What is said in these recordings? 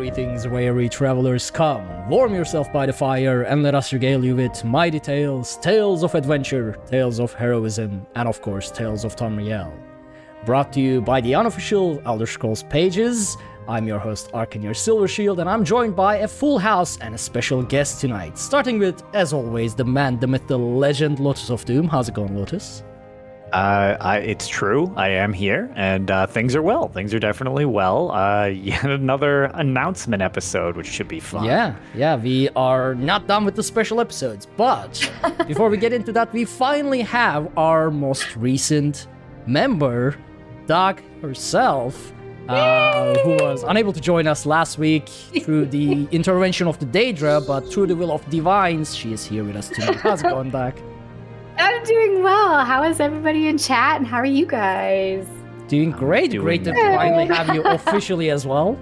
Greetings, weary travelers, come, warm yourself by the fire, and let us regale you with mighty tales, tales of adventure, tales of heroism, and of course, tales of Tamriel. Brought to you by the unofficial Elder Scrolls pages. I'm your host, Arcanir Silvershield, and I'm joined by a full house and a special guest tonight. Starting with, as always, the man, the myth, the legend, Lotus of Doom. How's it going, Lotus? Uh, I, it's true. I am here, and uh, things are well. Things are definitely well. Uh, yet another announcement episode, which should be fun. Yeah, yeah, we are not done with the special episodes, but before we get into that, we finally have our most recent member, Doc herself, uh, who was unable to join us last week through the intervention of the Daedra, but through the will of divines, she is here with us tonight. How's it going, Doug? I'm doing well. How is everybody in chat and how are you guys? Doing great. doing great to well. finally have you officially as well.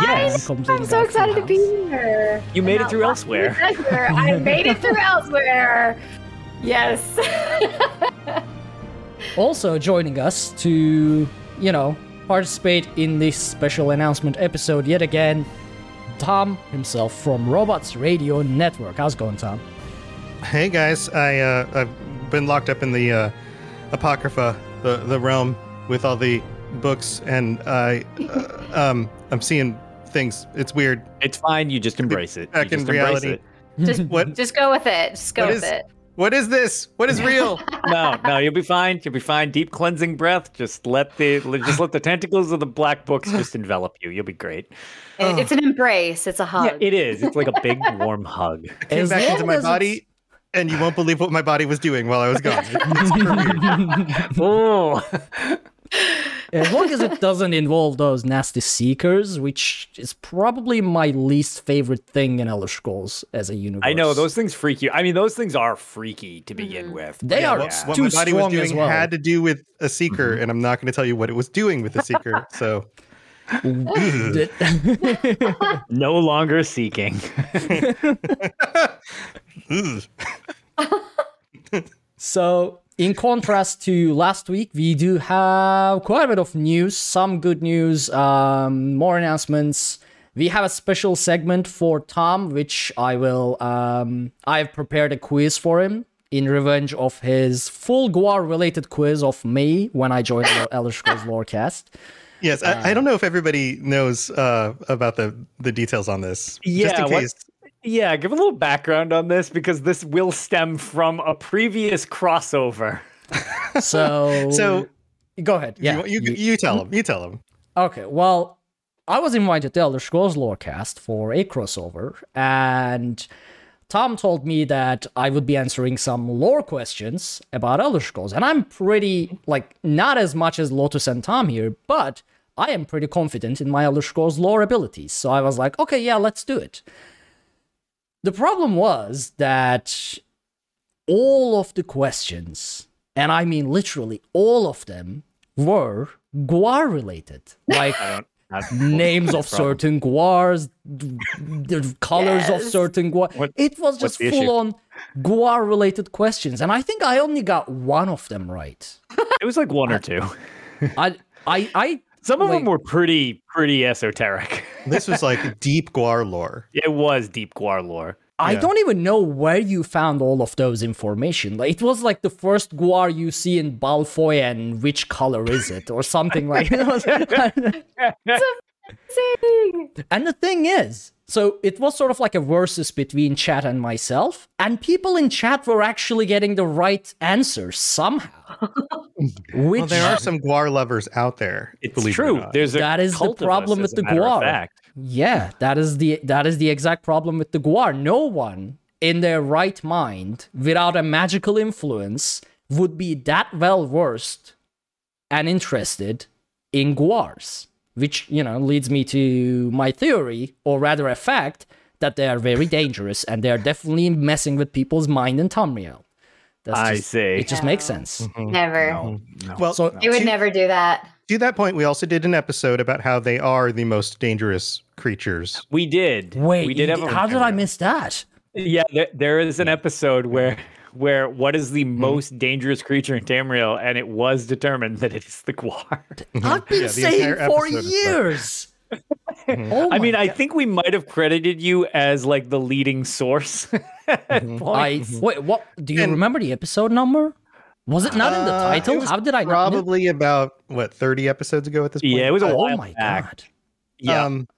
Yes. I'm, I'm so Dark excited to be here. You made it through lost in the elsewhere. I made it through elsewhere. Yes. also joining us to, you know, participate in this special announcement episode yet again, Tom himself from Robots Radio Network. How's it going, Tom? Hey guys, I uh, I've been locked up in the uh, apocrypha, the the realm with all the books, and I uh, um I'm seeing things. It's weird. It's fine. You just embrace it. Back you in just reality. it. just, What just go with it. Just go What with is- it. what is this? What is real? No, no, you'll be fine. You'll be fine. Deep cleansing breath. Just let the just let the tentacles of the black books just envelop you. You'll be great. It- It's an embrace. It's a hug. Yeah, it is. It's like a big warm hug. Came As back into my as it's- body, and you won't believe what my body was doing while I was gone. It's super weird. Oh, as long as it doesn't involve those nasty seekers, which is probably my least favorite thing in Elder Scrolls as a universe. I know those things freak you. I mean, those things are freaky to begin mm-hmm. with. They Yeah, are what, what too my body strong was as doing well. had to do with a seeker, mm-hmm. and I'm not going to tell you what it was doing with the seeker. So No longer seeking. So, in contrast to last week, we do have quite a bit of news, some good news, um, more announcements. We have a special segment for Tom, which I will. Um, I've prepared a quiz for him in revenge of his full Guar related quiz of me when I joined the Elder Scrolls Lorecast. Yes, I, I don't know if everybody knows uh, about the the details on this. just Yeah, in what- Yeah, give a little background on this because this will stem from a previous crossover. So, So go ahead. Yeah, you, you, you tell them. You tell them. Okay, well, I was invited to Elder Scrolls Lorecast for a crossover, and Tom told me that I would be answering some lore questions about Elder Scrolls, and I'm pretty, like, not as much as Lotus and Tom here, but I am pretty confident in my Elder Scrolls lore abilities. So I was like, okay, yeah, let's do it. The problem was that all of the questions, and I mean literally all of them, were Guar related. Like, I don't. Not, names of problem? certain guars, the colors of certain guar. What- it was just the issue? full on guar related questions, and I think I only got one of them right. It was like one or two. I, I, I. Some of Wait. them were pretty, pretty esoteric. This was like deep Guar lore. It was deep Guar lore. I Yeah. don't even know where you found all of those information. Like it was like the first guar you see in Balfoy, and which color is it, or something like. Amazing. And the thing is, so it was sort of like a versus between chat and myself, and people in chat were actually getting the right answers somehow. Which Well, there are some Guar lovers out there. It's believe it true. There's a That is the cult of problem us, with the matter Guar. yeah, that is the that is the exact problem with the Guar. No one in their right mind, without a magical influence, would be that well versed and interested in Guars. Which, you know, leads me to my theory, or rather a fact, that they are very dangerous and they are definitely messing with people's mind in Tamriel. That's I just, see. It just makes sense. Mm-hmm. Never. No, no. Well, So- They would to, never do that. to that point, we also did an episode about how they are the most dangerous creatures. we did. Wait, we did you have. did- how did I miss that? Yeah, there, there is an episode where where what is the most dangerous creature in Tamriel, and it was determined that it is the Guar. I've been Yeah, saying entire for episode is that. years. Oh I mean, my I think we might have credited you as like the leading source. at I wait. What do you And- remember the episode number? Was it not in the Uh, title? How did I not? Probably about what 30 episodes ago at this point. Yeah, it was a Oh while my back. god! Yeah. Um,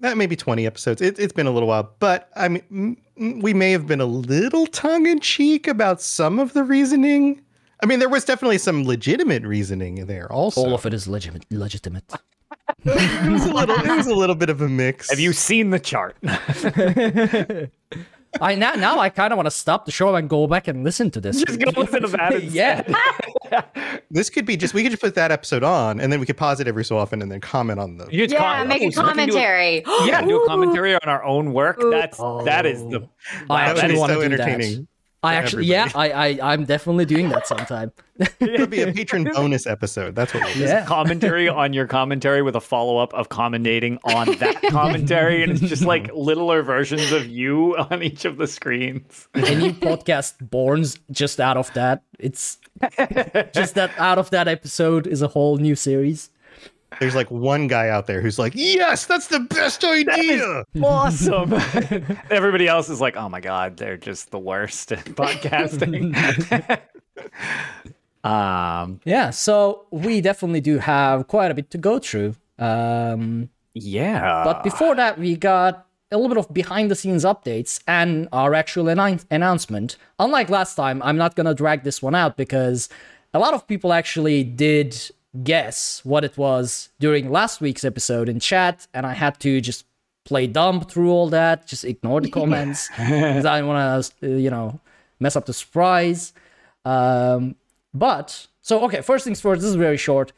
that maybe 20 episodes. It, it's been a little while, but I mean, mm, mm, we may have been a little tongue in cheek about some of the reasoning. I mean, there was definitely some legitimate reasoning there. Also, All of it is legitimate. Legitimate. it was a little. It was a little bit of a mix. Have you seen the chart? I now now I kind of want to stop the show and go back and listen to this. Just go listen to that yeah. This could be just. We could just put that episode on, and then we could pause it every so often, and then comment on the. You just Yeah, com- make a so we do commentary. yeah, do a commentary on our own work. Ooh. That's that is the. I wow, that actually want to so do that. entertaining. I for actually, yeah. I, I, I'm definitely doing that sometime. It'll be a patron bonus episode. That's what we'll do. Yeah. commentary on your commentary with a follow up of commentating on that commentary, and it's just like littler versions of you on each of the screens. A new podcast borns just out of that. It's just that out of that episode is a whole new series. There's like one guy out there who's like, "Yes, that's the best idea." Awesome. Everybody else is like, oh my god, they're just the worst at podcasting. um, Yeah, so we definitely do have quite a bit to go through. Um, yeah. But before that, we got a little bit of behind the scenes updates and our actual annou- announcement. Unlike last time, I'm not going to drag this one out because a lot of people actually did guess what it was during last week's episode in chat, and I had to just play dumb through all that, just ignore the comments because I didn't want to, you know, mess up the surprise. Um, but so okay, first things first. This is very short.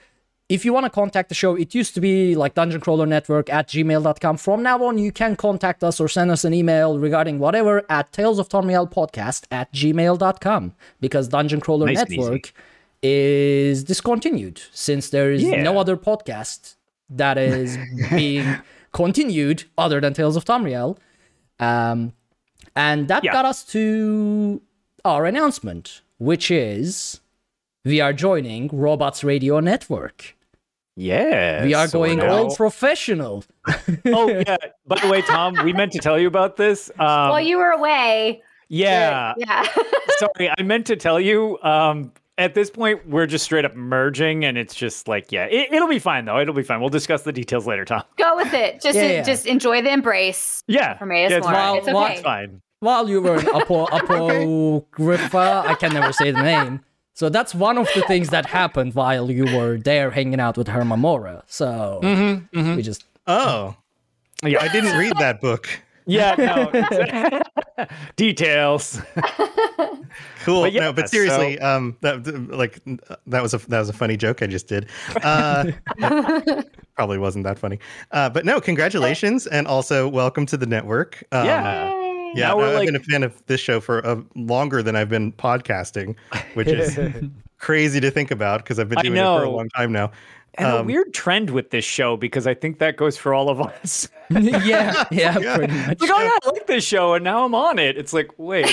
If you want to contact the show, it used to be like Dungeon Crawler Network at gmail.com. From now on, you can contact us or send us an email regarding whatever at Tales of Tamriel podcast at gmail.com because Dungeon Crawler Nice easy. Network is discontinued since there is Yeah. no other podcast that is being continued other than Tales of Tamriel. Um, and that Yeah. got us to our announcement, which is we are joining Robots Radio Network. yeah. We are so going now- all professional. oh yeah. By the way, Tom, we meant to tell you about this. Um, While you were away. yeah. Yeah. Sorry, I meant to tell you. Um, at this point, we're just straight up merging, and it's just like, yeah, it, it'll be fine though. It'll be fine. We'll discuss the details later, Tom. Go with it. Just Yeah, yeah. just enjoy the embrace. Yeah, For me, it's yeah, more. fine. It's okay. Well, It's fine. While you were in Apo, Apocrypha, I can never say the name. So that's one of the things that happened while you were there hanging out with Hermaeus Mora. So Mm-hmm, we just Oh, Yeah, I didn't read that book. Yeah, no. details. Cool. But yeah, no, but seriously, um, that like that was a that was a funny joke I just did. Uh, probably wasn't that funny. Uh, but no, congratulations, and also welcome to the network. Um, Yeah. Yeah. Now we're I've like- been a fan of this show for uh, longer than I've been podcasting, which is crazy to think about because I've been doing it for a long time now. And a Um, weird trend with this show because I think that goes for all of us. yeah, yeah, pretty much. like, oh yeah, I like this show, and now I'm on it. It's like, wait,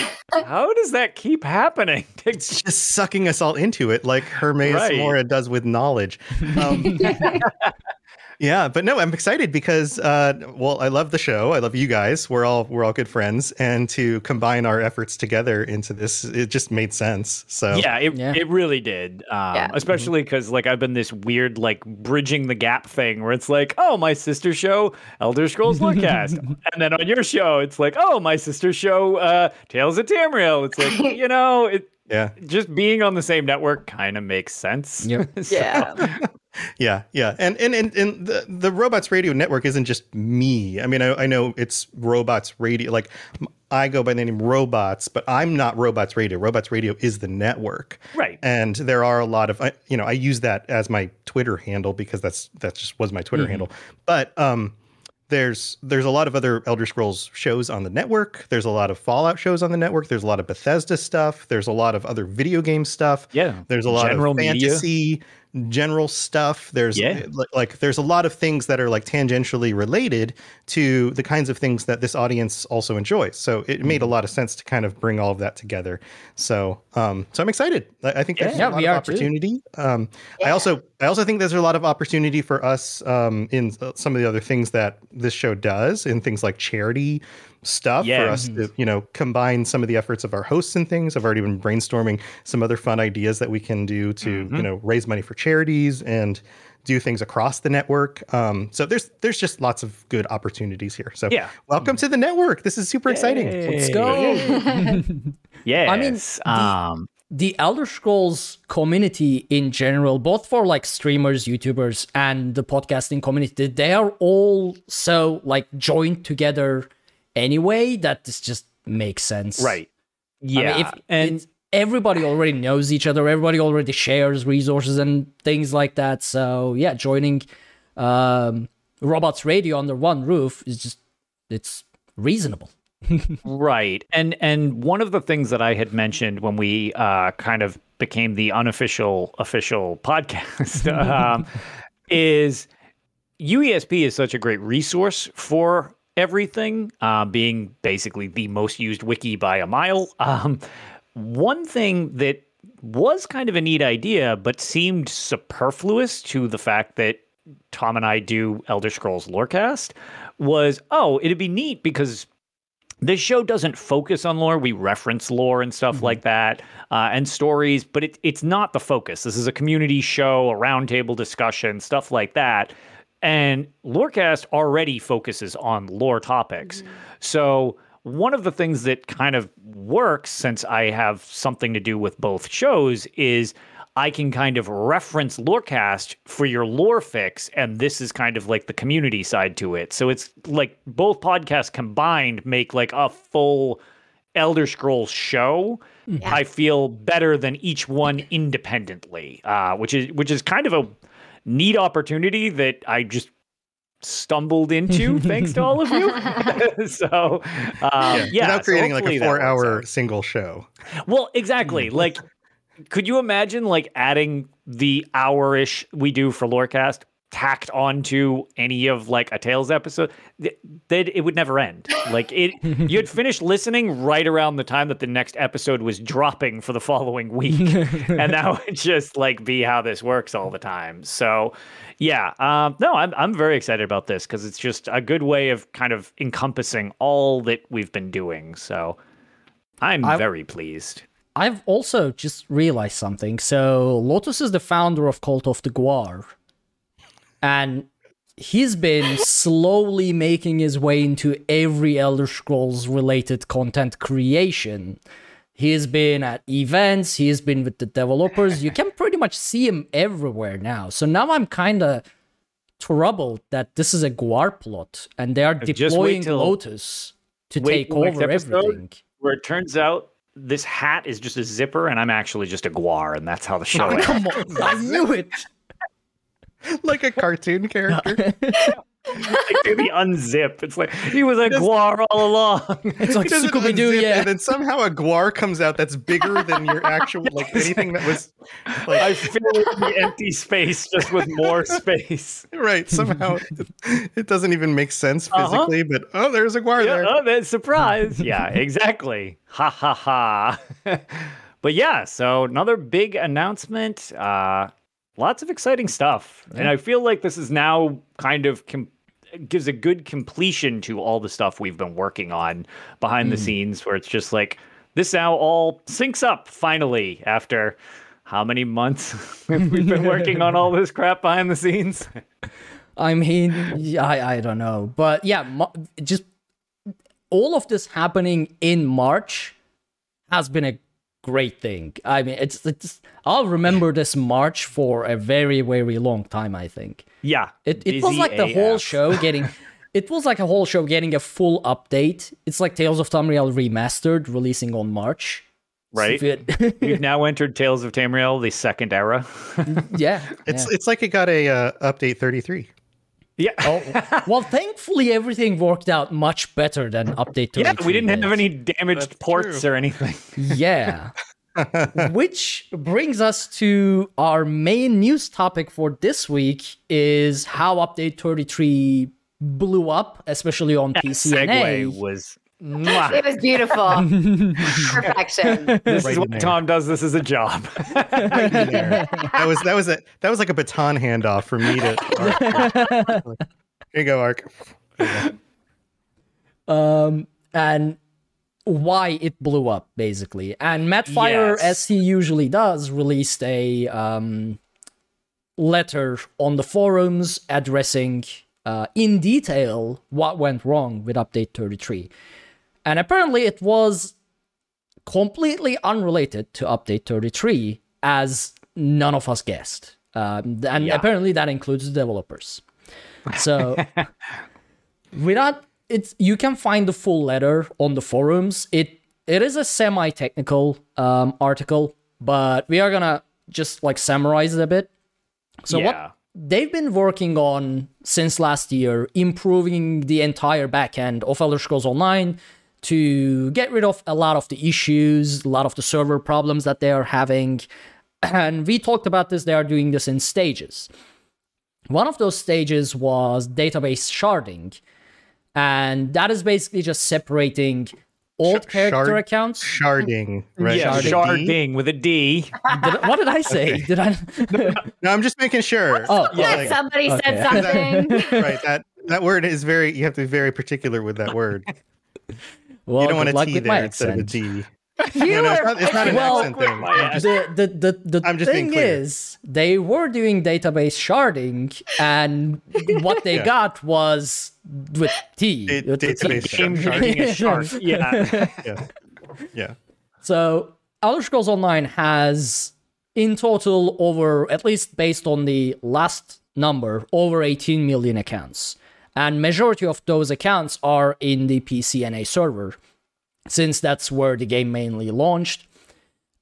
how does that keep happening? It's just sucking us all into it, like Hermaeus Right. Mora does with knowledge. Um, yeah, but no, I'm excited because, uh, well, I love the show. I love you guys. We're all we're all good friends, and to combine our efforts together into this, it just made sense. So yeah, it, Yeah. it really did. Um, Yeah. Especially because like I've been this weird like bridging the gap thing where it's like, oh, my sister show Elder Scrolls Lorecast, and then on your show it's like, oh, my sister show uh, Tales of Tamriel. It's like you know, it yeah, just being on the same network kind of makes sense. Yep. So- Yeah. yeah, yeah. And and and, and the the Robots Radio Network isn't just me. I mean, I, I know it's Robots Radio. Like I go by the name Robots, but I'm not Robots Radio. Robots Radio is the network. Right. and there are a lot of I- you know i use that as my twitter handle because that's that just was my twitter handle but um there's there's a lot of other elder scrolls shows on the network. There's a lot of fallout shows on the network. There's a lot of bethesda stuff. There's a lot of other video game stuff. Yeah, there's a lot general of media. Fantasy general stuff. There's Yeah. like, like there's a lot of things that are like tangentially related to the kinds of things that this audience also enjoys. So it made a Mm-hmm. lot of sense to kind of bring all of that together. So um, so I'm excited. I, I think there's Yeah, a lot we of are too. opportunity. Um, I also I also think there's a lot of opportunity for us um, in uh, some of the other things that this show does, in things like charity stuff, Yeah. for us to you know combine some of the efforts of our hosts and things. I've already been brainstorming some other fun ideas that we can do to you know raise money for charities and do things across the network. Um, so there's there's just lots of good opportunities here. So Yeah. welcome to the network. This is super exciting. Let's go. Yeah. I mean, the- um, the Elder Scrolls community in general, both for like streamers, YouTubers, and the podcasting community, they are all so like joined together anyway that this just makes sense. right. I Yeah. mean, if and everybody already knows each other, everybody already shares resources and things like that. So yeah, joining um, Robots Radio under one roof is just it's reasonable. Right. And and one of the things that I had mentioned when we uh, kind of became the unofficial official podcast um, is UESP is such a great resource for everything, uh, being basically the most used wiki by a mile. Um, one thing that was kind of a neat idea, but seemed superfluous to the fact that Tom and I do Elder Scrolls Lorecast was, oh, it'd be neat because this show doesn't focus on lore. We reference lore and stuff like that, uh, and stories, but it, it's not the focus. This is a community show, a roundtable discussion, stuff like that. And Lorecast already focuses on lore topics. So one of the things that kind of works since I have something to do with both shows is I can kind of reference Lorecast for your lore fix, and this is kind of like the community side to it. So it's like both podcasts combined make like a full Elder Scrolls show. I feel better than each one independently, uh, which is which is kind of a neat opportunity that I just stumbled into thanks to all of you. so um, yeah, Without so creating like a that works out. four hour single show. Well, exactly. like, could you imagine like adding the hour-ish we do for Lorecast tacked onto any of like a Tales episode? That it would never end. Like it, you'd finish listening right around the time that the next episode was dropping for the following week, and that would just like be how this works all the time. So, yeah, um, no, I'm I'm very excited about this because it's just a good way of kind of encompassing all that we've been doing. So. I'm I- very pleased. I've also just realized something. So Lotus is the founder of Cult of the Guar. And he's been slowly making his way into every Elder Scrolls related content creation. He's been at events, he's been with the developers. You can pretty much see him everywhere now. So now I'm kind of troubled that this is a Guar plot and they are deploying till- Lotus to take over everything. Where it turns out this hat is just a zipper and I'm actually just a guar, and that's how the show ends. Come on, I knew it. like a cartoon character. Like, do the unzip. It's like he was a guar all along. It's like He doesn't Scooby Doo, unzip, yeah. And then somehow a guar comes out that's bigger than your actual like anything that was like I fill the empty space just with more space. right. Somehow it, it doesn't even make sense Uh-huh. physically, but oh, there's a guar Yeah, there. oh, that surprise. yeah, exactly. Ha ha ha. but yeah, so another big announcement. Uh, lots of exciting stuff, and I feel like this is now kind of com- gives a good completion to all the stuff we've been working on behind the hmm. scenes, where it's just like this now all syncs up finally after. How many months we've been working on all this crap behind the scenes? I mean, I, I don't know, but yeah, just all of this happening in March has been a great thing. I mean, it's, it's I'll remember this March for a very very long time. I think Yeah, it it was busy like the whole show getting. It was like a whole show getting a full update. It's like Tales of Tamriel remastered, releasing on March. Right. So it- We've now entered Tales of Tamriel, the second era. yeah. It's yeah. it's like it got a uh, update 33. Yeah. Oh, well, thankfully everything worked out much better than update. Yeah, we didn't have did. any damaged That's ports true. or anything. Yeah. which brings us to our main news topic for this week is how update 33 blew up, especially on That PC and segue A. was. It was beautiful. Perfection. This Right is what there. Tom does. This is a job. there. That was that was a that was like a baton handoff for me to. Ark. Here you go, Ark. um, and why it blew up basically. And Matt Firor, Yes. as he usually does, released a um, letter on the forums addressing uh, in detail what went wrong with update 33. And apparently, it was completely unrelated to update 33, as none of us guessed. Um, and Yeah. apparently, that includes the developers. So without it's you can find the full letter on the forums it it is a semi-technical um, article but we are gonna just like summarize it a bit so yeah. what they've been working on since last year improving the entire backend of elder scrolls online to get rid of a lot of the issues a lot of the server problems that they are having and we talked about this they are doing this in stages one of those stages was database sharding, and that is basically just separating old Sh- character shard- accounts. Sharding, mm-hmm. right? Yeah, Sharding. sharding with a D. Did what did I say? Did I? No, I'm just making sure. Oh, Yeah, like- somebody okay. said something. right. That that word is very. You have to be very particular with that word. well, you don't want good a luck T with there my instead of a accent. You No, no, it's not, it's not an Well, accent thing. I'm just- The the the, the I'm just thing is, they were doing database sharding, and what they Yeah. got was with T. Da- with the T. database sharding a shark. Yeah. yeah, yeah. So Elder Scrolls Online has in total over at least based on the last number over 18 million accounts. And majority of those accounts are in the PCNA server since that's where the game mainly launched.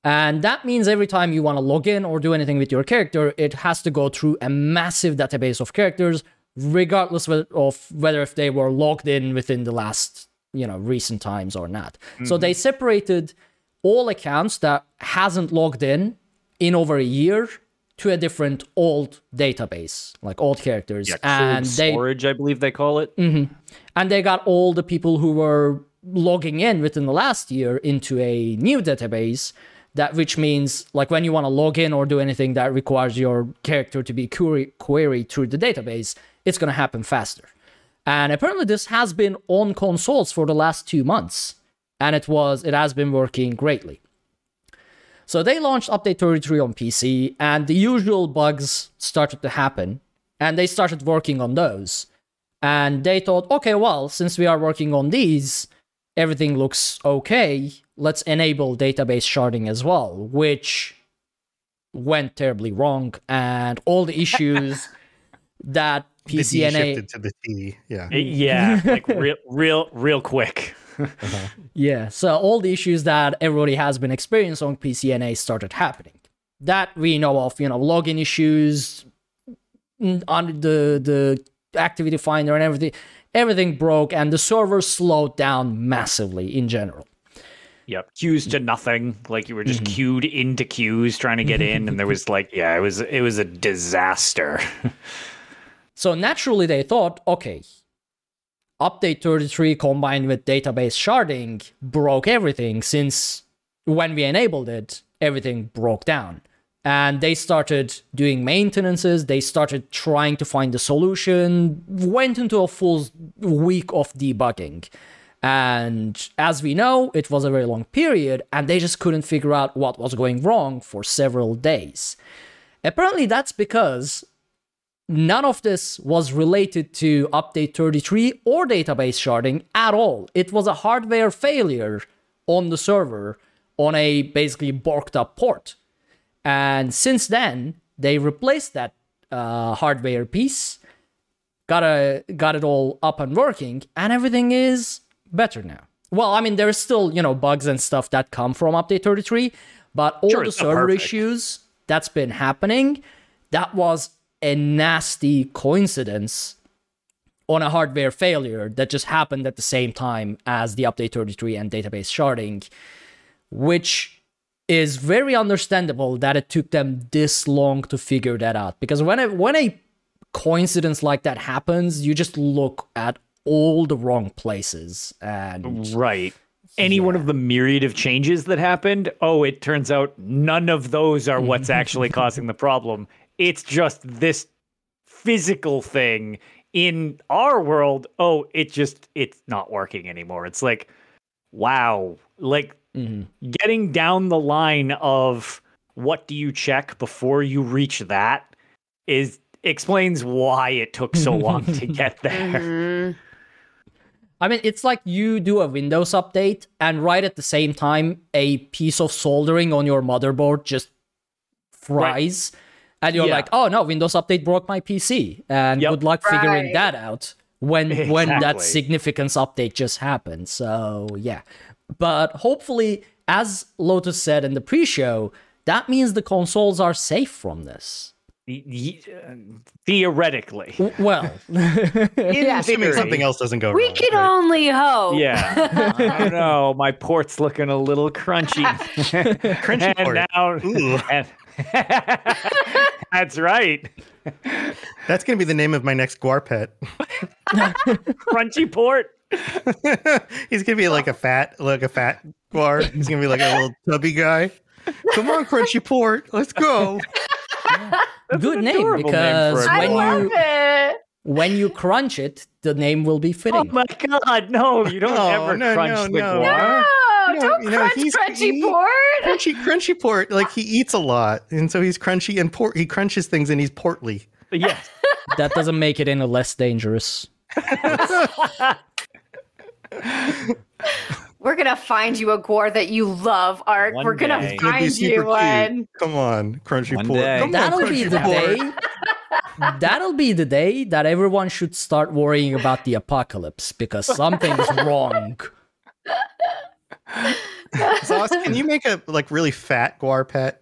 And that means every time you want to log in or do anything with your character, it has to go through a massive database of characters, regardless of whether if they were logged in within the last, you know, recent times or not. So they mm-hmm. separated all accounts that hasn't logged in in over a year to a different old database, like old characters, Yeah, and they storage, I believe they call it. Mm-hmm. and they got all the people who were logging in within the last year into a new database that which means like when you want to log in or do anything that requires your character to be query, queried through the database it's going to happen faster. And apparently this has been on consoles for the last two months and it was it has been working greatly so they launched update 33 on pc and the usual bugs started to happen and they started working on those and they thought, okay, well, since we are working on these, everything looks okay. Let's enable database sharding as well, which went terribly wrong. And all the issues that The D PCNA. shifted to the T. Yeah. Yeah, like real, real, real quick. Yeah, so all the issues that everybody has been experiencing on PCNA started happening. That we know of, you know, login issues mm, on the the activity finder and everything. Everything broke, and the server slowed down massively in general. Yep, queues to nothing. Like you were just Mm-hmm. queued into queues trying to get in, and there was like, yeah, it was it was a disaster. So naturally, they thought, okay, update 33 combined with database sharding broke everything since when we enabled it, everything broke down. And they started doing maintenances, they started trying to find the solution, went into a full week of debugging. And as we know, it was a very long period, and they just couldn't figure out what was going wrong for several days. Apparently, that's because none of this was related to update 33 or database sharding at all. It was a hardware failure on the server on a basically borked up port. And since then, they replaced that uh, hardware piece, got a got it all up and working, and everything is better now. Well, I mean, there's still you know bugs and stuff that come from update 33, but all Sure, the server perfect. issues that's been happening, that was a nasty coincidence on a hardware failure that just happened at the same time as the update 33 and database sharding, which is very understandable that it took them this long to figure that out. Because when a, when a coincidence like that happens, you just look at all the wrong places and Right. Any one of the myriad of changes that happened, oh, it turns out none of those are what's actually causing the problem. It's just this physical thing in our world. Oh, it just it's not working anymore. It's like wow. Like Mhm. getting down the line of what do you check before you reach that is explains why it took so long to get there. Mhm. I mean, it's like you do a Windows update, and right at the same time, a piece of soldering on your motherboard just fries, and you're Yeah. like, "Oh no, Windows update broke my PC," and Yep. good luck figuring that out when when that significance update just happened. So yeah, but hopefully, as Lotus said in the pre-show, that means the consoles are safe from this. Y- y- Theoretically. Well, Yeah. Assuming theory. something else doesn't go wrong. We wrong. can right? only hope. Yeah. I don't know. My port's looking a little crunchy. Crunchy and port. now and- That's right. That's gonna be the name of my next Guar pet. Crunchy port. He's gonna be like a fat, like a fat Guar. He's gonna be like a little tubby guy. Come on, Crunchy Port, let's go. good name adorable name because for a I when you it. when you crunch it, the name will be fitting. Oh my god, no, you don't No, ever no, crunch no, the no. guar. Oh, no, No, don't you know, crunch he's- crunchy he- port. Crunchy, Crunchy Port, like he eats a lot, and so he's crunchy and port. He crunches things, and he's portly. Yes. that doesn't make it any less dangerous. We're gonna find you a gore that you love, Art. One We're gonna day. Find super you cute. one. Come on, Crunchy One Port. day. Come That'll be Crunchy the Port. day. That'll be the day that everyone should start worrying about the apocalypse because something's wrong. Sauce, can you make a like really fat Guar pet?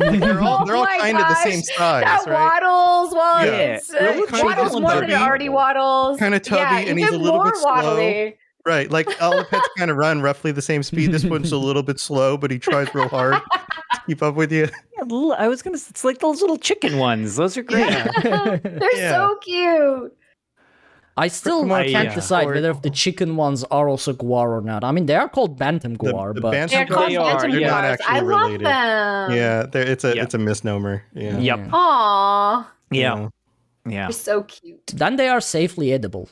Like, they're all they're all Oh my kind of the same gosh, size, That right? waddles while Yeah. it's uh, Really kind of waddles just more than it already waddles. Kinda tubby, yeah, and he's a little more bit slow. waddly. Right, like all the pets kind of run roughly the same speed. This one's a little bit slow, but he tries real hard to keep up with you. I was gonna it's like those little chicken ones. Those are great. They're Yeah. so cute. I still Come on, can't Crunchy decide whether if the chicken ones are also guar or not. I mean, they are called bantam The, guar, the but bantam They're They called are. bantam They're not actually I love related. them. Yeah, it's a Yeah. it's a misnomer. Yeah. Yep. Aw, Yeah. Yeah. they're so cute. then they are safely edible.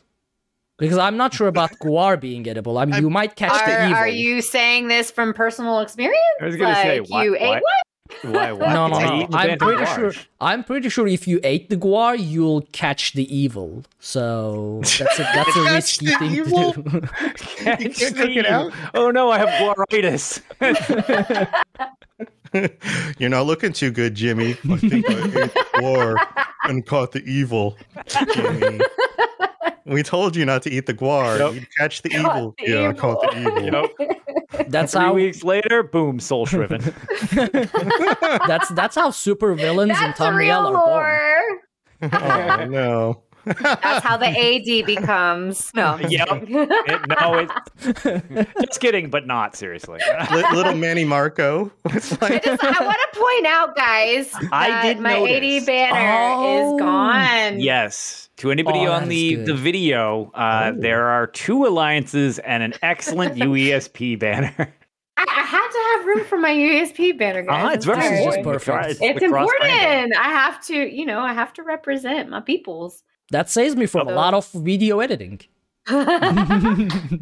Because I'm not sure about guar being edible. I mean, you might catch the evil. are you saying this from personal experience? I was gonna say Like, what, you ate what? Why what? No, no, no. I'm pretty guar. sure. I'm pretty sure if you ate the guar, you'll catch the evil. So that's a, that's a risky the thing evil? to do. Catch You can't the cook it evil. out? Oh no, I have guaritis. You're not looking too good, Jimmy. I think I ate the guar and caught the evil. Jimmy. We told you not to eat the guar. Yep. You'd catch the Caught evil. the yeah, I caught the evil. Yep. That's Three how. weeks later, boom, soul shriven. That's that's how super villains in That's real Tamriel are born. Oh no. That's how the AD becomes. No. yep. It- no, it, just kidding, but not seriously. Li- little Manny Marco. It's I like just I want to point out, guys, I did my notice. AD banner Oh. is gone. yes. To anybody Oh, on the, is the video, uh, Oh. there are two alliances and an excellent UESP banner. I, I had to have room for my UESP banner, guys. Ah, it's very This sorry. just important. perfect. It's the important. I have to, you know, I have to represent my peoples. That saves me from a lot of video editing. I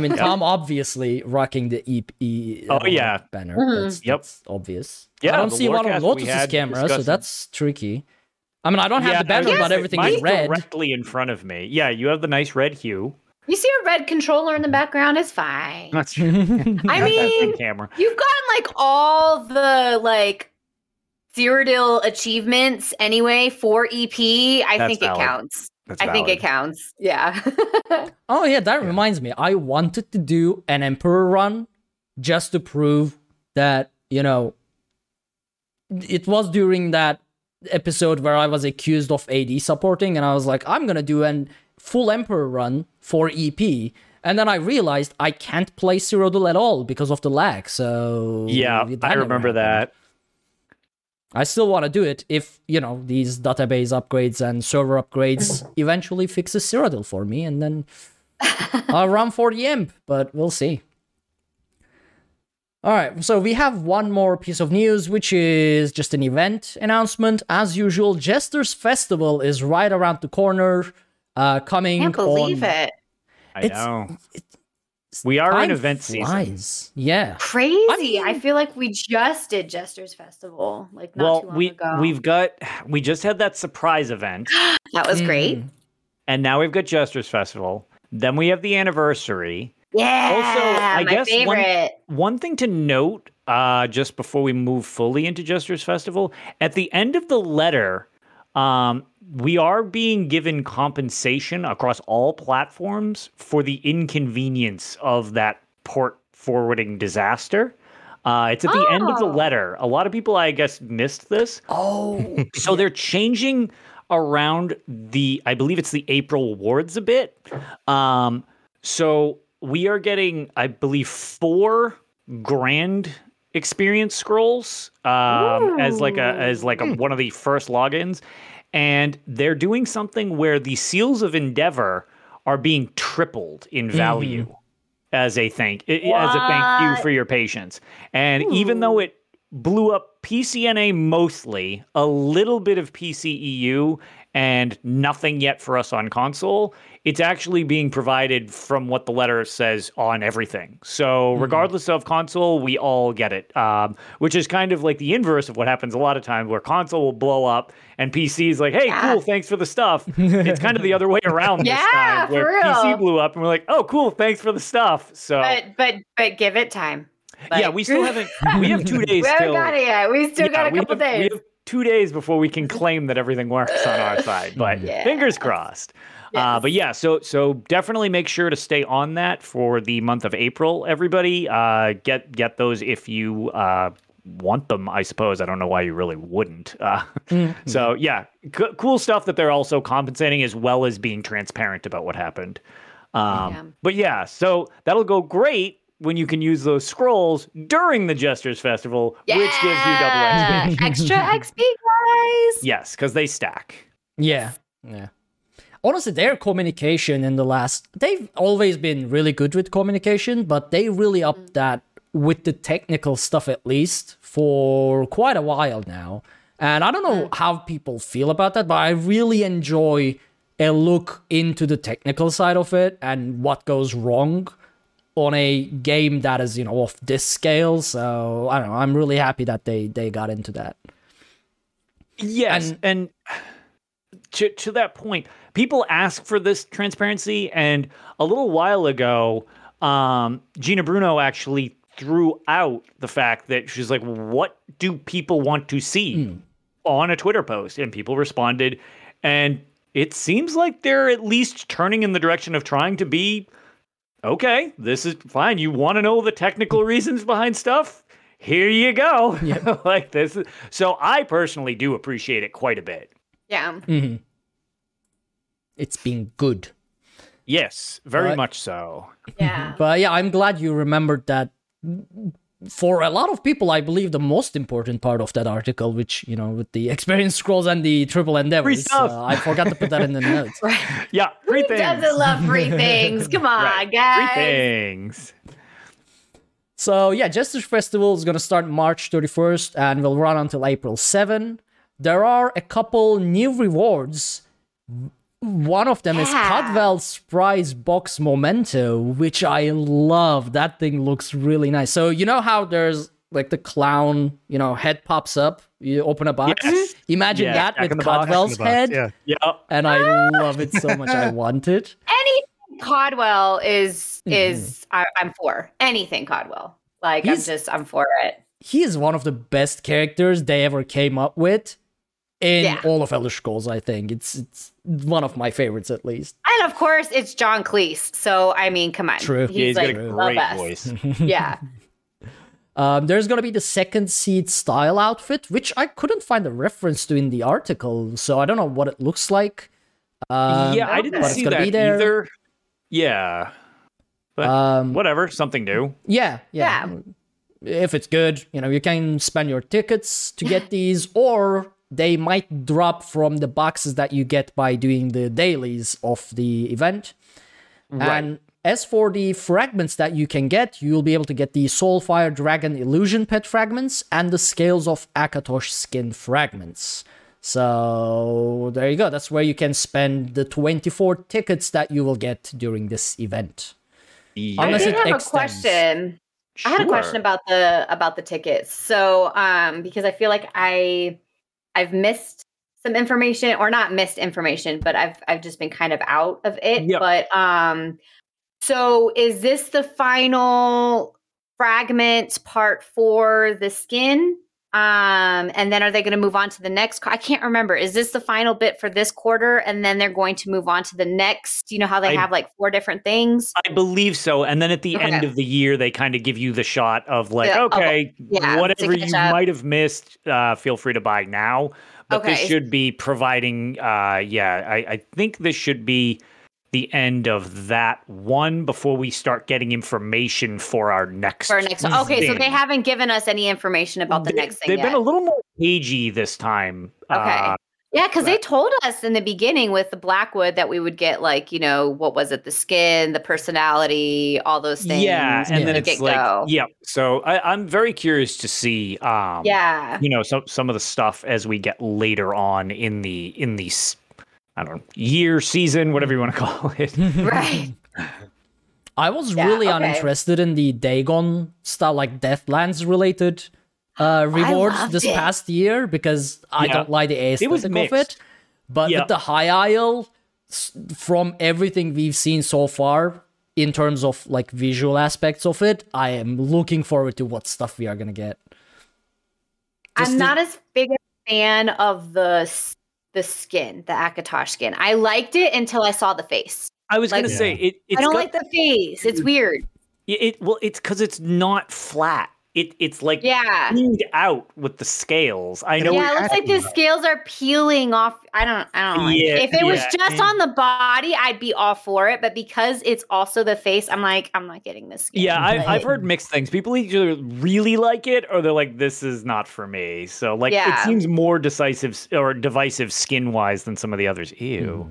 mean, Tom obviously rocking the EP. Oh, uh, yeah. banner. Mhm. That's, Yep. that's obvious. Yeah, I don't see one on Lorecast we Lotus's had camera, so that's tricky. I mean, I don't have Yeah, the banner, I- but everything is red. directly in front of me. Yeah, you have the nice red hue. You see a red controller in the background is fine. That's true. I mean, the camera. You've gotten like all the like Cyrodiil achievements anyway for EP. I That's think valid. it counts. That's I think it counts. Yeah. Oh yeah, that reminds me. I wanted to do an Emperor run just to prove that, you know, it was during that episode where I was accused of AD supporting and I was like, I'm going to do an full Emperor run for EP And then I realized I can't play Cyrodiil at all because of the lag. So Yeah, I remember happened. that. I still want to do it if you know these database upgrades and server upgrades eventually fixes Cyrodiil for me, and then I'll run for the imp. But we'll see. All right, so we have one more piece of news, which is just an event announcement. As usual, Jester's Festival is right around the corner. Uh, coming. I Can't believe on- it. I It's- know. We are in Time event season. Yeah. Crazy. I, mean- feel like we just did Jester's Festival, like not Well, too long we ago. we've got we just had that surprise event, that was great. Mm. and now we've got Jester's Festival. Then we have the anniversary. Yeah. Also, I my guess one- favorite. One thing to note, uh, just before we move fully into Jester's Festival, at the end of the letter, um, we are being given compensation across all platforms for the inconvenience of that port forwarding disaster. Uh, it's at the end of the Oh. letter. A lot of people, I guess, missed this. Oh. So they're changing around the, I believe it's the April awards a bit. Um, so we are getting, I believe, four grand experience scrolls um, as like a as like a, one of the first logins, and they're doing something where the seals of endeavor are being tripled in value as a thank i- as a thank you for your patience. And even though it blew up PCNA mostly, a little bit of PCEU, and nothing yet for us on console, it's actually being provided from what the letter says on everything. So regardless of console, we all get it, um, which is kind of like the inverse of what happens a lot of times, where console will blow up and PC is like, "Hey, Yeah. cool, thanks for the stuff." it's kind of the other way around this Yeah, time, where for PC blew up and we're like, "Oh, cool, thanks for the stuff." So But but but give it time. yeah, we still haven't. We have two days We haven't till. got it yet. We still yeah, got a couple have, days. We have two days before we can claim that everything works on our side. But Yeah. fingers crossed. Uh, but yeah, so so definitely make sure to stay on that for the month of April. Everybody, uh, get get those if you uh, want them. I suppose I don't know why you really wouldn't. Uh, So yeah, c- cool stuff that they're also compensating as well as being transparent about what happened. Um, Yeah. But yeah, so that'll go great when you can use those scrolls during the Jesters Festival, which gives you double XP. Extra XP, guys. Yes, because they stack. Yeah, yeah. Honestly, their communication in the last they've always been really good with communication, but they really upped mm. that with the technical stuff at least for quite a while now. And I don't know mm. how people feel about that, but I really enjoy a look into the technical side of it and what goes wrong on a game that is, you know, off this scale. So I don't know. I'm really happy that they they got into that. Yes, and, to to that point, people ask for this transparency, and a little while ago, um, Gina Bruno actually threw out the fact that she's like, "What do people want to see?" Hmm. on a Twitter post, and people responded, and it seems like they're at least turning in the direction of trying to be okay. This is fine. You want to know the technical hmm. reasons behind stuff? Here you go. like this. Is, so I personally do appreciate it quite a bit. Yeah. Mm-hmm. It's been good. Yes, very Right. much so. Yeah. But yeah, I'm glad you remembered that. For a lot of people, I believe the most important part of that article, which you know, with the experience scrolls and the triple endeavors, uh, I forgot to put that in the notes. Yeah, free Who things. doesn't love free things? Come on, Right, guys. Free things. So yeah, Jester's Festival is gonna start March 31st and will run until April 7. There are a couple new rewards. One of them is Yeah. Cadwell's Prize Box Memento, which I love. That thing looks really nice. So you know how there's like the clown, you know, head pops up. You open a box. Yes. Mm-hmm. Imagine Yeah, that with in the Box. Cadwell's box, head, Yeah. Yeah. and I love it so much. I want it. Anything Cadwell is mm-hmm. is I, I'm for anything Cadwell. Like He's- I'm just I'm for it. he is one of the best characters they ever came up with in Yeah. all of Elder Scrolls. I think it's it's one of my favorites at least. And of course, it's John Cleese. So I mean, come on. True. He's, Yeah, he's like got a the great best. voice. Yeah. Um, there's gonna be the second seed style outfit, which I couldn't find a reference to in the article, so I don't know what it looks like. Um, yeah, I didn't it's see gonna that be there. either. Yeah. But Um, whatever, something new. Yeah, yeah. If it's good, you know, you can spend your tickets to get these, or they might drop from the boxes that you get by doing the dailies of the event. And as for the fragments that you can get, you'll be able to get the Soulfire Dragon Illusion Pet fragments and the Scales of Akatosh skin fragments. So there you go. That's where you can spend the 24 tickets that you will get during this event. Yeah. I Unless did it have extends. a question. I had a question about the about the tickets. So, um, because I feel like I I've missed some information, or not missed information, but I've I've just been kind of out of it. Yep. But um, so is this the final fragment part for the skin? Um, and then are they going to move on to the next? I can't remember. Is this the final bit for this quarter, and then they're going to move on to the next? You know how they I- have like four different things. I believe so. And then at the end of the year, they kind of give you the shot of like, Yeah, oh, okay, yeah, whatever you might have missed, uh, feel free to buy now. But this should be providing, uh, yeah, I, I think this should be the end of that one before we start getting information for our next. for our next. Okay, so they haven't given us any information about the They- next thing They've yet. been a little more cagey this time. Okay. Uh, yeah, because they told us in the beginning with the Blackwood that we would get like, you know, what was it? The skin, the personality, all those things. yeah, and from then the it's like, get-go. yeah. So I, I'm very curious to see. Um, yeah. you know some some of the stuff as we get later on in the in the I don't know year season whatever you want to call it. Right. I was Yeah, really okay. uninterested in the Dagon style, like Deadlands related uh, rewards this it. past year because I Yeah. don't like the aesthetic was of it. But Yeah. with the High Isle, from everything we've seen so far, in terms of like visual aspects of it, I am looking forward to what stuff we are gonna get. Just I'm the- not as big a fan of the s- the skin, the Akatosh skin. I liked it until I saw the face. I was Like- gonna say it. It's I don't got- like the face. It's mm-hmm. weird. it, it. Well, it's because it's not flat. It it's like Yeah. cleaned out with the scales. I know. yeah, it- it looks like the scales are peeling off. I don't. I don't like Yeah, it. If it was just and- on the body, I'd be all for it. But because it's also the face, I'm like, I'm not getting this. Skin. yeah, I, Right. I've heard mixed things. People either really like it or they're like, "This is not for me." So, like, it seems more decisive or divisive skin wise than some of the others. Ew. Hmm.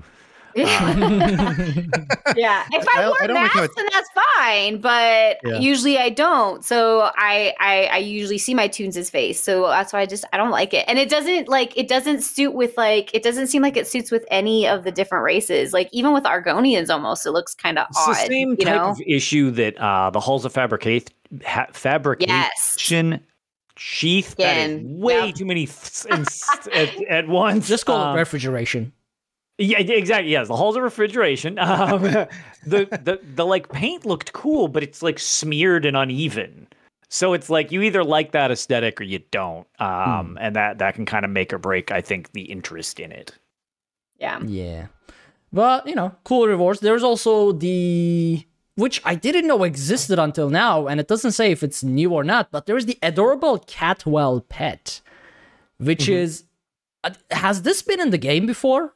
yeah. If I, I- wore I don't like masks, then that's fine. But Yeah. usually I don't. So I, I I usually see my tunes' face. So that's why I just I don't like it. And it doesn't like it doesn't suit with like it doesn't seem like it suits with any of the different races. Like even with Argonians, almost it looks kind of It's odd. the same you type know? of issue that uh, the halls of fabricate ha- fabrication sheath. That is way Yep. too many th- in s- at, at once. Just call Um, it refrigeration. Yeah, yeah, exactly. Yes, the halls of refrigeration. Um, the the the like paint looked cool, but it's like smeared and uneven. So it's like you either like that aesthetic or you don't, um, and that that can kind of make or break, I think, the interest in it. yeah. Yeah. But, you know, cool rewards. There's also the which I didn't know existed until now, and it doesn't say if it's new or not, but there's the adorable Catwell pet, which Mm-hmm. is uh, has this been in the game before?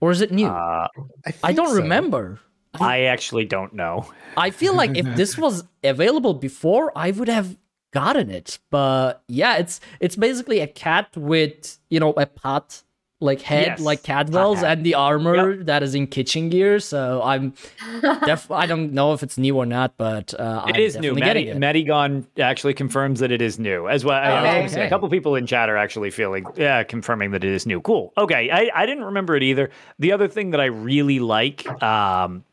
Or is it new? Uh, I think don't so. remember. I actually don't know. I feel like if this was available before, I would have gotten it. But yeah, it's it's basically a cat with, you know, a pot like head Yes, like Cadwell's and the armor that is in kitchen gear. So I'm def- I don't know if it's new or not, but uh, It I'm is new. definitely getting Maddie, it. Madigon actually confirms that it is new as well. Okay. Okay. A couple people in chat are actually feeling, yeah, confirming that it is new. Cool. Okay. I, I didn't remember it either. The other thing that I really like um,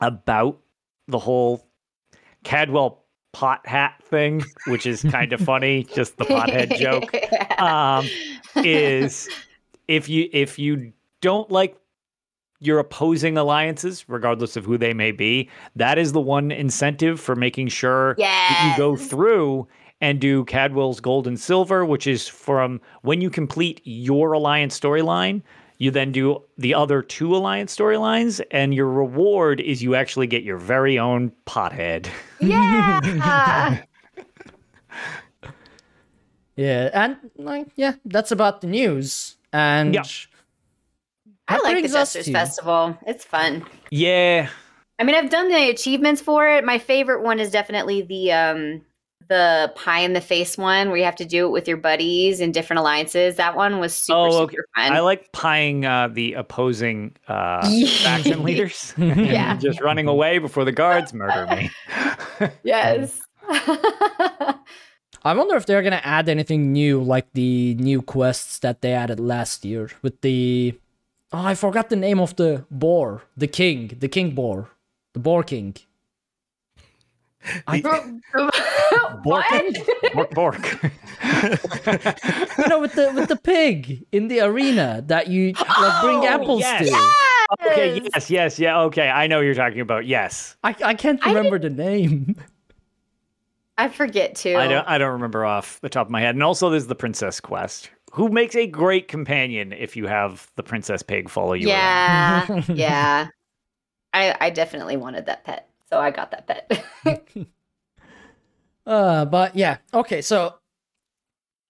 about the whole Cadwell pot hat thing, which is kind of funny, just the pothead joke, um, is if you if you don't like your opposing alliances, regardless of who they may be, that is the one incentive for making sure that you go through and do Cadwell's Gold and Silver, which is from when you complete your alliance storyline. You then do the other two alliance storylines, and your reward is you actually get your very own pothead. yeah. Yeah, and like yeah, that's about the news. And Yeah. I like the brings Jester's to- Festival. It's fun. Yeah, I mean, I've done the achievements for it. My favorite one is definitely the um the pie in the face one where you have to do it with your buddies in different alliances. That one was super Oh, okay. super fun. I like pieing uh, the opposing uh, faction leaders. Yeah. Just running away before the guards murder me. yes. I wonder if they're gonna add anything new, like the new quests that they added last year with the. Oh, I forgot the name of the boar, the king, the king boar, the boar king. I, what? Bork, bork. you know, with the with the pig in the arena that you like bring Oh, apples yes. to. Okay, yes, yes, yeah, okay. I know what you're talking about. Yes. I, I can't I remember the name. I forget too. I don't I don't remember off the top of my head. And also there's the princess quest, who makes a great companion if you have the princess pig follow you around. Yeah, yeah. I I definitely wanted that pet, so I got that pet. Uh, but yeah, okay. So,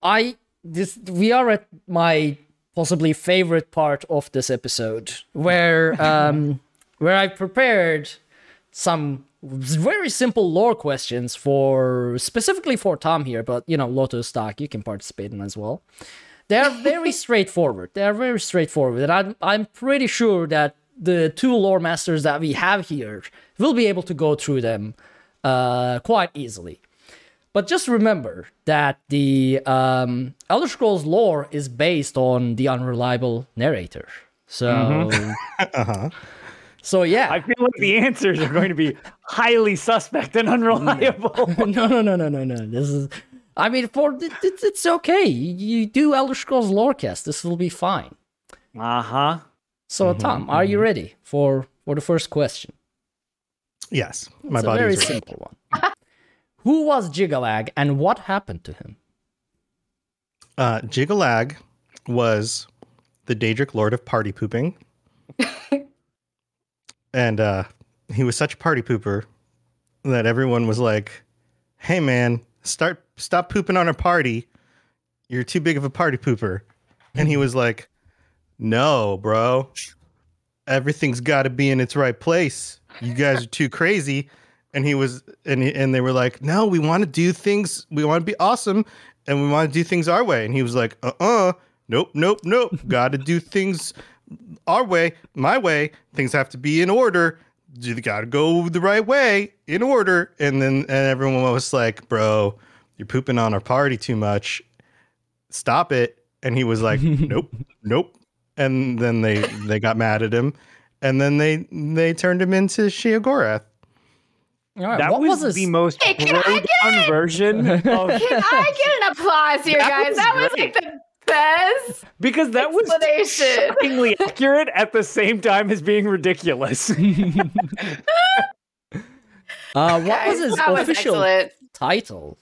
I this we are at my possibly favorite part of this episode, where um where I prepared some very simple lore questions for specifically for Tom here, but you know Lotus Stock, you can participate in as well. They are very straightforward. They are very straightforward, and I'm I'm pretty sure that the two lore masters that we have here will be able to go through them uh, quite easily. But just remember that the um, Elder Scrolls lore is based on the unreliable narrator. So, Uh-huh. So yeah. I feel like the answers are going to be highly suspect and unreliable. no, no, no, no, no, no. This is. I mean, for it's it's okay. You, you do Elder Scrolls Lorecast. This will be fine. Uh-huh. So, Tom, are you ready for for the first question? Yes, my It's a body very ready. simple one. Who was Jyggalag, and what happened to him? Uh, Jyggalag was the Daedric Lord of Party Pooping. and uh, he was such a party pooper that everyone was like, hey man, start stop pooping on our party. You're too big of a party pooper. And he was like, no, bro. Everything's got to be in its right place. You guys are too crazy. And he was, and and they were like, no, we want to do things. We want to be awesome, and we want to do things our way. And he was like, uh, uh nope, nope, nope. got to do things our way, my way. Things have to be in order. You got to go the right way, in order. And then and everyone was like, bro, you're pooping on our party too much. Stop it. And he was like, nope, nope. And then they they got mad at him, and then they they turned him into Sheogorath. All right, That what was, was, the most Hey, can I get version of Can I get an applause here, That guys? was that was great. like the best because that was explanation. shockingly accurate at the same time as being ridiculous. Uh, what was his that was official excellent. title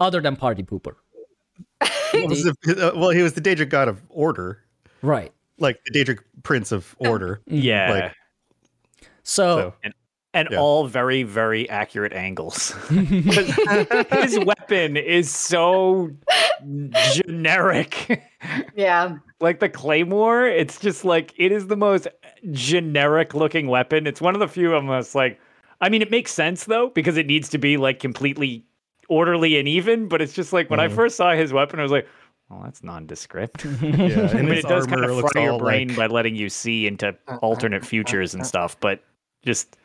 other than Party Pooper? Was the- uh, well, he was the Daedric god of order, Right. like the Daedric prince of order. yeah. Like- So, So and Yeah. all very, very accurate angles. His weapon is so generic. Yeah. like the claymore, it's just like it is the most generic looking weapon. It's one of the few almost like I mean, it makes sense though because it needs to be like completely orderly and even. But it's just like when I Mhm. first saw his weapon, I was like, "Well, that's nondescript." yeah, I and mean, it does kind of looks fry your brain like by letting you see into alternate futures and stuff. But just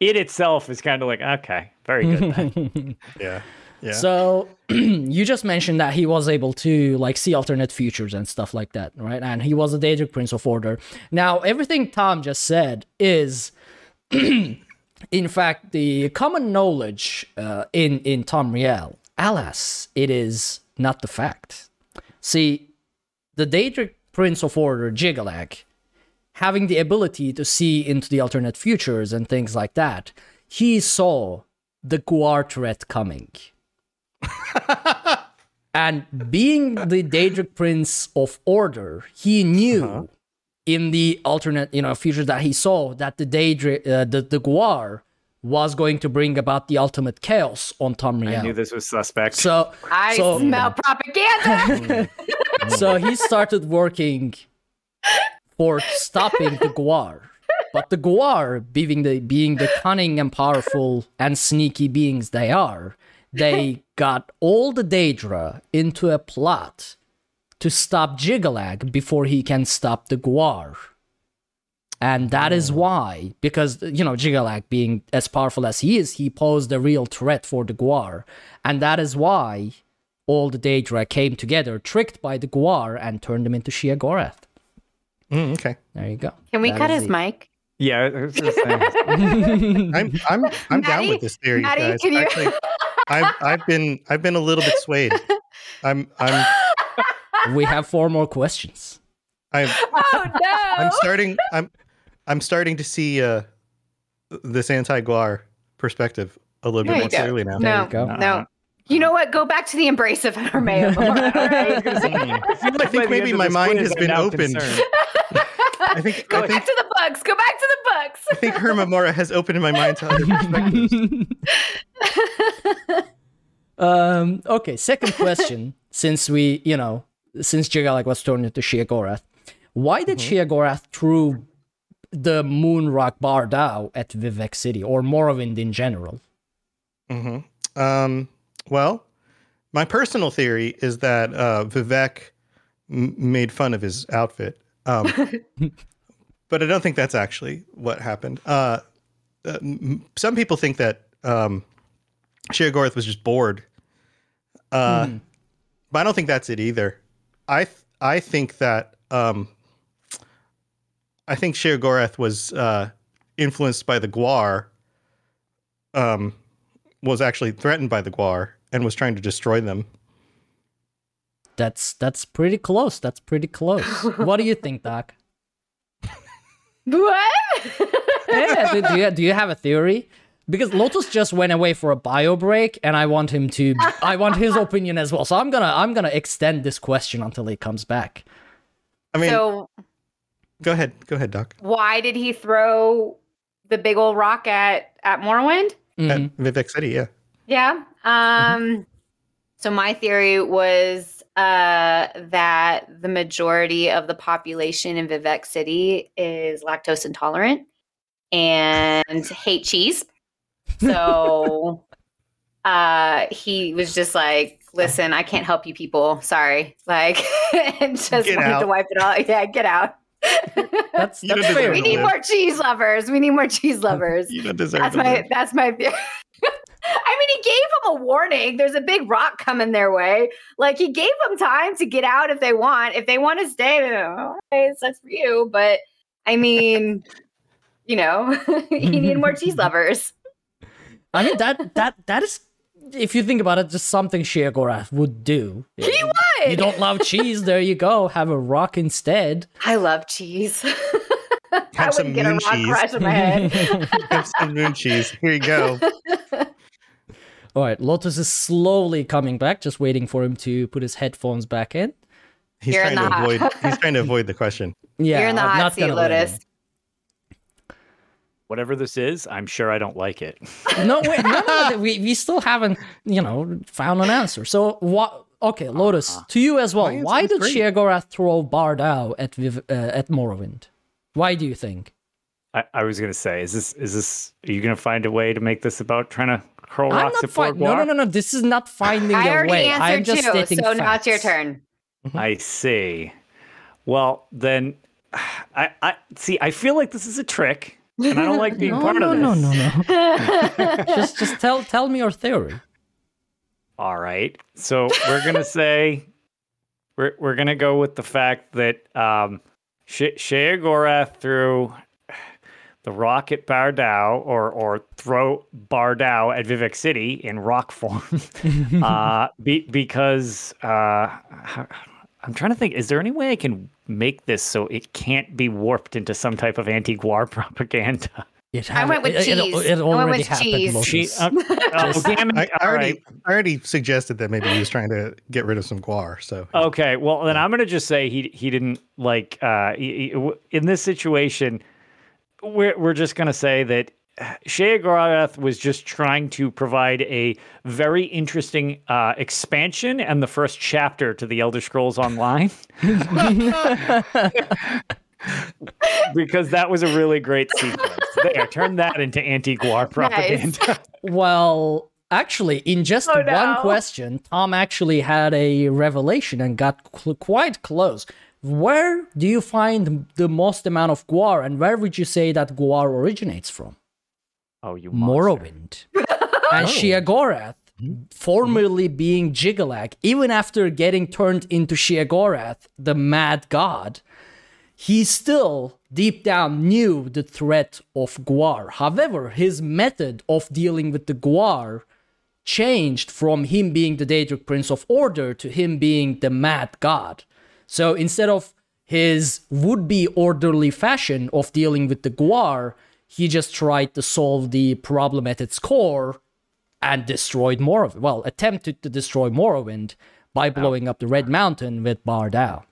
it itself is kind of like okay, very good. Then. yeah, yeah. so you just mentioned that he was able to like see alternate futures and stuff like that, right? And he was a Daedric Prince of Order. Now, everything Tom just said is, in fact, the common knowledge uh, in in Tamriel. Alas, it is not the fact. See, the Daedric Prince of Order, Jyggalag, having the ability to see into the alternate futures and things like that, he saw the Guar threat coming. and being the Daedric Prince of Order, he knew in the alternate, you know, future that he saw that the Daedric, uh, the, the Guar was going to bring about the ultimate chaos on Tamriel. I knew this was suspect. So, I so, smell propaganda. so he started working for stopping the Guar. but the Guar, being the being the cunning and powerful and sneaky beings they are, they got all the Daedra into a plot to stop Jyggalag before he can stop the Guar. And that is oh. why, because, you know, Jyggalag being as powerful as he is, he posed a real threat for the Guar. And that is why all the Daedra came together, tricked by the Guar, and turned them into Sheogorath. Mm, okay. There you go. Can we That cut his the- mic? Yeah, I was gonna say. I'm I'm I'm down with this theory, Maddie, guys. can you- Actually, I've I've been I've been a little bit swayed. I'm I'm we have four more questions. I'm Oh no! I'm starting I'm I'm starting to see uh this anti-Guar perspective a little No, bit more don't. clearly now. no, you go. no. You know what? Go back to the embrace of Armeo. All right? I think maybe my mind has been opened. I think Go I back think to the books. Go back to the books. I think Hermaeus Mora has opened my mind to other perspectives. um, okay, second question. since we, you know, since Jyggalag was turned into Sheogorath, why did Mm-hmm. Sheogorath throw the Moonrock Baar Dau at Vivec City or Morrowind in general? hmm Um, well, my personal theory is that uh, Vivec m- made fun of his outfit, um, but I don't think that's actually what happened. Uh, uh, m- some people think that um, Sheogorath was just bored, uh, but I don't think that's it either. I th- I think that um, I think Sheogorath was uh, influenced by the Guar. Um, was actually threatened by the Guar and was trying to destroy them. That's that's pretty close. That's pretty close. what do you think, Doc? What? yeah, do, do you, do you have a theory? Because Lotus just went away for a bio break, and I want him to. I want his opinion as well. So I'm gonna I'm gonna extend this question until he comes back. I mean, so go ahead, go ahead, Doc. why did he throw the big old rock at at Morrowind? Mhm. At Vivec City, yeah. Yeah. Um so my theory was uh that the majority of the population in Vivec City is lactose intolerant and hate cheese. So uh he was just like, listen, I can't help you people. Sorry. Like and just Get wanted to wipe it all. Yeah, get out. That's You that's fair. we need live. more cheese lovers. We need more cheese lovers. You don't deserve That's my live. that's my theory. I mean, he gave them a warning. There's a big rock coming their way. Like he gave them time to get out if they want. If they want to stay, then all right, that's for you. But I mean, you know, he needed more cheese lovers. I mean that that that is, if you think about it, just something Sheogorath would do. He You would. You don't love cheese? There you go. Have a rock instead. I love cheese. I Have some wouldn't get a moon rock cheese. crush in my head. Have some moon cheese. Here you go. All right, Lotus is slowly coming back, just waiting for him to put his headphones back in. He's You're in trying to hot- avoid. He's trying to avoid the question. Yeah, You're in the I'm hot not seat, gonna Lotus. Whatever this is, I'm sure I don't like it. No, wait, no, no, no, we we still haven't, you know, found an answer. So what? Okay, Lotus, Uh-huh. to you as well. My Why did great. Sheogorath throw Baar Dau at Viv, uh, at Morrowind? Why do you think? I, I was gonna say, is this is this? Are you gonna find a way to make this about trying to hurl I'm rocks not at poor fi- no, no, no, no. This is not finding I a already way. I'm answered just you, stating so now it's your turn. I see. Well, then, I, I see. I feel like this is a trick, and I don't like being No, part no, of this. no, no, no. No. just, just tell, tell me your theory. All right. So we're gonna say we're we're gonna go with the fact that um, She- Sheogorath threw the rock at Baar Dau, or or throw Baar Dau at Vivec City in rock form, uh, be, because uh, I'm trying to think. Is there any way I can make this so it can't be warped into some type of anti-Guar propaganda? It I went with it, it- cheese. It, I went already with happened. cheese. Lotus. Uh, oh, damn it. I, I already, right. I already suggested that maybe he was trying to get rid of some Guar. So Okay, well then I'm gonna just say he he didn't like uh he- he- in this situation. We're we're just gonna say that Sheogorath was just trying to provide a very interesting uh, expansion and the first chapter to the Elder Scrolls Online. because that was a really great sequence. There, turn that into anti-Guar propaganda. Well, actually, in just Oh, one no. question, Tom actually had a revelation and got cl- quite close. Where do you find the most amount of Guar, and where would you say that Guar originates from? Oh, you. Morrowind. and oh. Sheogorath, hmm? formerly being Jyggalag, even after getting turned into Sheogorath, the mad god, he still deep down knew the threat of Guar. However, his method of dealing with the Guar changed from him being the Daedric Prince of Order to him being the mad god. So instead of his would be orderly fashion of dealing with the Guar, he just tried to solve the problem at its core and destroyed Morrowind. Well, attempted to destroy Morrowind by blowing up the Red Mountain with Baar Dau.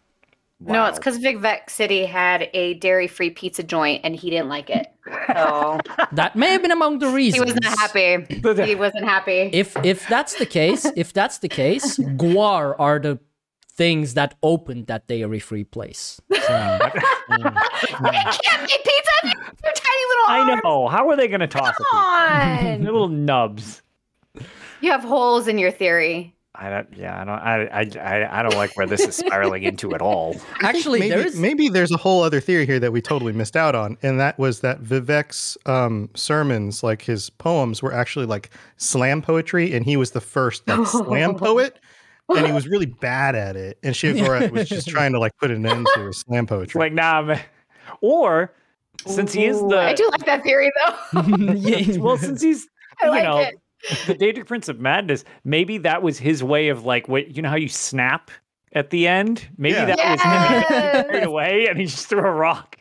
No, it's because Vic Vec City had a dairy-free pizza joint and he didn't like it. So That may have been among the reasons. he was not happy. Uh, he wasn't happy. If if that's the case, if that's the case, Guar are the things that opened that dairy free place. So, can't make pizza. with Your tiny little I know. How are they going to toss it? Come on. They're little nubs. you have holes in your theory. I don't. Yeah, I don't. I, I, I, I don't like where this is spiraling into at all. actually, maybe, there is maybe there's a whole other theory here that we totally missed out on, and that was that Vivec's um, sermons, like his poems, were actually like slam poetry, and he was the first like slam poet, and he was really bad at it. And Sheogorath was just trying to like put an end to his slam poetry. like nah, man. Or since he is the I do like that theory though. Yeah. well, since he's I you like know it. the Daedric Prince of Madness, maybe that was his way of like what you know how you snap at the end. Maybe Yeah. that was him Yes. carried away, and he just threw a rock.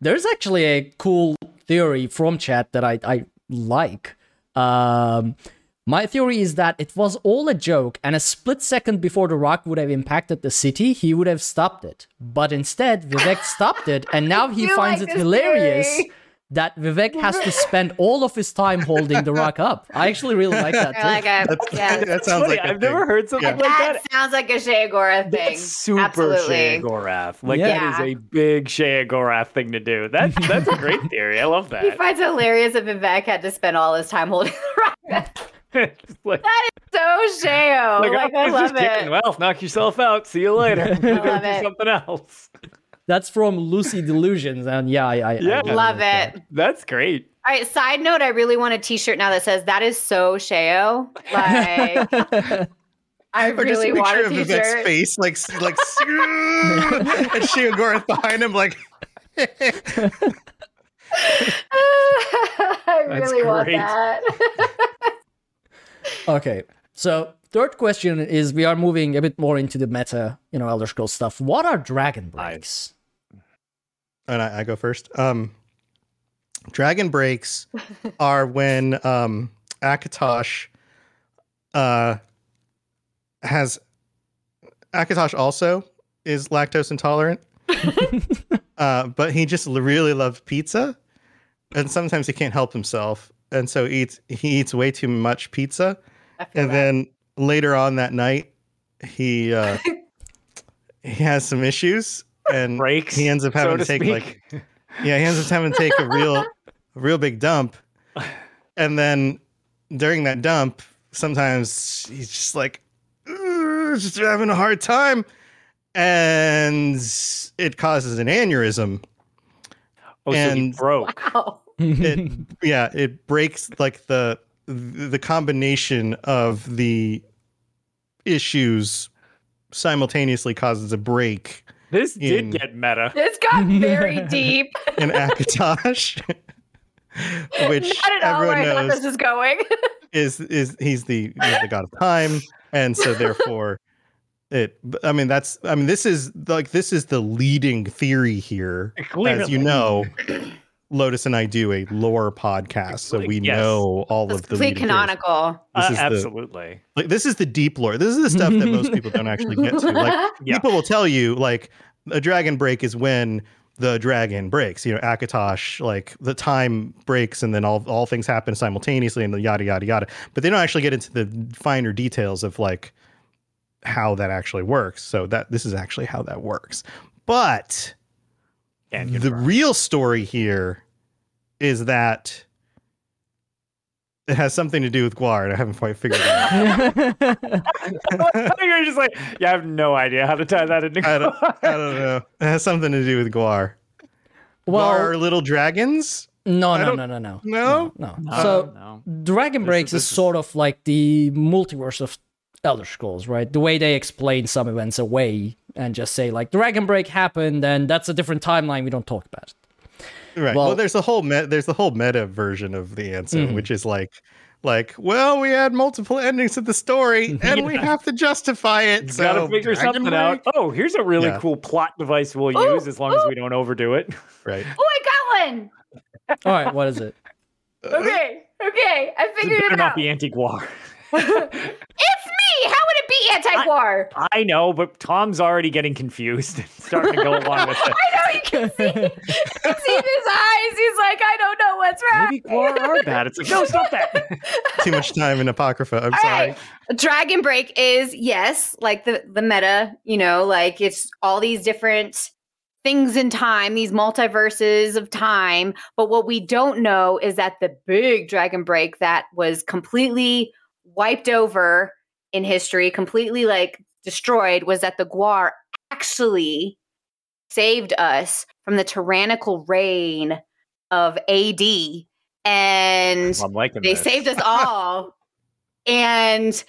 There's actually a cool theory from chat that I, I like. Um, my theory is that it was all a joke, and a split second before the rock would have impacted the city, he would have stopped it. But instead, Vivec stopped it, and now he finds like it hilarious theory. that Vivec has to spend all of his time holding the rock up. I actually really like that I like too. it. That's- Yeah. that sounds Funny, like a I've never heard something Yeah. like that that. sounds like a Sheogorath thing. That's super Absolutely. Sheogorath. Like Yeah. that is a big Sheogorath thing to do. That's that's a great theory. I love that. He finds it hilarious that Vivec had to spend all his time holding the rock. It's like, So Sheo. like, Like, oh, I love it. Well, knock yourself out. See you later. Go love do it. something else. That's from Lucy Delusions, and yeah, I, I Yeah. I Love that. it. That's great. All right, side note, I really want a t-shirt now that says that is so Sheo. Like I Or just really a want picture a of Vivec's t-shirt. face, like s- like, and Sheogorath behind him, like. I That's really want great. that. Okay, so third question is we are moving a bit more into the meta, you know, Elder Scrolls stuff. What are dragon breaks? and I, I go first. Um, dragon breaks are when um, Akatosh uh, has Akatosh also is lactose intolerant, uh, but he just really loves pizza, and sometimes he can't help himself, and so eats he eats way too much pizza, and that. then later on that night he uh, he has some issues. And Breaks. he ends up having so to take speak. like yeah, he ends up having to take a real, a real big dump, and then during that dump, sometimes he's just like, just having a hard time, and it causes an aneurysm. oh, so he and- broke. Wow. It yeah, it breaks like the the combination of the issues simultaneously causes a break This in- did get meta. This got very deep. in Akatosh, which Not at where everyone I knows this was going. is is he's the he's the god of time, and so therefore it. I mean that's I mean this is like this is the leading theory here, as you know. Lotus and I do a lore podcast, so we Yes. know all It's of the complete canonical. This Uh, is the absolutely. like this is the deep lore. This is the stuff that most people don't actually get to. Like Yeah. people will tell you like a dragon break is when the dragon breaks. You know, Akatosh, like the time breaks and then all all things happen simultaneously and the yada yada yada. But they don't actually get into the finer details of like how that actually works. So that this is actually how that works. But And the real story here is that it has something to do with Guar. and I haven't quite figured it out. You're just like, yeah, I have no idea how to tie that into. I don't, I don't know. It has something to do with Guar. well, Guar are little dragons? no, I no, no, no, no, No? no. No, So no. Dragon This- Breaks is is- sort of like the multiverse of Elder Scrolls, right? The way they explain some events away and just say like Dragon Break happened and that's a different timeline. We don't talk about it. Right. Well, Well- there's a whole me- there's the whole meta version of the answer, Mhm. which is like like, well, we had multiple endings to the story, and we have to justify it. You so gotta figure Dragon something out. Oh, here's a really Yeah. cool plot device we'll Ooh, use as long as we don't overdo it. Right. Oh, I got one. All right, what is it? Okay, okay, I figured It figured better it out. not out. be anti-Guar. it's me. How would it be anti-war? I know, but Tom's already getting confused and starting to go along with it. I know you can see. you can see his eyes. He's like, I don't know what's right. Maybe Guar are bad. It's like, no, stop that. Too much time in Apocrypha. I'm All sorry. right. Dragon Break is yes, like the the meta, you know, like it's all these different things in time, these multiverses of time. But what we don't know is that the big Dragon Break that was completely wiped over in history, completely like destroyed, was that the Guar actually saved us from the tyrannical reign of AD. And they this. saved us all and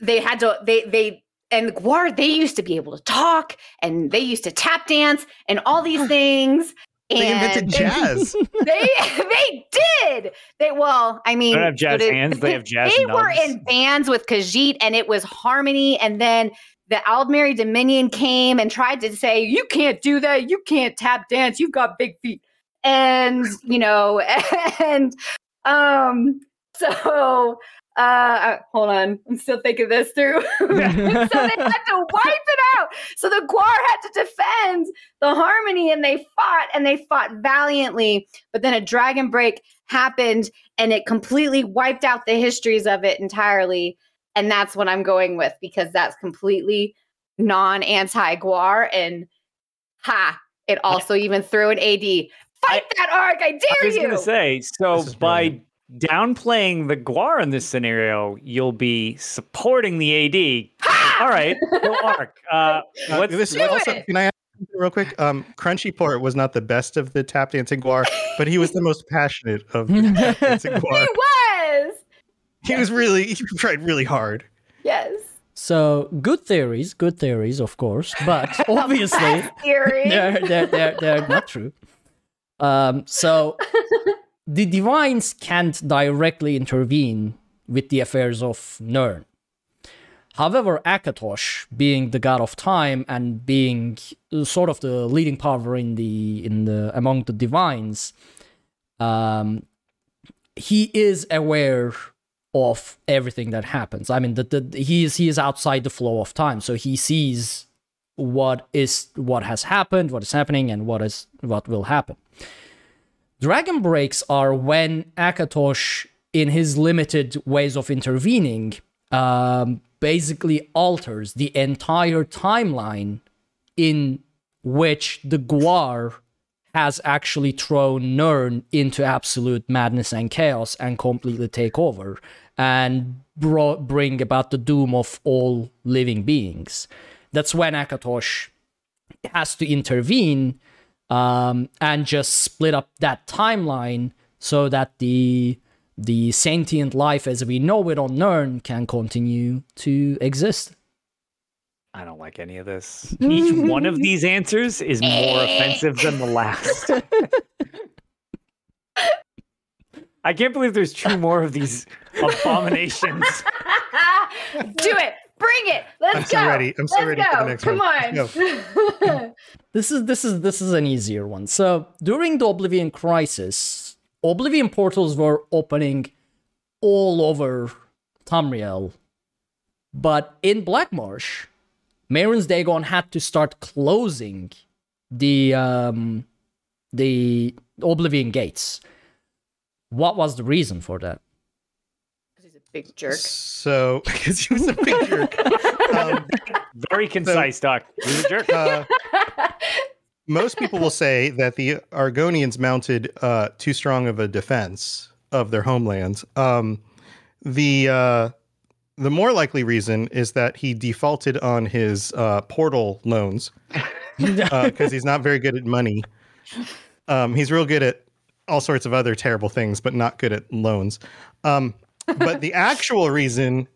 they had to they they and Guar they used to be able to talk and they used to tap dance and all these things They and invented jazz. they they did they well i mean They don't have jazz so they- hands, they have jazz they were in bands with khajiit and it was harmony and then the Aldmeri Dominion came and tried to say, You can't do that. You can't tap dance. You've got big feet. And, you know, and um, so uh hold on. I'm still thinking this through. so they had to wipe it out. So the Guar had to defend the harmony and they fought and they fought valiantly. But then a dragon break happened and it completely wiped out the histories of it entirely. And that's what I'm going with because that's completely non anti Guar. And ha, it also even threw an AD. Fight that arc. I dare you. I dare was you. gonna say, so by brilliant. Downplaying the Guar in this scenario, you'll be supporting the AD. All right, go Arc. Uh, Uh, what's, this Do also, it. can I ask real quick? Um, Crunchy Port was not the best of the tap dancing Guar, but he was the most passionate of the tap dancing Guar. he was. He was really, he tried really hard. Yes. So good theories, good theories, of course, but obviously they're, they're, they're, they're not true. Um, so the divines can't directly intervene with the affairs of Nirn. However, Akatosh, being the god of time and being sort of the leading power in the in the among the divines, um, he is aware of everything that happens. I mean, the, the, he is he is outside the flow of time, so he sees what is what has happened, what is happening, and what is what will happen. Dragon breaks are when Akatosh, in his limited ways of intervening, um, basically alters the entire timeline in which the Guar has actually thrown Nirn into absolute madness and chaos and completely take over and bring about the doom of all living beings. That's when Akatosh has to intervene um, and just split up that timeline so that the the sentient life as we know it on Nirn can continue to exist. I don't like any of this. Each one of these answers is more offensive than the last. I can't believe there's two more of these abominations. Do it. Bring it. Let's I'm go. so ready. I'm so Let's ready for the go. next Come one. Let's on. This is this is this is an easier one. So during the Oblivion Crisis, Oblivion portals were opening all over Tamriel, but in Blackmarsh, Mehrunes Dagon had to start closing the um, the Oblivion gates. What was the reason for that? He's a big jerk. So, because he was a big jerk. Um, Very concise, Doc. He's a jerk. uh, most people will say that the Argonians mounted uh, too strong of a defense of their homelands. Um, the uh, the more likely reason is that he defaulted on his uh, portal loans because he's not very good at money. Um, he's real good at all sorts of other terrible things, but not good at loans. Um, but the actual reason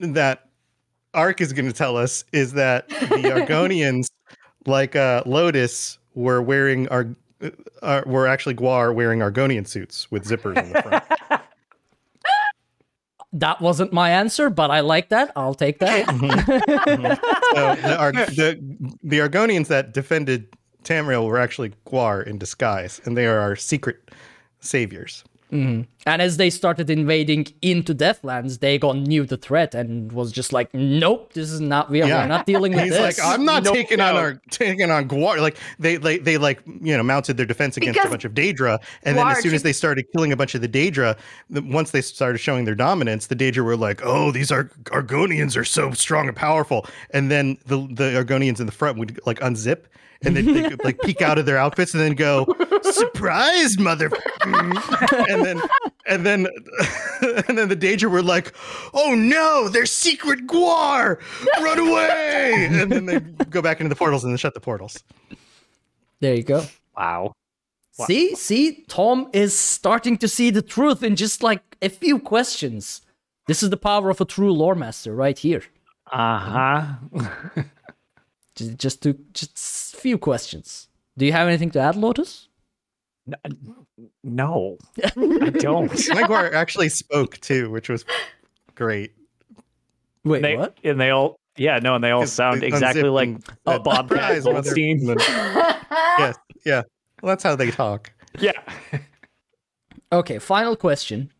that Ark is going to tell us is that the Argonians, like uh, Lotus, were wearing our uh, were actually Guar wearing Argonian suits with zippers in the front. That wasn't my answer, but I like that. I'll take that. so the, Ar- the the Argonians that defended Tamriel were actually Guar in disguise, and they are our secret saviors. Mhm. And as they started invading into Deadlands, Dagon knew the threat and was just like, "Nope, this is not. We are Yeah. we're not dealing with He's this." like, I'm not No, taking on our taking on Guar. Like they, they, they like you know mounted their defense against Because a bunch of Daedra, and then as soon as they started killing a bunch of the Daedra, the, once they started showing their dominance, the Daedra were like, oh, these Ar- Argonians are so strong and powerful, and then the the Argonians in the front would like unzip. And then they could like peek out of their outfits and then go, surprise, mother. and then and then and then the Daedra were like, oh no, they're secret Guar, run away. and then they go back into the portals and then shut the portals. there you go. Wow. Wow. See, see, Tom is starting to see the truth in just like a few questions. This is the power of a true lore master right here. Uh huh. Just, just to just few questions. Do you have anything to add, Lotus? No, I don't. Guar actually spoke too, which was great. Wait, they, what? And they all, yeah, no, and they all sound they exactly like and- uh, Bobcat surprise, Goldstein. yes, yeah. Well, that's how they talk. Yeah. Okay, final question.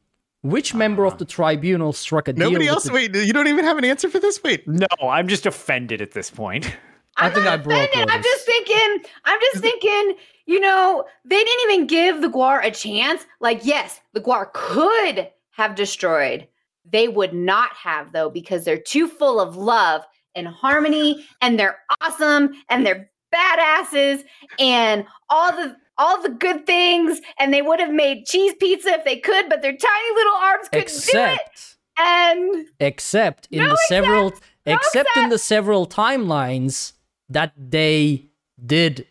Which member of the tribunal struck a deal? Nobody with else. the- Wait, you don't even have an answer for this. Wait, No, I'm just offended at this point. I I'm think not I broke offended. I'm just thinking. I'm just thinking. You know, they didn't even give the Guar a chance. Like, yes, the Guar could have destroyed. They would not have though, because they're too full of love and harmony, and they're awesome, and they're badasses, and all the all the good things. And they would have made cheese pizza if they could, but their tiny little arms couldn't do it. And except in No the several, No except in the several timelines that they did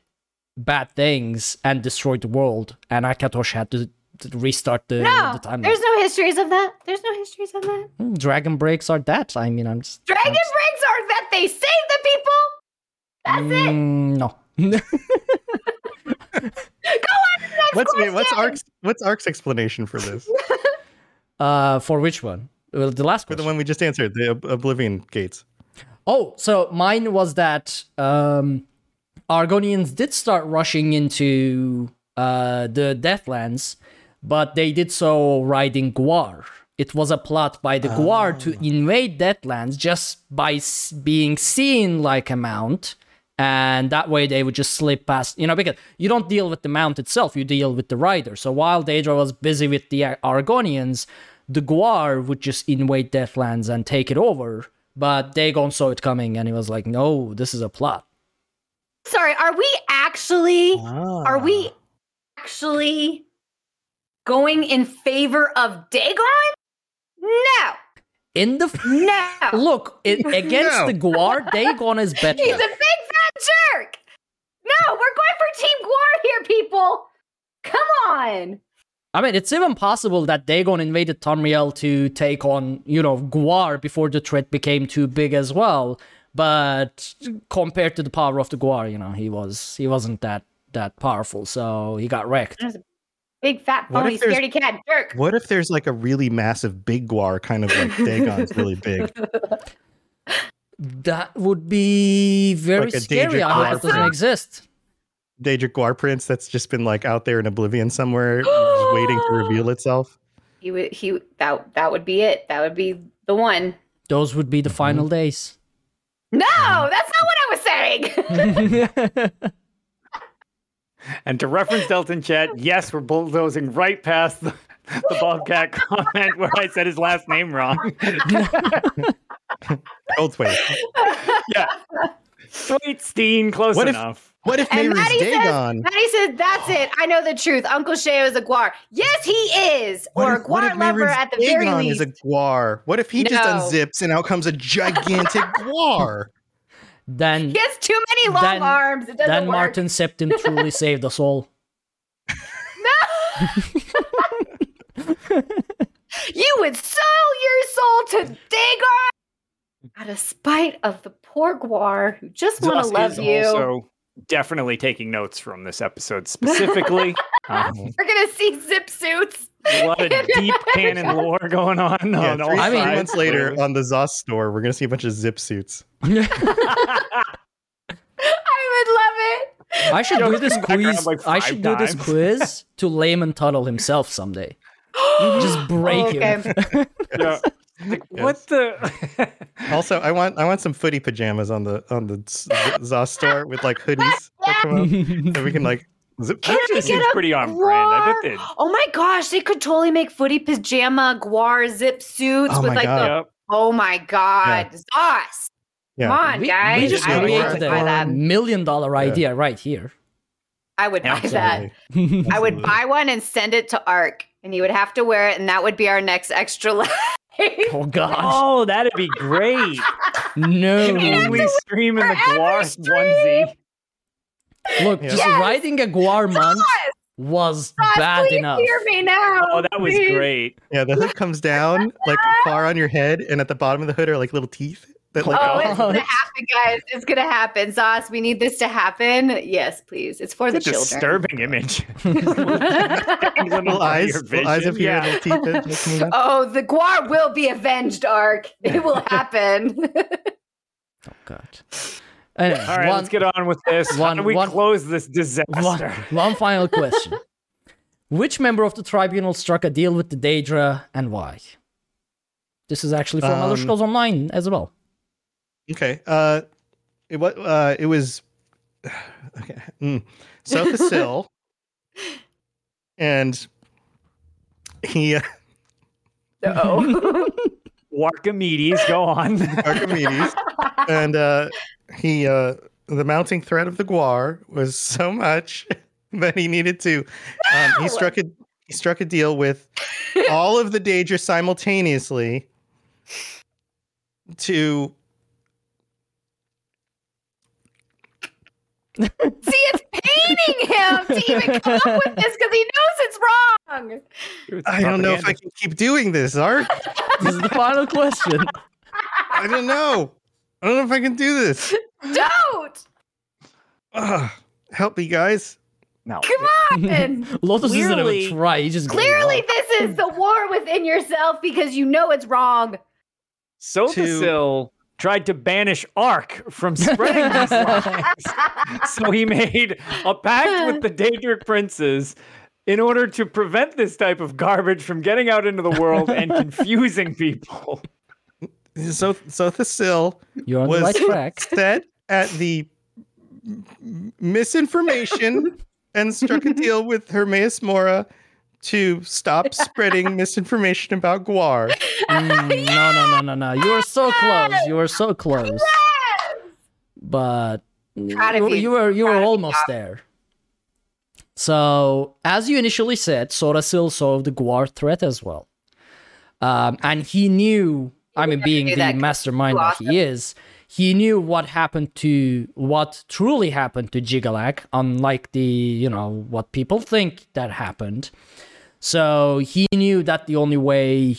bad things and destroyed the world, and Akatosh had to, to restart the, no, the timeline. there's no histories of that. There's no histories of that. Hmm, Dragon breaks are that. I mean, I'm just. Dragon I'm just- breaks are that they save the people. That's it. Mm, no. Go on to the next what's wait, what's Ark's what's Ark's explanation for this? uh, for which one? Well, the last one. for the one we just answered, the Ob- Oblivion Gates. Oh, so mine was that um, Argonians did start rushing into uh, the Deadlands, but they did so riding Guar. It was a plot by the Guar to invade Deadlands just by being seen like a mount. And that way they would just slip past, you know, because you don't deal with the mount itself, you deal with the rider. So while Daedra was busy with the Ar- Argonians, the Guar would just invade Deadlands and take it over. But Dagon saw it coming and he was like, no, this is a plot. Sorry, are we actually are Ah. we actually going in favor of Dagon? No. In the. F- No. Look, it, against No. the Guar, Dagon is better. He's a big fat jerk. No, we're going for Team Guar here, people. Come on. I mean, it's even possible that Dagon invaded Tamriel to take on, you know, Guar before the threat became too big as well. But compared to the power of the Guar, you know, he was he wasn't that that powerful, so he got wrecked. Big fat What phony if there's- scaredy cat jerk. What if there's like a really massive big Guar, kind of like Dagon's really big? That would be very Like scary. I hope Guar it doesn't prince. exist. Daedric Guar Prince that's just been like out there in Oblivion somewhere, just waiting to reveal itself. He would he that that would be it. That would be the one. Those would be the final mm-hmm. days. No, mm. that's not what I was saying. And to reference Delton Chat, yes, we're bulldozing right past the, the Bobcat comment where I said his last name wrong. Goldthwait. yeah. Sweet Steen, close What if- enough. What if And Mehrunes Maddie says- Dagon? Maddie said, "That's it. I know the truth. Uncle Sheo is a guar. Yes, he is, What or if- a guar lover Mehrunes at the very Dagon least." is a guar? What if he just unzips and out comes a gigantic guar? Then he has too many long Then- arms. It doesn't then work. Martin Septim truly saved us all. No. you would sell your soul to Dagon out of spite of the poor guar who just want to love you. Also, definitely taking notes from this episode specifically. um, We're gonna see zip suits. What a lot of deep canon lore going on. yeah, on three, I mean- months later on the ZOS store, we're gonna see a bunch of zip suits. I would love it. I should do this come back around quiz. like I five should do this quiz to Layman Tuttle himself someday. Just break him. Yeah. Like, what the? Also, I want I want some footy pajamas on the on the Z- ZOS store with like hoodies that come up, so we can like zip. Can Actually we seems get a pretty on brand. I bet guar? they. Oh my gosh, they could totally make footy pajama guar zip suits Oh with like God. the. Yep. Oh my god, ZOS! Yeah. Come on, we, guys. we just created a that. million dollar Yeah. idea right here. I would buy that. I would buy one and send it to Ark, and he would have to wear it, and that would be our next extra life. oh gosh, Oh, that'd be great. no! we stream in the for Guar onesie. Look, Yeah. just Yes! writing a Guar month was ZOS, bad enough. hear me now. Oh, that was please. great. Yeah, the hood comes down like far on your head, and at the bottom of the hood are like little teeth. That like Oh, it's gonna happen, guys. It's gonna happen. ZOS, we need this to happen. Yes, please. It's for the It's a children. disturbing image. little eyes, little eyes vision, up here, yeah. little teeth. that just move up. oh, the Guar will be avenged, Ark. It will happen. Oh god. Anyway, All right, one, let's get on with this. How one- do we one- close this disaster? one final question. Which member of the tribunal struck a deal with the Daedra and why? This is actually from Elder Um, Scrolls Online as well. Okay. Uh, it was. Uh, it was. Okay. Mm. Sotha Sil, and he uh, oh. Archimedes, go on. Archimedes, and uh, he uh, the mounting threat of the Guar was so much that he needed to. Um, he struck a he struck a deal with all of the Daedra simultaneously to See, it's paining him to even come up with this because he knows it's wrong. I don't know if I can keep doing this, Art. This is the final question. I don't know. I don't know if I can do this. Don't. Ugh. help me, guys. No. Come on. Lotus isn't Clearly- even try. He just Clearly, this is the war within yourself because you know it's wrong. Sotha Sil tried to banish Ark from spreading these lies. so he made a pact with the Daedric princes in order to prevent this type of garbage from getting out into the world and confusing people. So, Sotha Sil You're on was the right track. set at the misinformation and struck a deal with Hermaeus Mora to stop spreading misinformation about Guar. Mm, no, no, no, no, no. You were so close. You were so close. But you, you. you were you were almost there. So, as you initially said, Sotha Sil solved the Guar threat as well. Um, and he knew, I mean, being the that 'cause mastermind that he is, he knew what happened to, what truly happened to Jyggalag, unlike the, you know, what people think that happened. So he knew that the only way,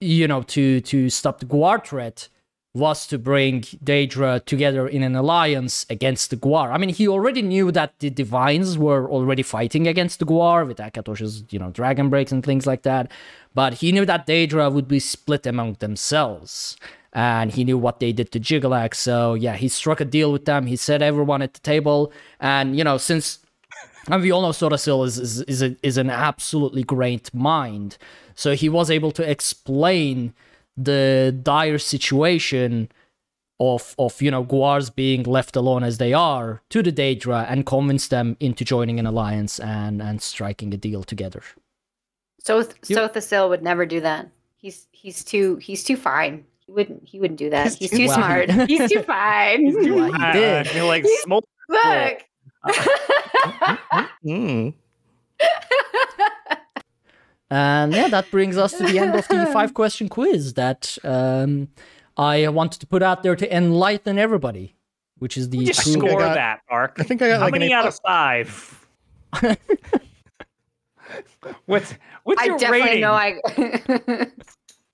you know, to to stop the Guar threat was to bring Daedra together in an alliance against the Guar. I mean, he already knew that the Divines were already fighting against the Guar with Akatosh's, you know, dragon breaks and things like that. But he knew that Daedra would be split among themselves. And he knew what they did to Jyggalag. So, yeah, he struck a deal with them. He set everyone at the table. And, you know, since and we all know Sotha Sil is is is, a, is an absolutely great mind. So he was able to explain the dire situation of of you know Guars being left alone as they are to the Daedra and convince them into joining an alliance and and striking a deal together. So You- Sotha Sil would never do that. He's he's too he's too fine. He wouldn't he wouldn't do that. He's He's too too smart. He's too fine. Well, he I- did. I feel like He's- smoke. Look, Mm. And yeah, that brings us to the end of the five question quiz that um, I wanted to put out there to enlighten everybody, which is the Just true- think I score got- that, Ark. I think I got How like many A out of five? what's what's I your definitely rating? know I.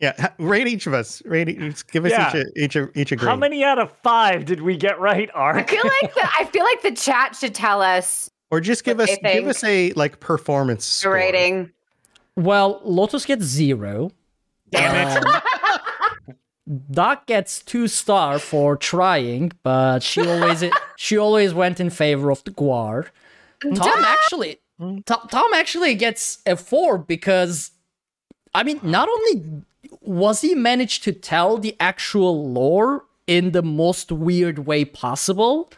Yeah, rate each of us. Rate each. Give us Yeah. each a, each a, each a grade. How many out of five did we get right, Ark? I feel like the, I feel like the chat should tell us Or just give us give us a like performance the score. rating. Well, Lotus gets zero. Damn it. Um, Doc gets two star for trying, but she always she always went in favor of the Guar. Tom actually Tom, Tom actually gets a four because I mean not only was he managed to tell the actual lore in the most weird way possible,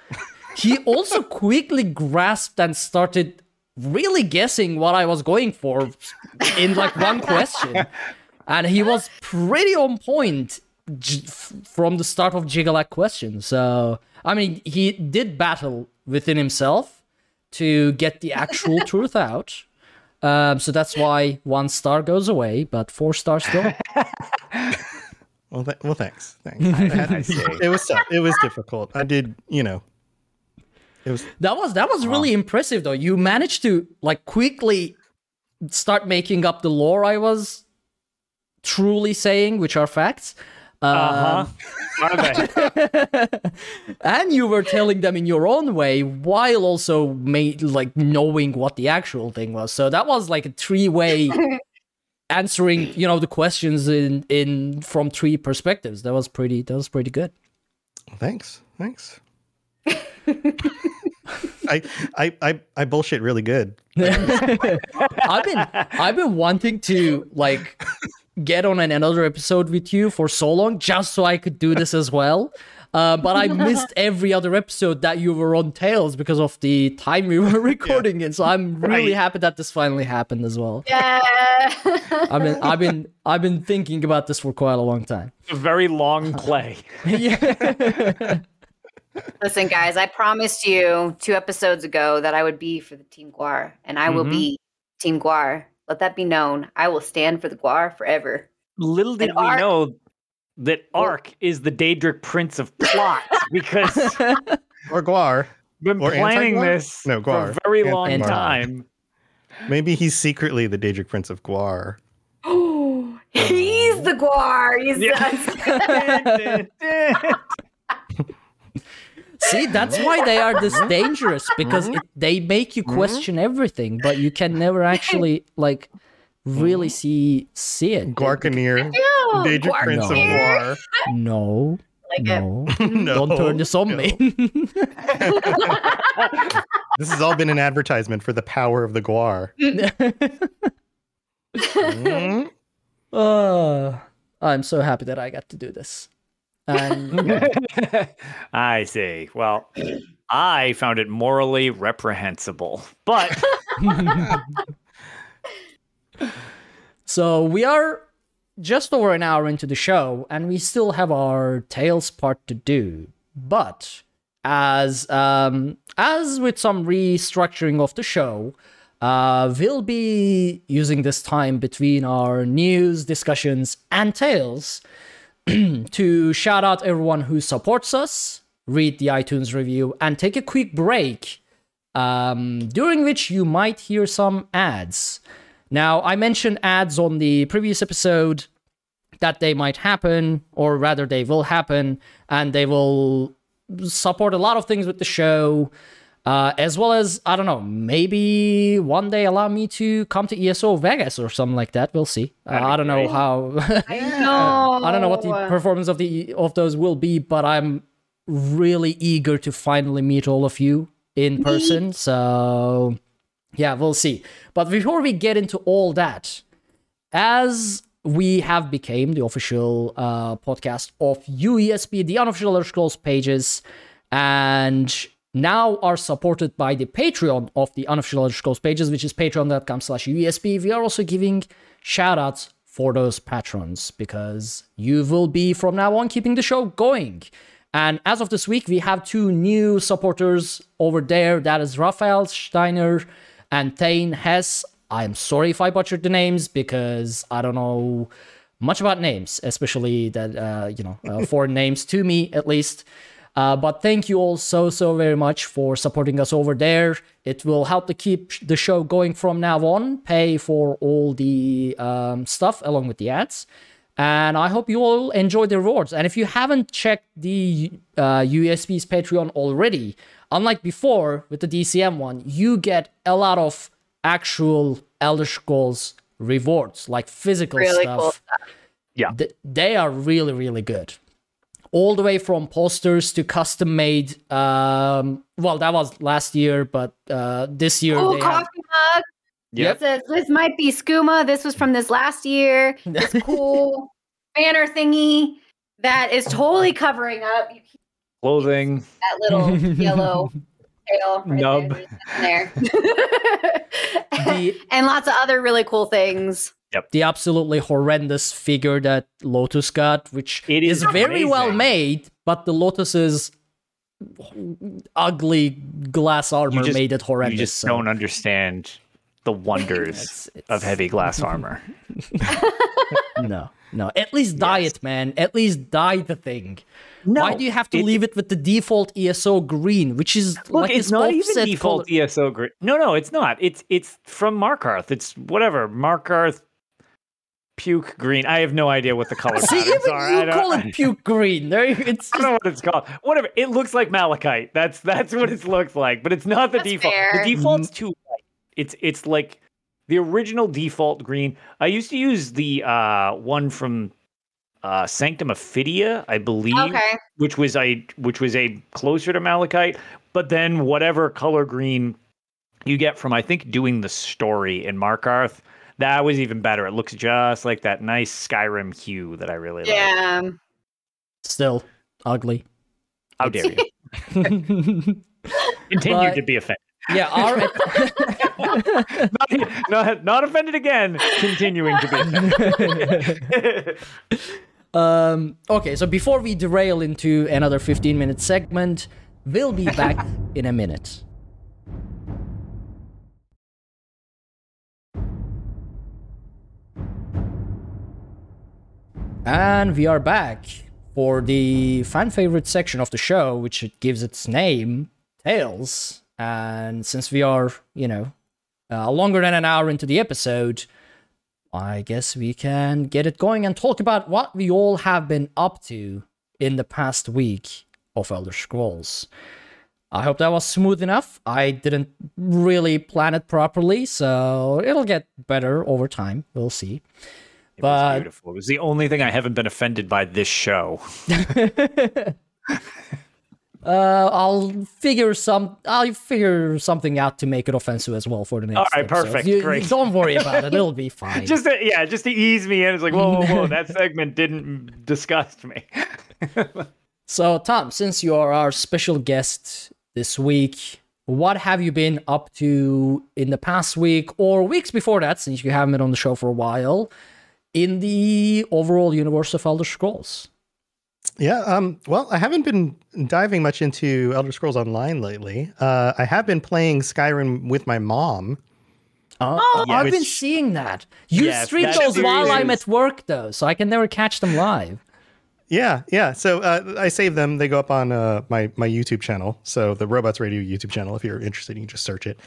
he also quickly grasped and started really guessing what I was going for in like one question. And he was pretty on point j- from the start of Jyggalag question. So, I mean, he did battle within himself to get the actual truth out. Um, so that's why one star goes away, but four stars still. Well, th- well, thanks. Thanks. I had- it was tough. It was difficult. I did, you know. It was That was that was really impressive though. You managed to like quickly start making up the lore I was truly saying, which are facts. Uh Um, huh. Are they? and you were telling them in your own way while also made like knowing what the actual thing was. So that was like a three-way answering, you know, the questions in in from three perspectives. That was pretty that was pretty good. thanks. Thanks. I, I I I bullshit really good. I've been I've been wanting to like get on an, another episode with you for so long just so I could do this as well. Uh, but I missed every other episode that you were on Tails because of the time we were recording it. So I'm really Right. happy that this finally happened as well. Yeah. I've been I've been I've been thinking about this for quite a long time. A very long play. yeah. Listen, guys, I promised you two episodes ago that I would be for the Team Guar, and I will Mhm. be Team Guar. Let that be known. I will stand for the Guar forever. Little did And we Ark- know that oh. Ark is the Daedric Prince of Plot because Or Guar. been Or planning anti-Guar? this No, for Guar. a very long Anti-Guar. time. Maybe he's secretly the Daedric Prince of Guar. Oh, he's the Guar. He's See, that's why they are this mm-hmm. dangerous because it, mm-hmm. they make you mm-hmm. question everything, but you can never actually like really see see it. Guarcaneer. Daedric Prince of here. Guar. No, Like no, no. don't turn this on no. me. This has all been an advertisement for the power of the Guar. Mhm. uh, I'm so happy that I got to do this. Yeah, I see. Well, I found it morally reprehensible, but so we are just over an hour into the show, and we still have our Tales part to do. But as um, as with some restructuring of the show, uh, we'll be using this time between our news discussions and tales to shout out everyone who supports us, read the iTunes review, and take a quick break, um, during which you might hear some ads. Now, I mentioned ads on the previous episode that they might happen, or rather, they will happen, and they will support a lot of things with the show. Uh, as well as I don't know, maybe one day allow me to come to ESO Vegas or something like that. We'll see. Uh, I don't know great. how. I know. I don't know what the performance of the of those will be, but I'm really eager to finally meet all of you in person. So yeah, we'll see. But before we get into all that, as we have became the official uh, podcast of UESP, the unofficial Elder Scrolls pages, and now are supported by the Patreon of the unofficial Elder Scrolls pages, which is patreon.com slash UESP. We are also giving shout outs for those patrons because you will be from now on keeping the show going. And as of this week, we have two new supporters over there. That is Raphael Steiner and Thane Hess. I'm sorry if I butchered the names because I don't know much about names, especially that uh, you know uh, foreign names to me at least. Uh, but thank you all so so very much for supporting us over there. It will help to keep the show going from now on. Pay for all the um, stuff along with the ads. And I hope you all enjoy the rewards. And if you haven't checked the uh, UESP's Patreon already, unlike before with the DCM one, you get a lot of actual Elder Scrolls rewards, like physical Really stuff. cool stuff. Yeah. Th- they are really, really good. All the way from posters to custom made. Um, well, that was last year, but uh, this year Oh, they have- coffee mug. Yep. It says this might be skooma. This was from this last year. This cool banner thingy that is totally covering up. You keep Clothing. that little yellow tail right Nub. there, just there. the and lots of other really cool things. The absolutely horrendous figure that Lotus got, which It is is very well made, but the Lotus's ugly glass armor just- made it horrendous. You just so don't understand the wonders it's- it's- of heavy glass armor. No, no. At least dye Yes. it, man. At least dye the thing. No, Why do you have to it- leave it with the default ESO green, which is Look, like it's not even default color- ESO green. No, no, it's not. It's it's from Markarth. It's whatever Markarth puke green. I have no idea what the color See, patterns even are. I you don't- call it puke green. There, it's I don't know what it's called. Whatever. It looks like malachite. That's that's what it looks like. But it's not the That's default. fair. The default's too light. It's it's like the original default green. I used to use the uh one from uh Sanctum Ophidia, I believe, Okay. which was a which was a closer to malachite. But then whatever color green you get from I think doing the story in Markarth, that was even better. It looks just like that nice Skyrim hue that I really like. Yeah. still ugly. How dare you? Continue But- to be offended. yeah, our not, not, not offended again. Continuing to be offended. Um, okay, so before we derail into another 15 minute segment, we'll be back in a minute. And we are back for the fan favorite section of the show, which it gives its name, Tales. And since we are, you know, uh, longer than an hour into the episode, I guess we can get it going and talk about what we all have been up to in the past week of Elder Scrolls. I hope that was smooth enough. I didn't really plan it properly, so it'll get better over time. We'll see. It was beautiful. It was the only thing I haven't been offended by this show. Uh, I'll figure some. I'll figure something out to make it offensive as well for the next. All right, episode. perfect, you great. Don't worry about it. It'll be fine. Just to, yeah, just to ease me in. It's like whoa, whoa, whoa. that segment didn't disgust me. So, Tom, since you are our special guest this week, what have you been up to in the past week or weeks before that, since you haven't been on the show for a while, in the overall universe of Elder Scrolls? Yeah. Um. Well, I haven't been diving much into Elder Scrolls Online lately. Uh, I have been playing Skyrim with my mom. Oh, yeah, I've been seeing that. You Yes, stream that those while I'm at work, though, so I can never catch them live. Yeah, yeah. So uh, I save them. They go up on uh, my my YouTube channel. So the Robots Radio YouTube channel. If you're interested, you can just search it.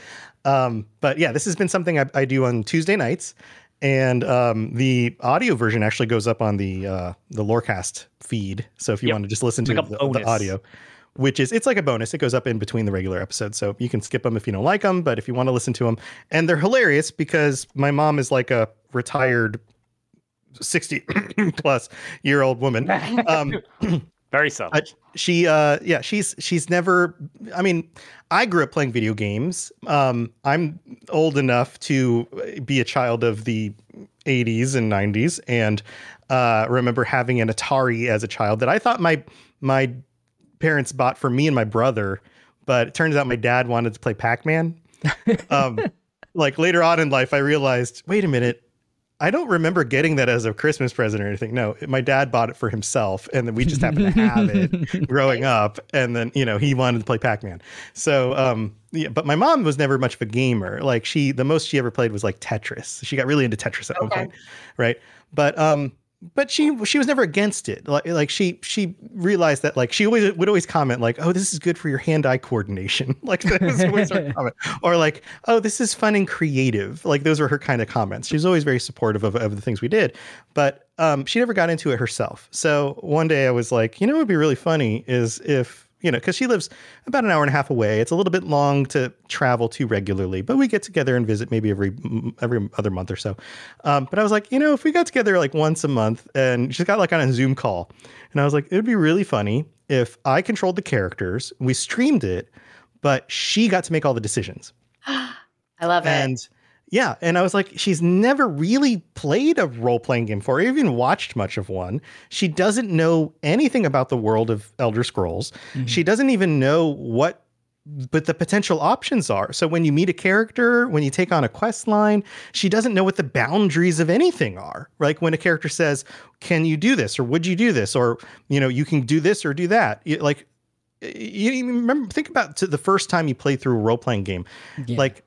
Um, but yeah, this has been something I, I do on Tuesday nights, and um, the audio version actually goes up on the uh, the Lorecast feed. So if you Yep. want to just listen to Like the, the audio, which is it's like a bonus. It goes up in between the regular episodes, so you can skip them if you don't like them. But if you want to listen to them, and they're hilarious because my mom is like a retired. 60 plus year old woman um Very uh, she uh yeah she's she's never i mean i grew up playing video games. Um i'm old enough to be a child of the 80s and 90s and uh remember having an atari as a child that i thought my my parents bought for me and my brother but it turns out my dad wanted to play pac-man. Um like later on in life i realized wait a minute I don't remember getting that as a Christmas present or anything. No, my dad bought it for himself, and then we just happened to have it growing up. And then you know he wanted to play Pac Man. So um, yeah, but my mom was never much of a gamer. Like she, the most she ever played was like Tetris. She got really into Tetris at one point, right? But um, but she she was never against it. Like like she she realized that like she always would always comment like, oh, this is good for your hand eye coordination. like that was always her comment. Or like, oh, this is fun and creative. Like those were her kind of comments. She was always very supportive of, of the things we did, but um, she never got into it herself. So one day I was like, you know, what would be really funny is if you know, because she lives about an hour and a half away. It's a little bit long to travel to regularly, but we get together and visit maybe every every other month or so. Um, but I was like, you know, if we got together like once a month and just got like on a Zoom call, and I was like, it would be really funny if I controlled the characters, we streamed it, but she got to make all the decisions. I love it. And yeah, and I was like, she's never really played a role playing game before, or even watched much of one. She doesn't know anything about the world of Elder Scrolls. Mm-hmm. She doesn't even know what but the potential options are. So when you meet a character, when you take on a quest line, she doesn't know what the boundaries of anything are. Like when a character says, "Can you do this?" or "Would you do this?" or you know, "You can do this or do that." Like you remember think about to the first time you played through a role playing game. Yeah. Like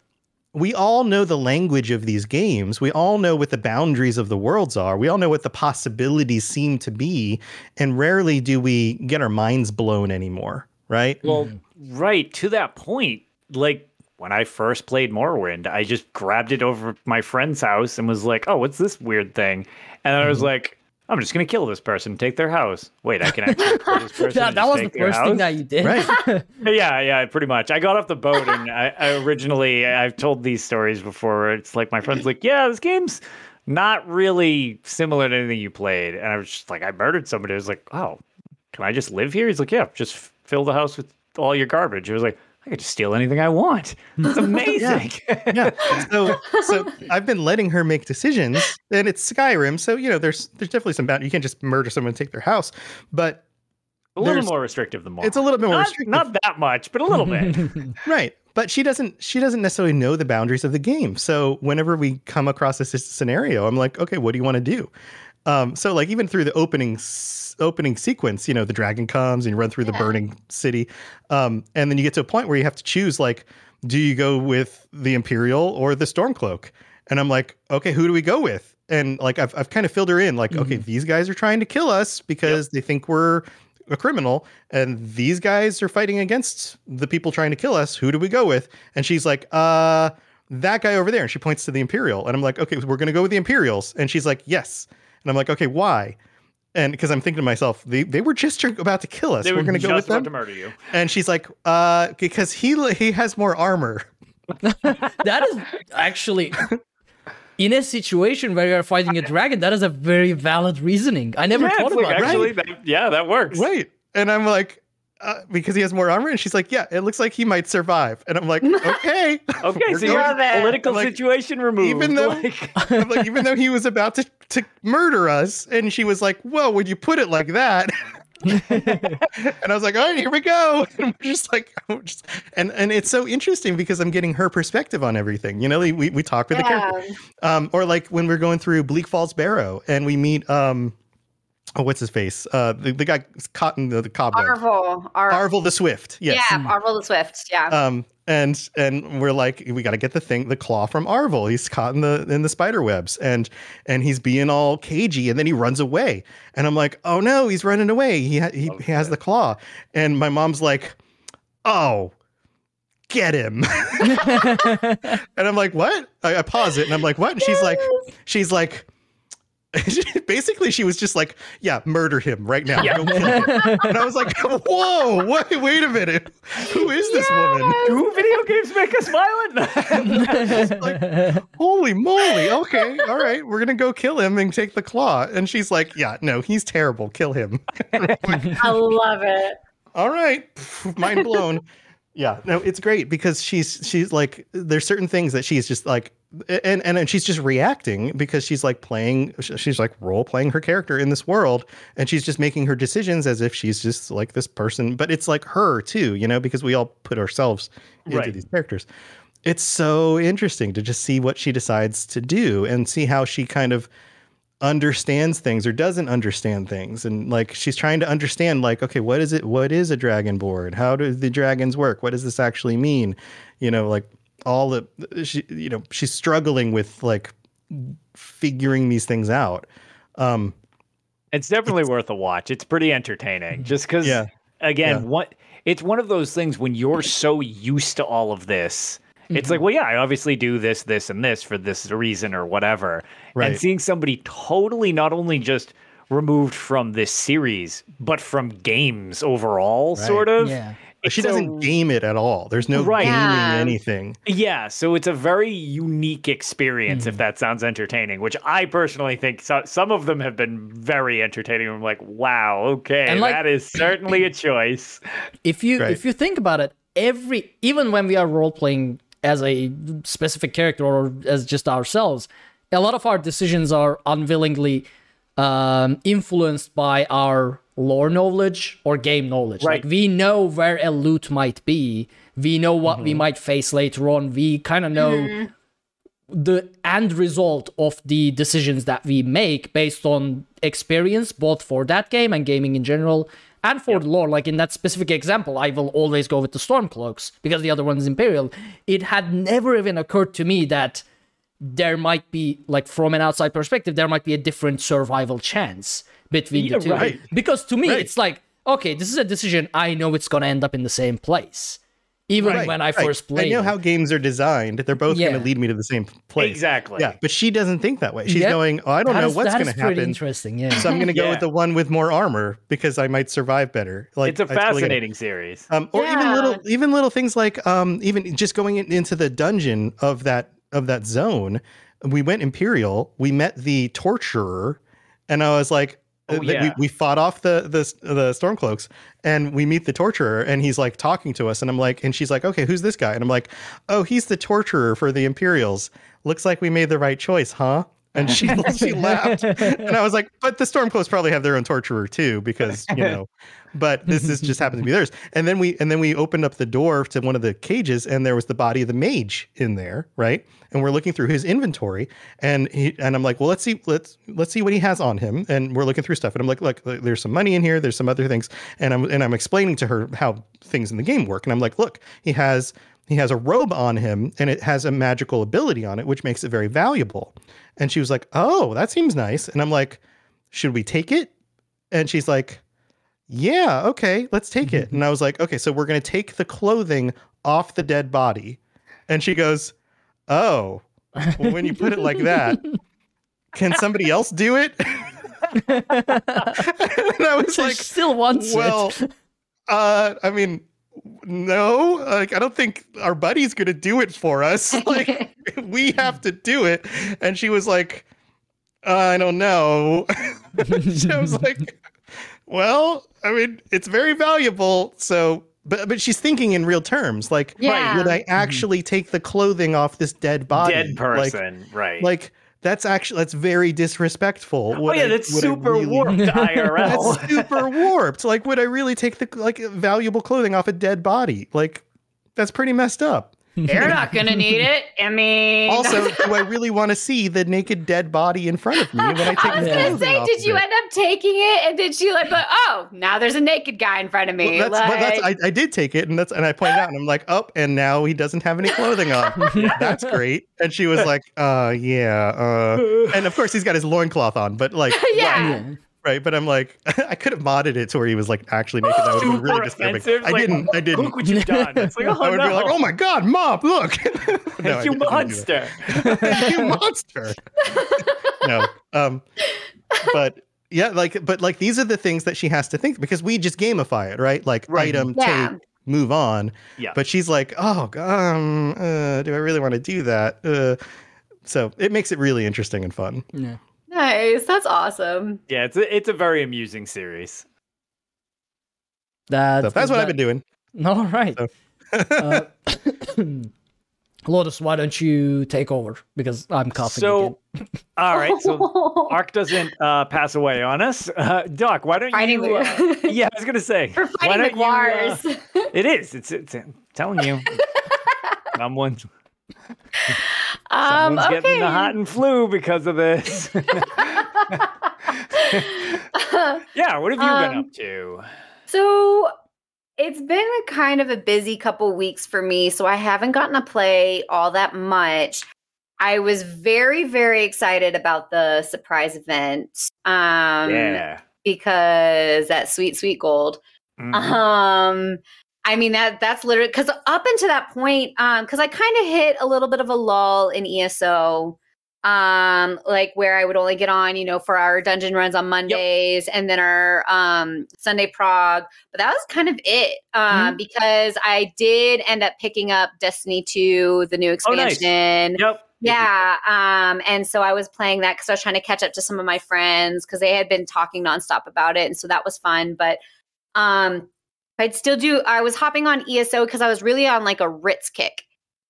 we all know the language of these games. We all know what the boundaries of the worlds are. We all know what the possibilities seem to be. And rarely do we get our minds blown anymore, right? Well, mm-hmm. right to that point, like when I first played Morrowind, I just grabbed it over my friend's house and was like, "Oh, what's this weird thing?" And I was mm-hmm. like, "I'm just gonna kill this person, take their house." Wait, I can actually kill this person. that, and that just was the take their first thing that you did. Right. Yeah, yeah, pretty much. I got off the boat and I, I originally I've told these stories before. It's like my friend's like, "Yeah, this game's not really similar to anything you played," and I was just like, "I murdered somebody." I was like, "Oh, can I just live here?" He's like, "Yeah, just fill the house with all your garbage." I was like, "I could just steal anything I want. It's amazing." yeah. So so I've been letting her make decisions, and it's Skyrim, so you know there's there's definitely some bound. You can't just murder someone and take their house, but a little more restrictive than more. it's a little bit more not, restrictive. not that much, but a little bit. Right. But she doesn't she doesn't necessarily know the boundaries of the game. So whenever we come across this scenario, I'm like, okay, what do you want to do? Um, so like even through the opening s- opening sequence, you know, the dragon comes and you run through the burning city. Um, and then you get to a point where you have to choose like, do you go with the Imperial or the Stormcloak? And I'm like, okay, who do we go with? And like I've I've kind of filled her in, like, okay, these guys are trying to kill us because they think we're a criminal and these guys are fighting against the people trying to kill us. Who do we go with? And she's like uh that guy over there. And she points to the imperial. And i'm like okay we're going to go with the imperials. And she's like yes and i'm like okay why and because i'm thinking to myself they, they were just about to kill us They we're were going to go with about them to murder you. and she's like uh because he he has more armor that is actually in a situation where you're fighting a dragon. That is a very valid reasoning. I never Yeah, thought it's like, about actually, that. that, yeah, that works. right and i'm like uh, because he has more armor and she's like yeah it looks like he might survive and i'm like okay Okay, We're so you have Love it. political Like, situation removed. even though- like, like, even though he was about to, to murder us, and she was like, "Whoa, would you put it like that," and I was like, "All right, here we go." And we're just like, we're just, and and it's so interesting because I'm getting her perspective on everything. You know, we we talk with the character, um, or like when we're going through Bleak Falls Barrow, and we meet um, oh, what's his face? Uh, the the guy caught in the, the cobweb, Arvel. Ar- Arvel the Swift. Yes. Yeah, Arvel the Swift. Yeah. Um, and and we're like, we got to get the thing, the claw from Arvel. He's caught in the in the spider webs, and and he's being all cagey, and then he runs away. And I'm like, oh no, he's running away. He ha- he, he has the claw. And my mom's like, oh, get him. and I'm like, what? I, I pause it, and I'm like, what? And she's like, she's like. Basically, she was just like, "Yeah, murder him right now. Yeah. Him." And I was like, "Whoa, wait, wait a minute. Who is this woman? do video games make us violent? like, holy moly. Okay. All right. We're going to go kill him and take the claw. And she's like, yeah, no, he's terrible. Kill him. I love it. All right. Mind blown. yeah. No, it's great because she's, she's like, there's certain things that she's just like, and, and and she's just reacting because she's like playing she's like role playing her character in this world and she's just making her decisions as if she's just like this person. But it's like her too you know because we all put ourselves into Right. these characters. It's so interesting to just see what she decides to do and see how she kind of understands things or doesn't understand things. And like she's trying to understand like okay what is it what is a Dragonborn? How do the dragons work? What does this actually mean? You know like all the she you know she's struggling with like figuring these things out um It's definitely worth a watch. It's pretty entertaining. Just because, Yeah. again, Yeah. what it's one of those things when you're so used to all of this. It's Mm-hmm. like, well, yeah, I obviously do this, this, and this for this reason or whatever. Right. And seeing somebody totally not only just removed from this series, but from games overall, Right. sort of. Yeah. It's she doesn't a- game it at all there's no Right. gaming Yeah. anything Yeah, so it's a very unique experience if that sounds entertaining, which I personally think so, some of them have been very entertaining. I'm like, wow, okay, And, like- that is certainly a choice. if you Right. if you think about it every even when we are role playing as a specific character or as just ourselves a lot of our decisions are unwillingly um, influenced by our lore knowledge or game knowledge. Right. like we know where a loot might be. We know what we mm-hmm. might face later on. We kind of know mm-hmm. the end result of the decisions that we make based on experience, both for that game and gaming in general, and for the lore. Like in that specific example, I will always go with the Stormcloaks because the other one is Imperial. It had never even occurred to me that there might be, like from an outside perspective, there might be a different survival chance between Yeah, the two. right. Because to me, Right. it's like, okay, this is a decision I know it's gonna end up in the same place. Even Right, when I right. first played. I know how games are designed. They're both going to lead me to the same place. Exactly. Yeah, but she doesn't think that way. She's Yep. going, "Oh, I don't That know is- what's going to is pretty happen." interesting, yeah. So I'm going to go Yeah. with the one with more armor because I might survive better. Like It's a I totally it. fascinating series. Um, or even little, even little things like, um, even just going in, into the dungeon of that of that zone. We went Imperial. We met the torturer, and I was like, Oh, yeah. we, we fought off the the the stormcloaks, and we meet the torturer, and he's like talking to us, and I'm like, and she's like, okay, who's this guy? And I'm like, oh, he's the torturer for the Imperials. Looks like we made the right choice, huh? And she she laughed, and I was like, but the Stormcloaks probably have their own torturer too, because you know. But this is just happens to be theirs. And then we and then we opened up the door to one of the cages, and there was the body of the mage in there, right? And we're looking through his inventory, and he and I'm like, well, let's see, let's let's see what he has on him. And we're looking through stuff, and I'm like, look, there's some money in here, there's some other things, and I'm and I'm explaining to her how things in the game work, and I'm like, look, he has he has a robe on him and it has a magical ability on it which makes it very valuable. And she was like oh that seems nice. And i'm like should we take it? And she's like yeah okay let's take it. And i was like okay so we're going to take the clothing off the dead body. And she goes oh well, when you put it like that can somebody else do it? And i was She like still wants well, it. uh, I mean, no, like I don't think our buddy's gonna do it for us. Like we have to do it. And she was like, uh, I don't know. so I was like, well, I mean, it's very valuable. So, but but she's thinking in real terms. Like, Yeah. would I mm-hmm. actually take the clothing off this dead body? Dead Like- person, right? Like, that's actually that's very disrespectful. oh Would yeah, I- that's super really- warped IRL. that's super warped. Like, would I really take the like valuable clothing off a dead body? Like, that's pretty messed up. They're not gonna need it. I mean, Also, do I really want to see the naked dead body in front of me when I take I was the gonna clothing say, off did you it? end up taking it? And did she like, but oh, now there's a naked guy in front of me. Well, that's, well, that's, I, I did take it, and that's and I pointed out, and I'm like, oh, and now he doesn't have any clothing on. that's great. And she was like, uh, yeah, uh, and of course he's got his loincloth on, but like, yeah. Right. But I'm like, I could have modded it to where he was like actually making That would be super really disturbing. offensive. I didn't. I didn't. Look what you've done. It's like, oh I would no, be like, oh my god, mom, look. no, you didn't monster. you monster. no. Um but yeah, like but like these are the things that she has to think because we just gamify it, right? Like Right. item, Yeah. take, move on. Yeah. But she's like, "Oh, um, uh, do I really want to do that?" Uh so it makes it really interesting and fun. Yeah. Nice. That's awesome. Yeah, it's a, it's a very amusing series. That, So that's what I've been doing. All right. So- uh, Lotus, why don't you take over? Because I'm coughing So, again. all right, so Ark doesn't uh, pass away on us. Uh, Doc, why don't Fighting you? Uh, the- yeah, I was gonna say. We're why fighting don't you, uh, McGuire's. it is. It's, it's I'm telling you. Someone's Um, Someone's okay. getting the hot and flu because of this. yeah, what have you been Um, up to? So it's been a kind of a busy couple weeks for me, so I haven't gotten to play all that much. I was very, very excited about the surprise event. Um yeah. because that sweet, sweet gold. Mhm. Um I mean that that's literally because up until that point, um, because I kind of hit a little bit of a lull in ESO, um, like where I would only get on, you know, for our dungeon runs on Mondays and then our um Sunday prog. But that was kind of it. Um, because I did end up picking up Destiny 2, the new Oh, nice. expansion. Yep. Yeah. Um, and so I was playing that because I was trying to catch up to some of my friends because they had been talking nonstop about it. And so that was fun. But um I'd still do I was hopping on ESO because I was really on like a writs kick.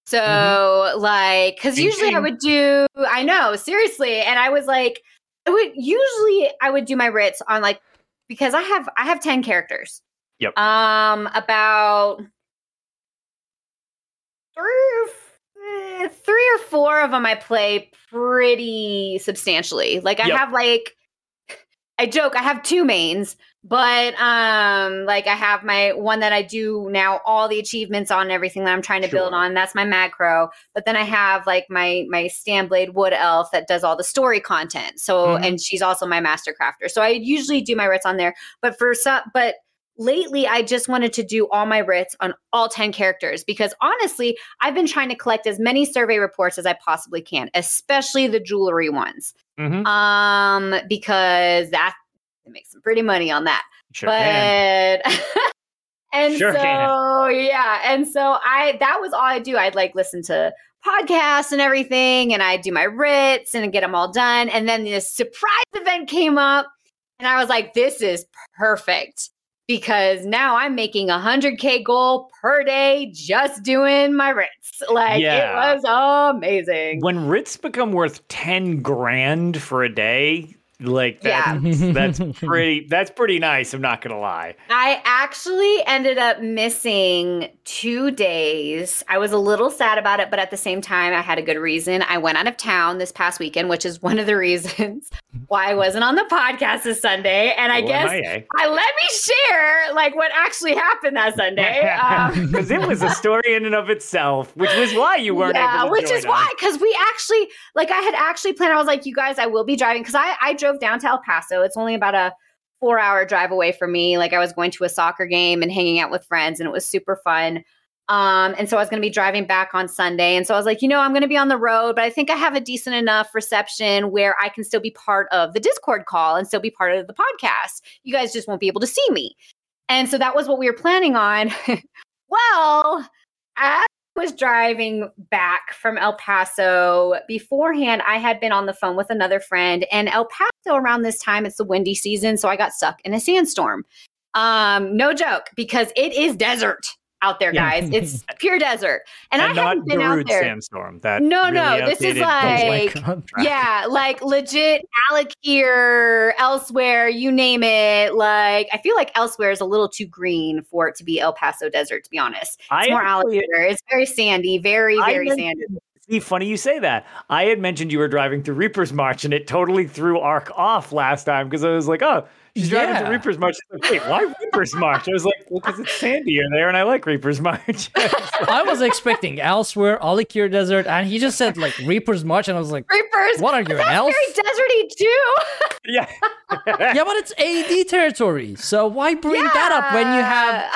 So like because usually I would do I know, seriously. And I was like, I would usually I would do my writs on like because I have I have 10 characters. Yep. Um about three or three or four of them I play pretty substantially. Like I Yep. have like I joke I have two mains, but um like I have my one that I do now all the achievements on everything that I'm trying to build on. That's my macro. But then I have like my my Stamblade Wood Elf that does all the story content. So Mhm. and she's also my master crafter. So I usually do my writs on there. But for some but lately I just wanted to do all my writs on all 10 characters because honestly, I've been trying to collect as many survey reports as I possibly can, especially the jewelry ones. Mhm. Um, because that it makes some pretty money on that. Sure but and Sure so can. yeah, and so I that was all I do. I'd like listen to podcasts and everything, and I'd do my writs and get them all done. And then this surprise event came up, and I was like, this is perfect because now I'm making a 100K goal per day just doing my writs. Like Yeah. it was amazing. When writs become worth 10 grand for a day, like that, Yeah. that's pretty that's pretty nice, I'm not gonna lie. I actually ended up missing two days. I was a little sad about it, but at the same time, I had a good reason. I went out of town this past weekend, which is one of the reasons why I wasn't on the podcast this Sunday. And I Well, guess MIA. I let me share like what actually happened that Sunday. Um, Because it was a story in and of itself, which was why you weren't yeah, able to which is why, because we actually, like, I had actually planned. I was like, you guys, I will be driving because I I drove down to El Paso. It's only about a four hour drive away from me. Like, I was going to a soccer game and hanging out with friends, and it was super fun. Um, and so I was going to be driving back on Sunday, and so I was like, you know, I'm going to be on the road, but I think I have a decent enough reception where I can still be part of the Discord call and still be part of the podcast. You guys just won't be able to see me. And so that was what we were planning on. well, as was driving back from El Paso beforehand, I had been on the phone with another friend, and El Paso around this time, it's the windy season, so I got stuck in a sandstorm. Um, no joke, because it is desert out there, Yeah. guys. It's pure desert, and, And, I haven't been out there. sandstorm. That No, really no, this is like- my bullshit. God. Yeah, like legit Alec here, Elsweyr, you name it. Like, I feel like Elsweyr is a little too green for it to be El Paso desert, to be honest. It's I more Alik'r. It's very sandy, very, I very sandy. mentioned- See, funny you say that. I had mentioned you were driving through Reaper's March, and it totally threw Ark off last time because I was like, "Oh, she's driving Yeah. through Reaper's March." Like, "Wait, why Reaper's March?" I was like, "Well, because it's sandy sandier there, and I like Reaper's March." I was expecting Elsweyr, Alik'r Desert, and he just said like Reaper's March, and I was like, Reapers. what are you, an That's elf? very deserty too. yeah, yeah, but it's AD territory, so why bring that up when you have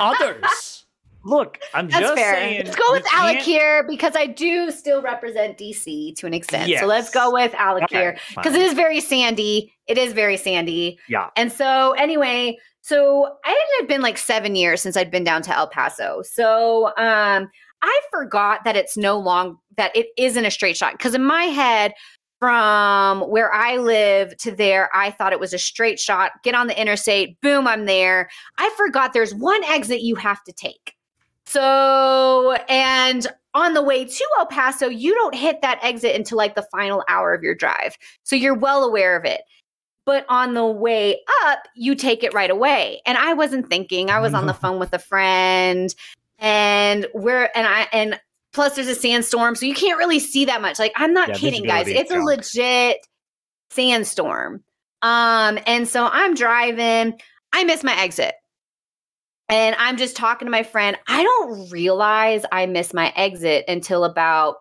others? Look, I'm That's just fair. saying. let's go with you Alec can't- here because I do still represent DC to an extent. So let's go with Alik'r because fine. it is very sandy. It is very sandy. Yeah. And so anyway, so I it had been like seven years since I'd been down to El Paso. So um I forgot that it's no long that it isn't a straight shot. Because in my head, from where I live to there, I thought it was a straight shot. Get on the interstate, boom, I'm there. I forgot there's one exit you have to take. So, and on the way to El Paso, you don't hit that exit until like the final hour of your drive. So you're well aware of it. But on the way up, you take it right away. And I wasn't thinking. I was on the phone with a friend and we're and I and Plus, there's a sandstorm, so you can't really see that much. Like, I'm not Yeah, kidding, guys. It's a legit sandstorm. Um, and so I'm driving. I miss my exit. And I'm just talking to my friend. I don't realize I miss my exit until about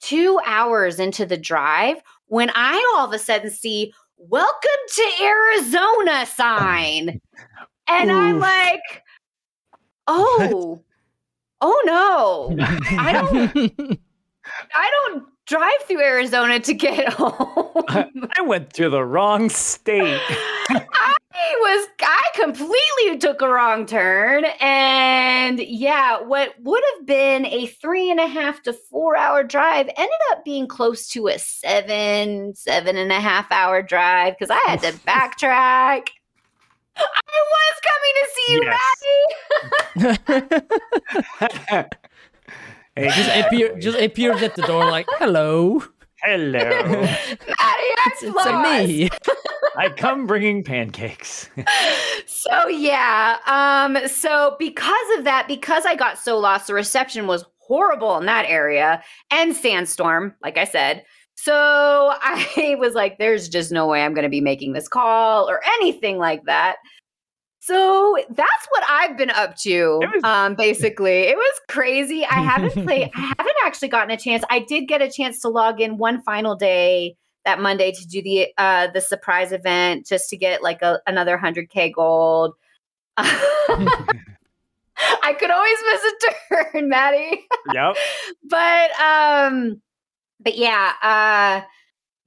two hours into the drive when I all of a sudden see welcome to Arizona sign. And I'm like, oh, oh no. I don't I don't drive through Arizona to get home. I went to the wrong state. I was I completely took a wrong turn. And yeah, what would have been a three and a half to four hour drive ended up being close to a seven, seven and a half hour drive because I had to backtrack. I was coming to see you, Yes. Maddie. Hey, just appear, just appeared at the door like, "Hello, hello. Maddie, I'm it's, it's me." I come bringing pancakes. so yeah um so because of that because i got so lost the reception was horrible in that area and sandstorm like i said so i was like there's just no way i'm going to be making this call or anything like that so that's what i've been up to was- um basically it was crazy i haven't played i haven't actually gotten a chance i did get a chance to log in one final day that Monday to do the uh the surprise event just to get like a, another 100k gold. I could always miss a turn, Maddie. yep. But um but yeah, uh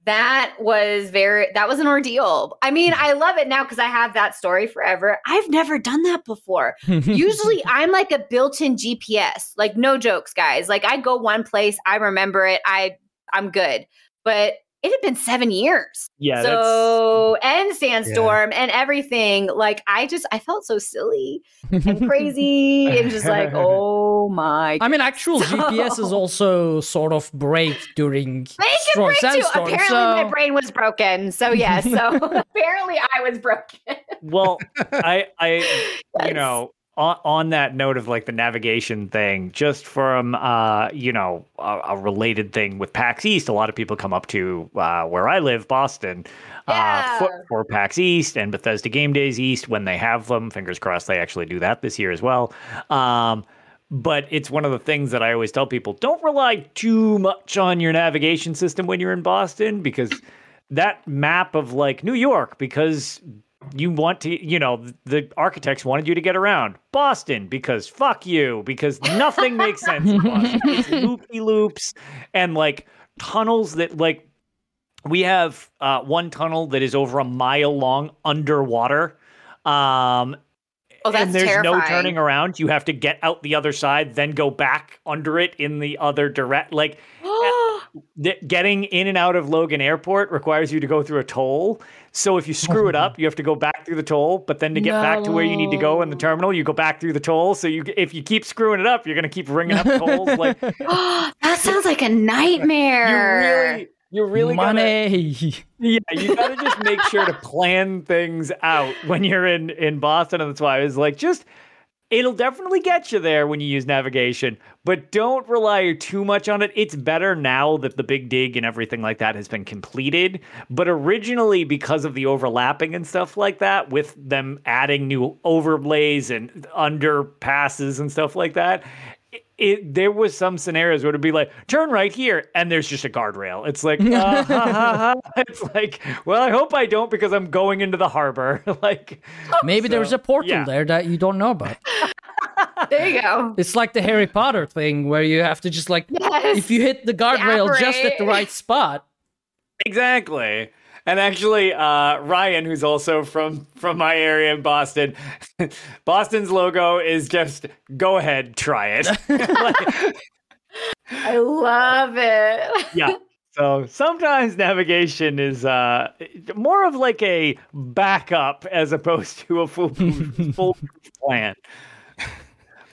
that was very that was an ordeal. I mean, I love it now because I have that story forever. I've never done that before. Usually I'm like a built-in GPS. Like no jokes, guys. Like I go one place, I remember it, I I'm good. But it had been seven years. Yeah. that's, so and sandstorm and everything. Like I just I felt so silly and crazy. and just like, oh my I mean, actual So- GPS is also sort of break during They can strong break too. sandstorms. Apparently my brain was broken. So yes, so apparently I was broken. well, I, I, you know, on, on that note of like the navigation thing, just from uh, you know, a, a related thing with PAX East, a lot of people come up to uh, where I live, Boston, uh, for, for PAX East and Bethesda Game Days East when they have them. Fingers crossed they actually do that this year as well. Um, but it's one of the things that I always tell people: don't rely too much on your navigation system when you're in Boston because that map of like New York because you want to, you know, the architects wanted you to get around Boston because fuck you, because nothing makes sense in Boston. It's loopy loops and like tunnels that like we have uh, one tunnel that is over a mile long underwater. Um, Oh, that's and there's terrifying. no turning around. You have to get out the other side, then go back under it in the other direct. Like getting in and out of Logan Airport requires you to go through a toll. So if you screw it up, you have to go back through the toll. But then to get back to where you need to go in the terminal, you go back through the toll. So you, if you keep screwing it up, you're gonna keep ringing up tolls. Like that sounds like a you nightmare. really, you really gotta, money. yeah, you gotta just make sure to plan things out when you're in in Boston. And that's why I was like, just it'll definitely get you there when you use navigation, but don't rely too much on it. It's better now that the big dig and everything like that has been completed. But originally, because of the overlapping and stuff like that, with them adding new overlays and underpasses and stuff like that. It, it, there was some scenarios where it'd be like turn right here and there's just a guardrail it's like uh, ha, ha, ha. it's like well i hope i don't because i'm going into the harbor like Maybe there's So, a portal yeah. there that you don't know about. There you go. It's like the Harry Potter thing where you have to just like Yes. if you hit the guardrail just at the right spot. Exactly. And actually, uh, Ryan, who's also from from my area in Boston, Boston's logo is just "Go ahead, try it." Like, I love it. yeah. So sometimes navigation is uh, more of like a backup as opposed to a full full plan.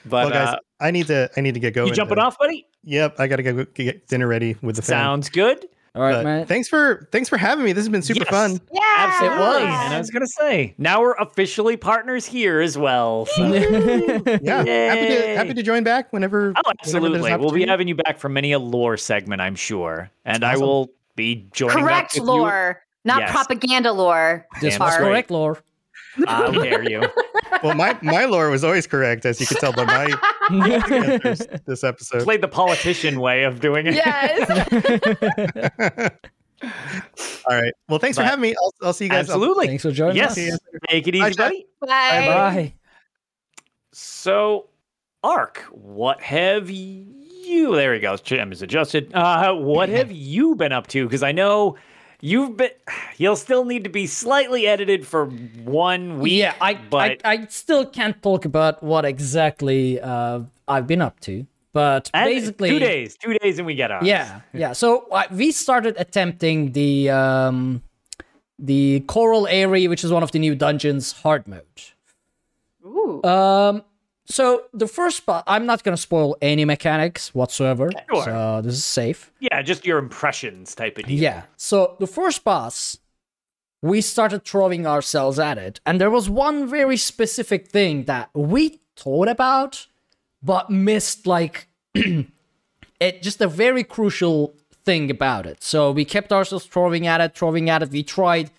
But well, guys, uh, I need to I need to get going. you jumping Uh, off, buddy? Yep, I gotta go get dinner ready with the fam. Sounds good. All right, But man. thanks for thanks for having me. This has been super Yes. fun. Yeah. Absolutely. And I was gonna say, now we're officially partners here as well. so- Yeah, happy to happy to join back whenever. Oh, whenever absolutely. We'll be having you back for many a lore segment, I'm sure. And I will be joining back Correct with lore, not Yes. propaganda lore. This Damn was correct, lore. You. How dare you? Well, my my lore was always correct, as you could tell by my this episode. Played the politician way of doing it. Yes. All right. Well, thanks for having me. I'll, I'll see you guys. Absolutely. Thanks for joining Yes. us. See you it easy, Chad. buddy. Bye. Bye. So, Ark, what have you? There he goes. Jim is adjusted. Uh, what have you been up to? Because I know you've been. You'll still need to be slightly edited for one week. Yeah, I, but I I still can't talk about what exactly uh, I've been up to, but and basically two days, two days, and we get out. Yeah, yeah. So uh, we started attempting the um, the Coral Aerie, which is one of the new dungeons, hard mode. Ooh. Um, so the first part, I'm not gonna spoil any mechanics whatsoever. Sure. So this is safe. yeah, just your impressions type of deal. Yeah. So the first boss, we started throwing ourselves at it, and there was one very specific thing that we thought about, but missed like it just a very crucial thing about it. So we kept ourselves throwing at it, throwing at it. We tried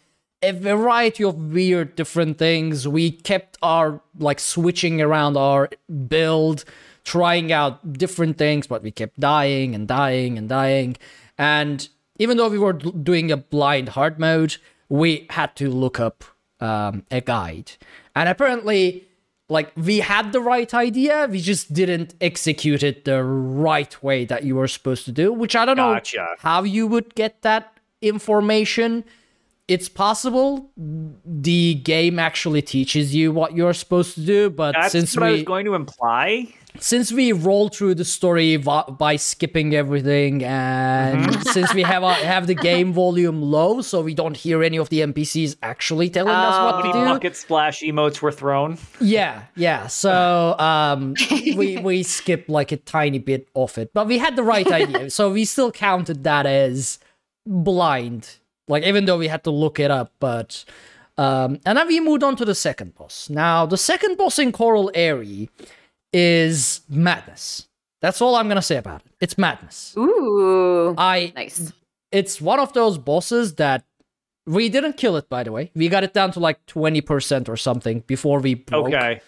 a variety of weird different things. We kept our like switching around our build, trying out different things, but we kept dying and dying and dying. And even though we were doing a blind hard mode, we had to look up um, a guide. And apparently, like we had the right idea, we just didn't execute it the right way that you were supposed to do. Which I don't Gotcha. know how you would get that information. It's possible the game actually teaches you what you're supposed to do, but That's since what I was we going to imply. since we roll through the story by skipping everything and Mm-hmm. since we have our, have the game volume low so we don't hear any of the npcs actually telling us Oh. what to many do bucket splash emotes were thrown? yeah yeah so um we we skipped like a tiny bit of it but we had the right idea so we still counted that as blind like even though we had to look it up but um and then we moved on to the second boss now the second boss in coral aerie is madness that's all i'm gonna say about it it's madness Ooh. i Nice. it's one of those bosses that we didn't kill it by the way we got it down to like 20% or something before we broke Okay.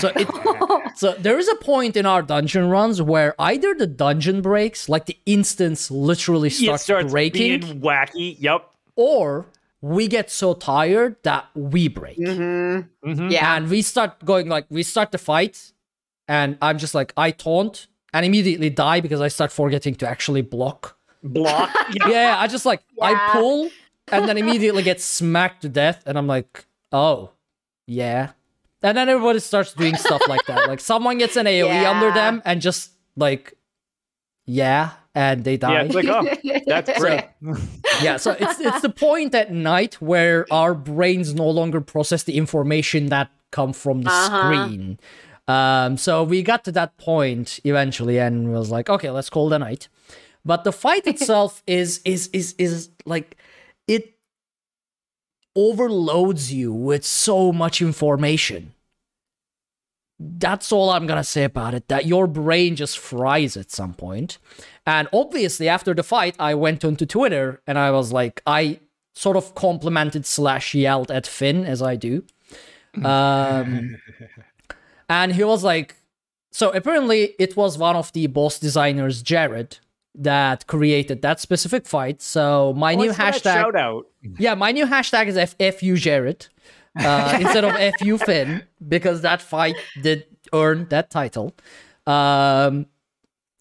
so it, so there is a point in our dungeon runs where either the dungeon breaks, like the instance literally starts, starts breaking, being wacky. Yep. or we get so tired that we break. Mm-hmm. Mhm. Yeah. And we start going like we start the fight, and I'm just like I taunt and immediately die because I start forgetting to actually block. Block. Yep. Yeah, I just like I pull and then immediately get smacked to death, and I'm like, oh, yeah. And then everybody starts doing stuff like that. Like someone gets an AoE under them and just like, yeah, and they die. Yeah, it's like, oh, that's great. yeah, so it's it's the point at night where our brains no longer process the information that come from the Uh-huh. screen. Um, so we got to that point eventually, and was like, okay, let's call the night. But the fight itself is is is is like it overloads you with so much information. That's all I'm gonna say about it. That your brain just fries at some point. And obviously, after the fight, I went onto Twitter and I was like, I sort of complimented slash yelled at Finn as I do. Um, and he was like, so apparently it was one of the boss designers, Jared, that created that specific fight. So my new What's that hashtag, Shout out. yeah, my new hashtag is F- FU Jared uh, instead of FU Finn because that fight did earn that title. Um,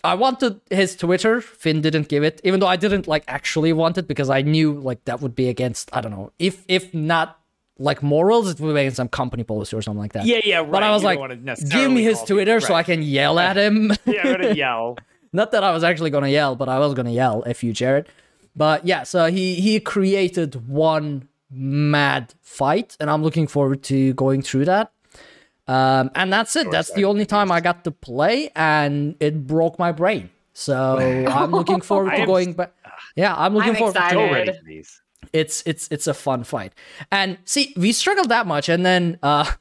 I wanted his Twitter. Finn didn't give it, even though I didn't like actually want it because I knew like that would be against I don't know if if not like morals, it would be against some company policy or something like that. Yeah, yeah, right. But I was You like, give me his Twitter so I can yell at him. Yeah, I'm gonna yell. Not that I was actually gonna yell, but I was gonna yell if you Jared. But yeah, so he he created one mad fight, and I'm looking forward to going through that. Um, and that's it. That's the only time I got to play, and it broke my brain. So I'm looking forward to going back. yeah, I'm looking I'm forward to excited. Ready it's it's it's a fun fight and see we struggled that much and then uh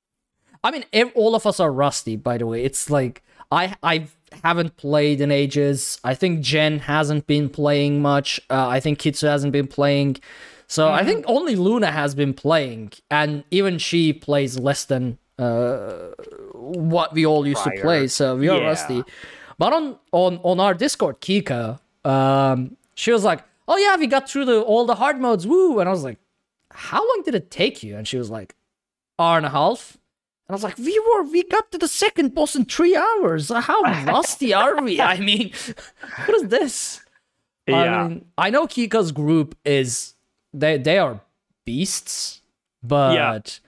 i mean all of us are rusty by the way it's like i i haven't played in ages i think jen hasn't been playing much uh, i think kitsu hasn't been playing so i think only luna has been playing and even she plays less than uh what we all used to play so we are Yeah. rusty but on on on our Discord, Kika, um, she was like, "Oh yeah, we got through the all the hard modes, woo!" And I was like, "How long did it take you?" And she was like, "Hour and a half." And I was like, "We were we got to the second boss in three hours. Uh, how rusty are we? I mean, what is this?" Yeah. I mean, I know Kika's group is they they are beasts, but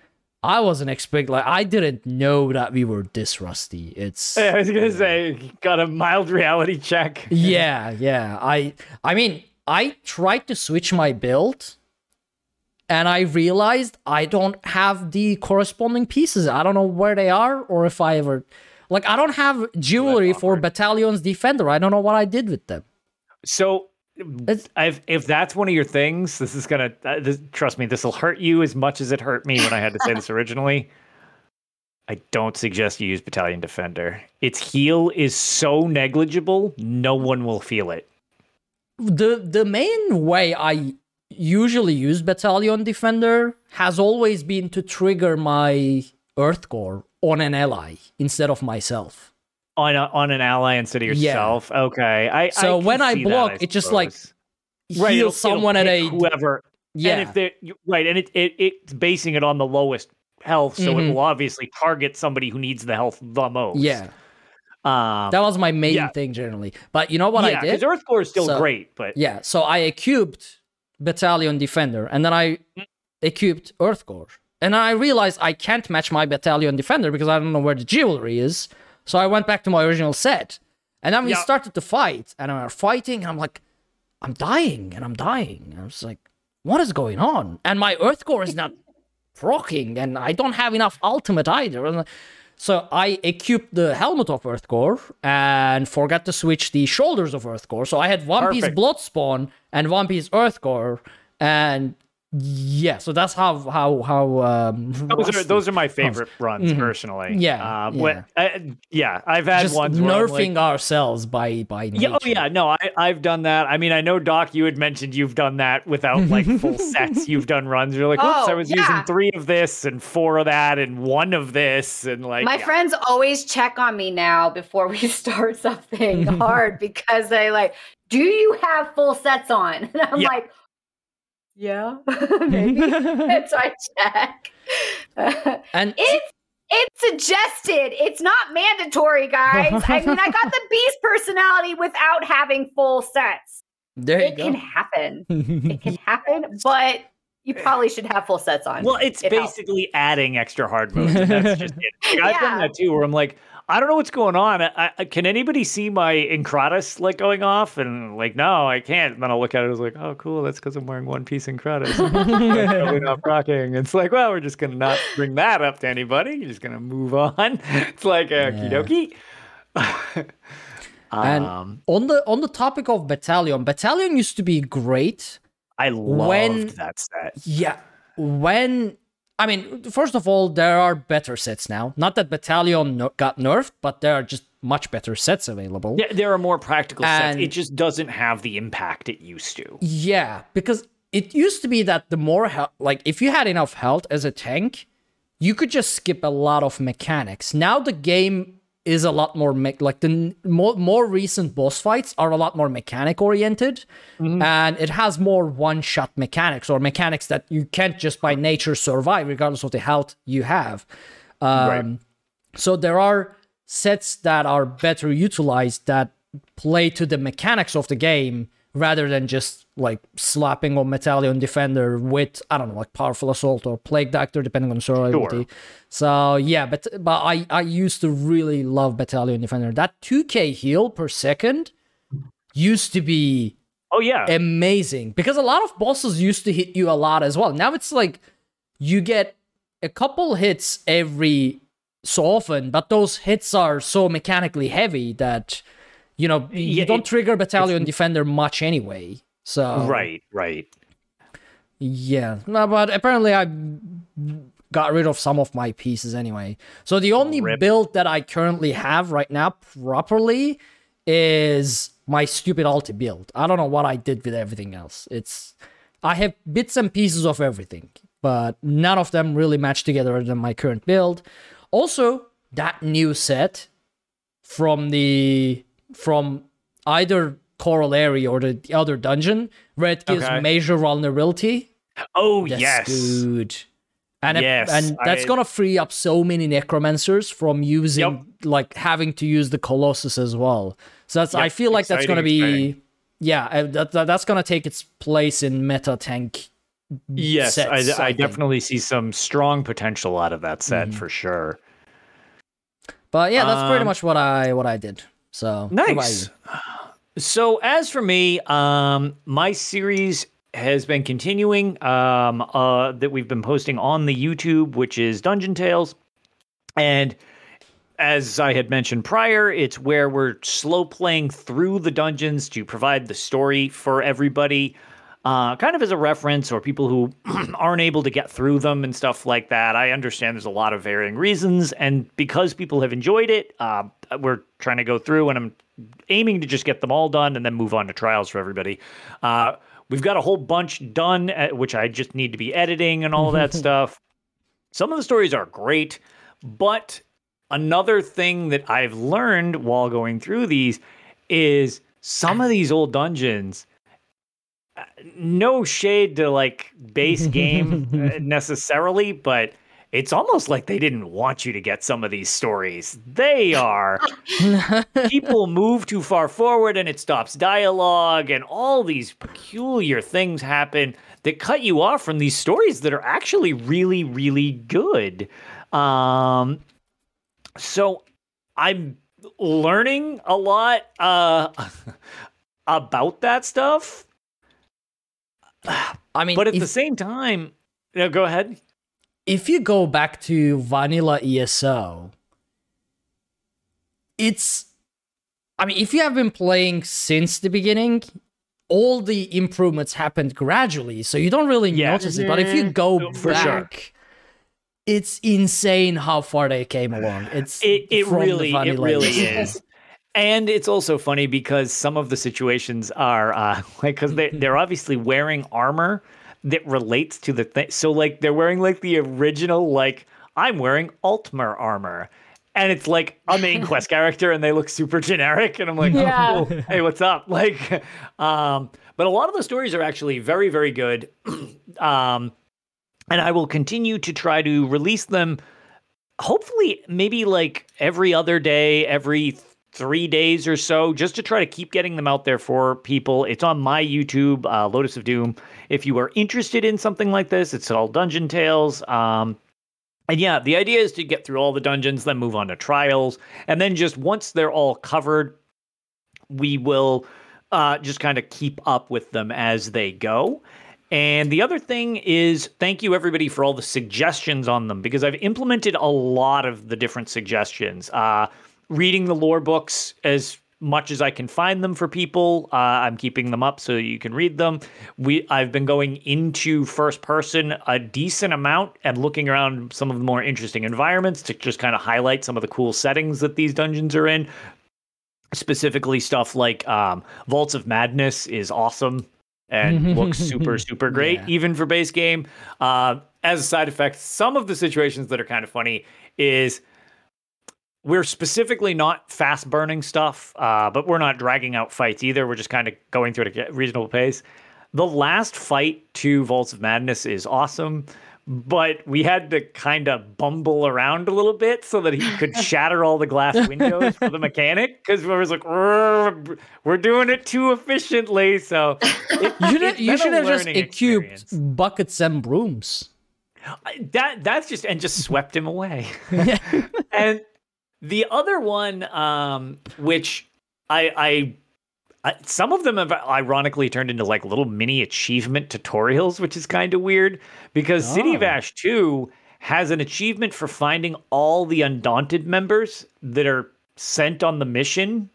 I wasn't expecting like I didn't know that we were this rusty. It's I was gonna say, got a mild reality check. yeah, yeah. I I mean, I tried to switch my build and I realized I don't have the corresponding pieces. I don't know where they are or if I ever like I don't have jewelry for. Battalion's defender. I don't know what I did with them. So, if if that's one of your things, this is gonna uh, this, trust me. This will hurt you as much as it hurt me when I had to say this originally. I don't suggest you use Battalion Defender. Its heal is so negligible, no one will feel it. The the main way I usually use Battalion Defender has always been to trigger my Earthgore on an ally instead of myself. On a, on an ally instead of yourself. Yeah. Okay. I So can when I see that, block, I it just, like, Right, it'll- it'll someone at a whoever yeah. And if they right, and it, it it's basing it on the lowest health, so Mhm. it will obviously target somebody who needs the health the most. yeah. Um, That was my main yeah. thing generally. But you know what yeah, I did? because Earthgore is still So- great, but Yeah, so I cubed Battalion Defender and then I equipped Earthgore. And I realized I can't match my Battalion Defender because I don't know where the jewelry is. So I went back to my original set. And then we Yeah. started to fight. And we were fighting, and I'm like, I'm dying, and I'm dying. And I was like, what is going on? And my Earthgore is not proccing, and I don't have enough ultimate either. And so I equipped the helmet of Earthgore and forgot to switch the shoulders of Earthgore. So I had one piece Perfect. Bloodspawn and one piece Earthgore, and yeah, so that's how how how um, those are those are my favorite runs Mhm. personally. Yeah, uh, when- I- yeah, I've had just ones where I'm like- nerfing ourselves by by Yeah, oh nature. yeah, no, I, I've done that. I mean, I know Doc, you had mentioned you've done that without like full sets. You've done runs. You're like, oops, I Oh, was yeah. using three of this and four of that and one of this and like My yeah. friends always check on me now before we start something hard because they like, do you have full sets on? And I'm Yeah. like, yeah, maybe. and so I check. and it's it's suggested. It's not mandatory, guys. I mean, I got the beast personality without having full sets. there you It can happen. It can happen, but you probably should have full sets on. Well, it's It helps. basically adding extra hard modes. That's just it. Like, I've done that too, where I'm like, I don't know what's going on. I, I, can anybody see my Encratis like going off? And like, no, I can't. And then I'll look at it. I was like, oh, cool. That's because I'm wearing one piece Encratis. I'm probably not rocking. It's like, well, we're just gonna not bring that up to anybody. You're just gonna move on. It's like okie dokie. And- um, on the on the topic of Battalion, Battalion used to be great. I loved when- that set. Yeah, when I mean, first of all, there are better sets now. Not that Battalion no- got nerfed, but there are just much better sets available. Yeah, there are more practical sets. It just doesn't have the impact it used to. Yeah, because it used to be that the more health, like if you had enough health as a tank, you could just skip a lot of mechanics. Now the game is a lot more me- like the more more recent boss fights are a lot more mechanic oriented, and it has more one shot mechanics or mechanics that you can't just by nature survive regardless of the health you have. Um, Right. So there are sets that are better utilized that play to the mechanics of the game rather than just like slapping on Battalion Defender with I don't know like Powerful Assault or Plague Doctor depending on survivability. So yeah, but but I I used to really love Battalion Defender. That 2k heal per second used to be Oh yeah. amazing because a lot of bosses used to hit you a lot as well. Now it's like you get a couple hits every so often, but those hits are so mechanically heavy that you know, you Yeah, don't it- trigger battalion defender much anyway. So Right, right. Yeah, no, but apparently I got rid of some of my pieces anyway. So the only Rip. build that I currently have right now properly is my stupid ulti build. I don't know what I did with everything else. It's I have bits and pieces of everything, but none of them really match together than my current build. Also, that new set from the from either Coral Aerie or the other dungeon where it gives Okay. major vulnerability. Oh That's yes. good. And it- and that's I- gonna free up so many necromancers from using like having to use the colossus as well. So that's I feel like that's gonna be exciting. yeah uh, that, that- that's gonna take its place in meta tank. Yes, sets, I, I I. Mm-hmm. definitely see some strong potential out of that set for sure. But yeah, that's pretty Um, much what I what I did. So Nice. So as for me, um, my series has been continuing um, uh, that we've been posting on the YouTube, which is Dungeon Tales, and as I had mentioned prior, it's where we're slow playing through the dungeons to provide the story for everybody. Uh, kind of as a reference, or people who aren't able to get through them and stuff like that. I understand there's a lot of varying reasons, and because people have enjoyed it, uh, we're trying to go through, and I'm aiming to just get them all done and then move on to trials for everybody. Uh, we've got a whole bunch done, uh, which I just need to be editing and all that stuff. Some of the stories are great, but another thing that I've learned while going through these is some of these old dungeons. uh, No shade to like base game uh, necessarily, but it's almost like they didn't want you to get some of these stories. They are people move too far forward and it stops dialogue and all these peculiar things happen that cut you off from these stories that are actually really really good. Um so i'm learning a lot uh about that stuff. I mean, but at if, the same time no, go ahead if you go back to vanilla ESO, it's I mean, if you have been playing since the beginning, all the improvements happened gradually, so you don't really Yeah. notice it. But if you go For sure. back, it's insane how far they came along. It's it, it from the really it really is and it's also funny because some of the situations are uh like because they, they're obviously wearing armor that relates to the thing so like they're wearing like the original like i'm wearing altmer armor and it's like a main quest character and they look super generic and i'm like Yeah. oh, cool. hey what's up like um but a lot of the stories are actually very very good um and i will continue to try to release them hopefully maybe like every other day, every three days or so, just to try to keep getting them out there for people. It's on my YouTube, uh, Lotus of Doom. If you are interested in something like this, it's all Dungeon Tales. Um, and yeah, the idea is to get through all the dungeons, then move on to trials, and then just once they're all covered, we will uh, just kind of keep up with them as they go. And the other thing is, thank you everybody for all the suggestions on them because I've implemented a lot of the different suggestions. Uh, reading the lore books as much as I can find them for people, uh, I'm keeping them up so you can read them. We I've been going into first person a decent amount and looking around some of the more interesting environments to just kind of highlight some of the cool settings that these dungeons are in specifically stuff like um, Vaults of Madness is awesome and looks super super great Yeah. even for base game. Uh, as a side effect, some of the situations that are kind of funny is we're specifically not fast burning stuff, uh, but we're not dragging out fights either. We're just kind of going through at a reasonable pace. The last fight to Vaults of Madness is awesome, but we had to kind of bumble around a little bit so that he could shatter all the glass windows for the mechanic because we was like, we're, doing it too efficiently. So it, You you should have just learning equipped buckets and brooms. that that's just and just swept him away. and the other one, um, which I, I, I, some of them have ironically turned into like little mini achievement tutorials, which is kind of weird because City of Oh. Ash Two has an achievement for finding all the Undaunted members that are sent on the mission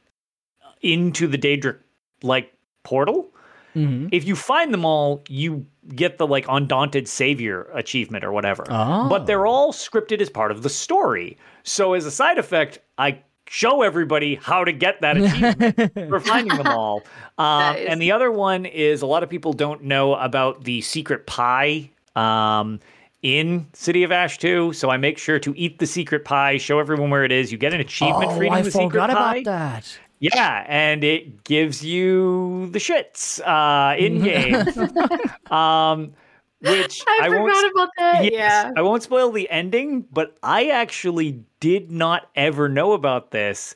into the Daedric like portal. Mhm. If you find them all, you get the like Undaunted Savior achievement or whatever. Oh. But they're all scripted as part of the story. So as a side effect, I show everybody how to get that achievement for finding them all. Um, Nice. And the other one is a lot of people don't know about the secret pie um, in City of Ash 2. So I make sure to eat the secret pie, show everyone where it is. You get an achievement for Oh, eating I the secret forgot pie. about that. Yeah, and it gives you the shits uh, in game. um, which I, I, won't forgot about that. Yes, Yeah. I won't spoil the ending, but I actually did not ever know about this.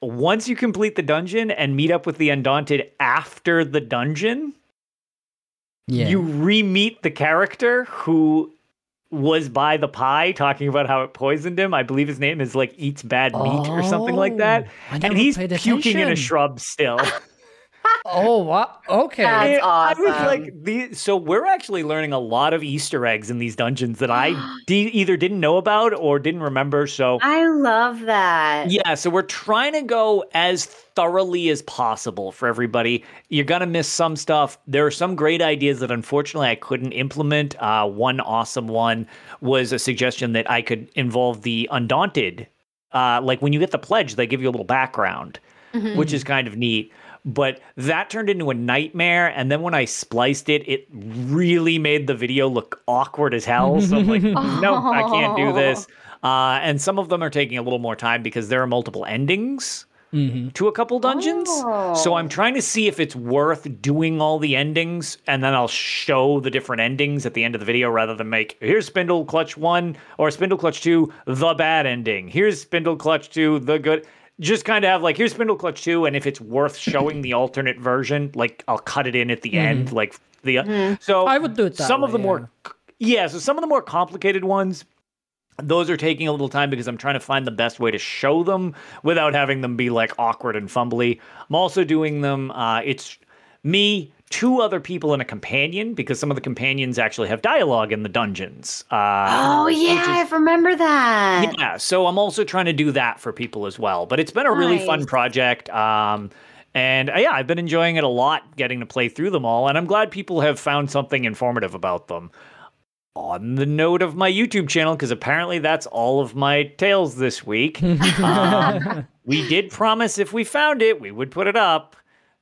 Once you complete the dungeon and meet up with the Undaunted after the dungeon, Yeah. you re-meet the character who was by the pie talking about how it poisoned him. I believe his name is like eats bad meat or something like that. Oh, And he's paid puking in a shrub still. Oh, what? Okay. That's Yeah, I was like, the, so we're actually learning a lot of Easter eggs in these dungeons that I de- either didn't know about or didn't remember. So I love that. yeah, so we're trying to go as thoroughly as possible for everybody. You're gonna miss some stuff. There are some great ideas that unfortunately I couldn't implement. Uh, one awesome one was a suggestion that I could involve the Undaunted. Uh, like when you get the pledge, they give you a little background, Mhm. which is kind of neat. But that turned into a nightmare. And then when I spliced it, it really made the video look awkward as hell. So I'm like, no, I can't do this. Uh, and some of them are taking a little more time because there are multiple endings Mhm. to a couple dungeons. So I'm Oh. trying to see if it's worth doing all the endings and then I'll show the different endings at the end of the video rather than make here's Spindleclutch 1 or Spindleclutch 2 the bad ending. Here's Spindleclutch 2 the good just kind of have like here's Spindleclutch 2 and if it's worth showing the alternate version like I'll cut it in at the end like the so Mm-hmm. I would do it that some of the way, more yeah so some of the more complicated ones those are taking a little time because I'm trying to find the best way to show them without having them be like awkward and fumbly. I'm also doing them. Uh, it's me, two other people, and a companion because some of the companions actually have dialogue in the dungeons. Uh, Oh yeah, is- I remember that. yeah, so I'm also trying to do that for people as well. But it's been a really fun project. Um, and uh, yeah, I've been enjoying it a lot getting to play through them all. And I'm glad people have found something informative about them. On the note of my YouTube channel, because apparently that's all of my tales this week. um, we did promise if we found it, we would put it up.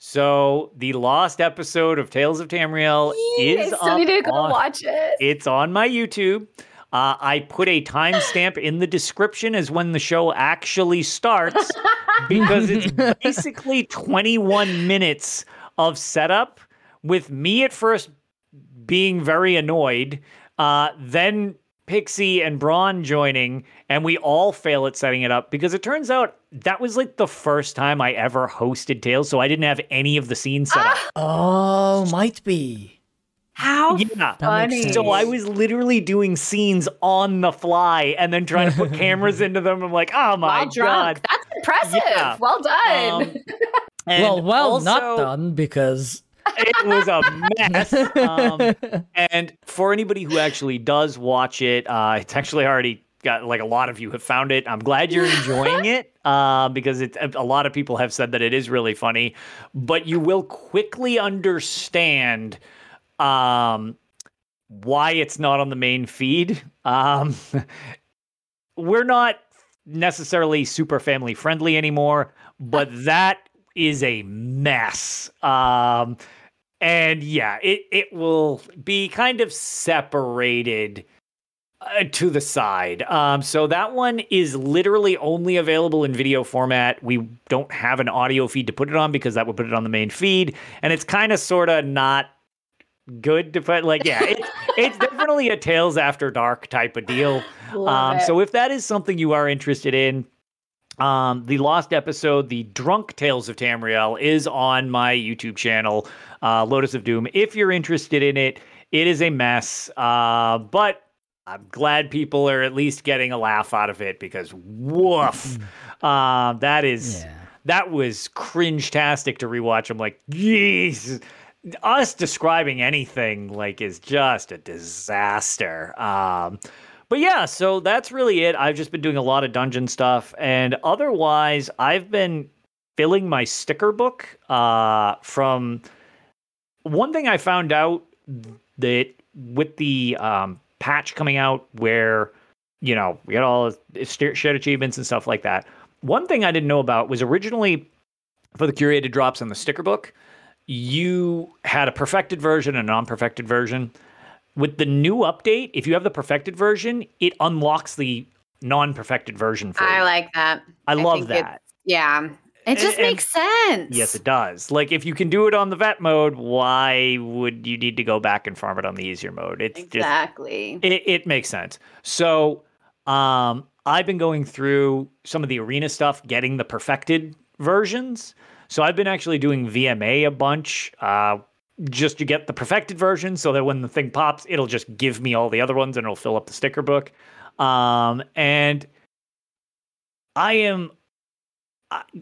So the lost episode of Tales of Tamriel Yee, I is up need to go on- watch it. it's on my YouTube. Uh, I put a timestamp in the description as when the show actually starts because it's basically 21 minutes of setup with me at first being very annoyed, uh, then Pixie and Braun joining, and we all fail at setting it up because it turns out that was like the first time I ever hosted Tales, so I didn't have any of the scenes set up. Oh, might be. How Yeah. Funny. So I was literally doing scenes on the fly and then trying to put cameras into them. I'm like, oh my While drunk. god. That's impressive. Yeah. Well done. Um, and well, well, not done because. It was a mess. Um, and for anybody who actually does watch it, uh, it's actually already got like a lot of you have found it. I'm glad you're enjoying it uh, because it, a lot of people have said that it is really funny, but you will quickly understand um, why it's not on the main feed. Um, we're not necessarily super family friendly anymore, but that is a mess. Um, and yeah, it it will be kind of separated uh, to the side. Um, so that one is literally only available in video format. We don't have an audio feed to put it on because that would put it on the main feed, and it's kind of sort of not good to put. Like, yeah, it, it's definitely a Tales After Dark type of deal. Um, so if that is something you are interested in, um, the lost episode, the Drunk Tales of Tamriel, is on my YouTube channel, uh, Lotus of Doom. If you're interested in it, it is a mess, uh, but I'm glad people are at least getting a laugh out of it because woof, uh, that is Yeah. that was cringe-tastic to rewatch. I'm like, jeez. Us describing anything like is just a disaster. Um, but yeah, so that's really it. I've just been doing a lot of dungeon stuff, and otherwise, I've been filling my sticker book uh, from one thing I found out that with the um, patch coming out where you know we got all shared achievements and stuff like that. One thing I didn't know about was originally for the curated drops in the sticker book, you had a perfected version and a non-perfected version. With the new update, if you have the perfected version, it unlocks the non-perfected version for I you. like that. I love think it- that. Yeah. It just And- makes sense. Yes, it does. Like if you can do it on the vet mode, why would you need to go back and farm it on the easier mode? It's just Exactly. it, it makes sense. So um I've been going through some of the arena stuff, getting the perfected versions. So I've been actually doing VMA a bunch, uh, just to get the perfected version so that when the thing pops, it'll just give me all the other ones and it'll fill up the sticker book. Um, and I am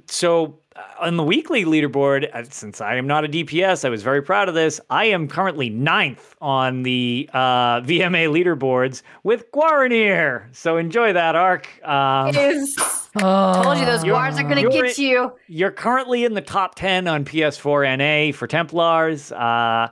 so uh, on the weekly leaderboard, uh, since I am not a DPS, I was very proud of this. I am currently ninth on the uh, VMA leaderboards with Guaranir. So enjoy that arc. Um, It is. Told you those You're- guards are gonna get you. you're currently in the top 10 on PS4 NA for Templars. Uh,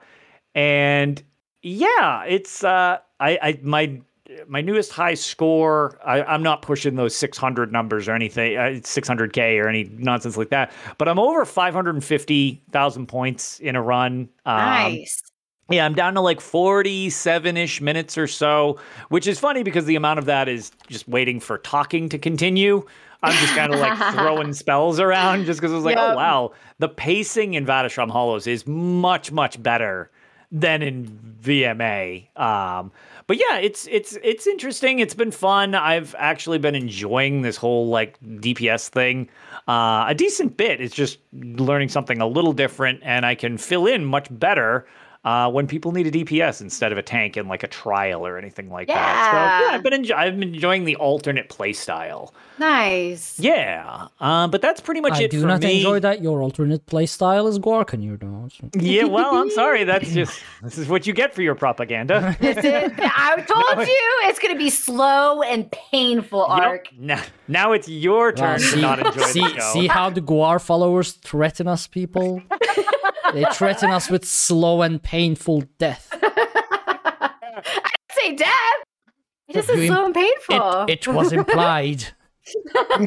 and yeah, it's uh, I, I my my newest high score. I, I'm not pushing those 600 numbers or anything, uh, 600k or any nonsense like that. But I'm over 550,000 points in a run. Um, Nice. yeah, I'm down to like 47 ish minutes or so, which is funny because the amount of that is just waiting for talking to continue. I'm just kind of like throwing spells around just because I was like, oh, wow. The pacing in Vateshran Hollows is much, much better than in VMA. Um, but yeah, it's it's it's interesting. It's been fun. I've actually been enjoying this whole like DPS thing uh, a decent bit. It's just learning something a little different, and I can fill in much better uh, when people need a DPS instead of a tank in like a trial or anything like that. So Yeah. yeah, I've been enjo- I've been enjoying the alternate playstyle. Nice. Yeah, uh, but that's pretty much I it do for not me. enjoy that your alternate playstyle is Gorkanir, though. so- Yeah, well, I'm sorry. That's just this is what you get for your propaganda. This is, I told you it's gonna be slow and painful Yep. arc. Now, now it's your turn Wow, to not enjoy see, the show. see how the Guar followers threaten us, people? They threaten us with slow and painful death. I say death. It just is You slow and painful. It, it was implied.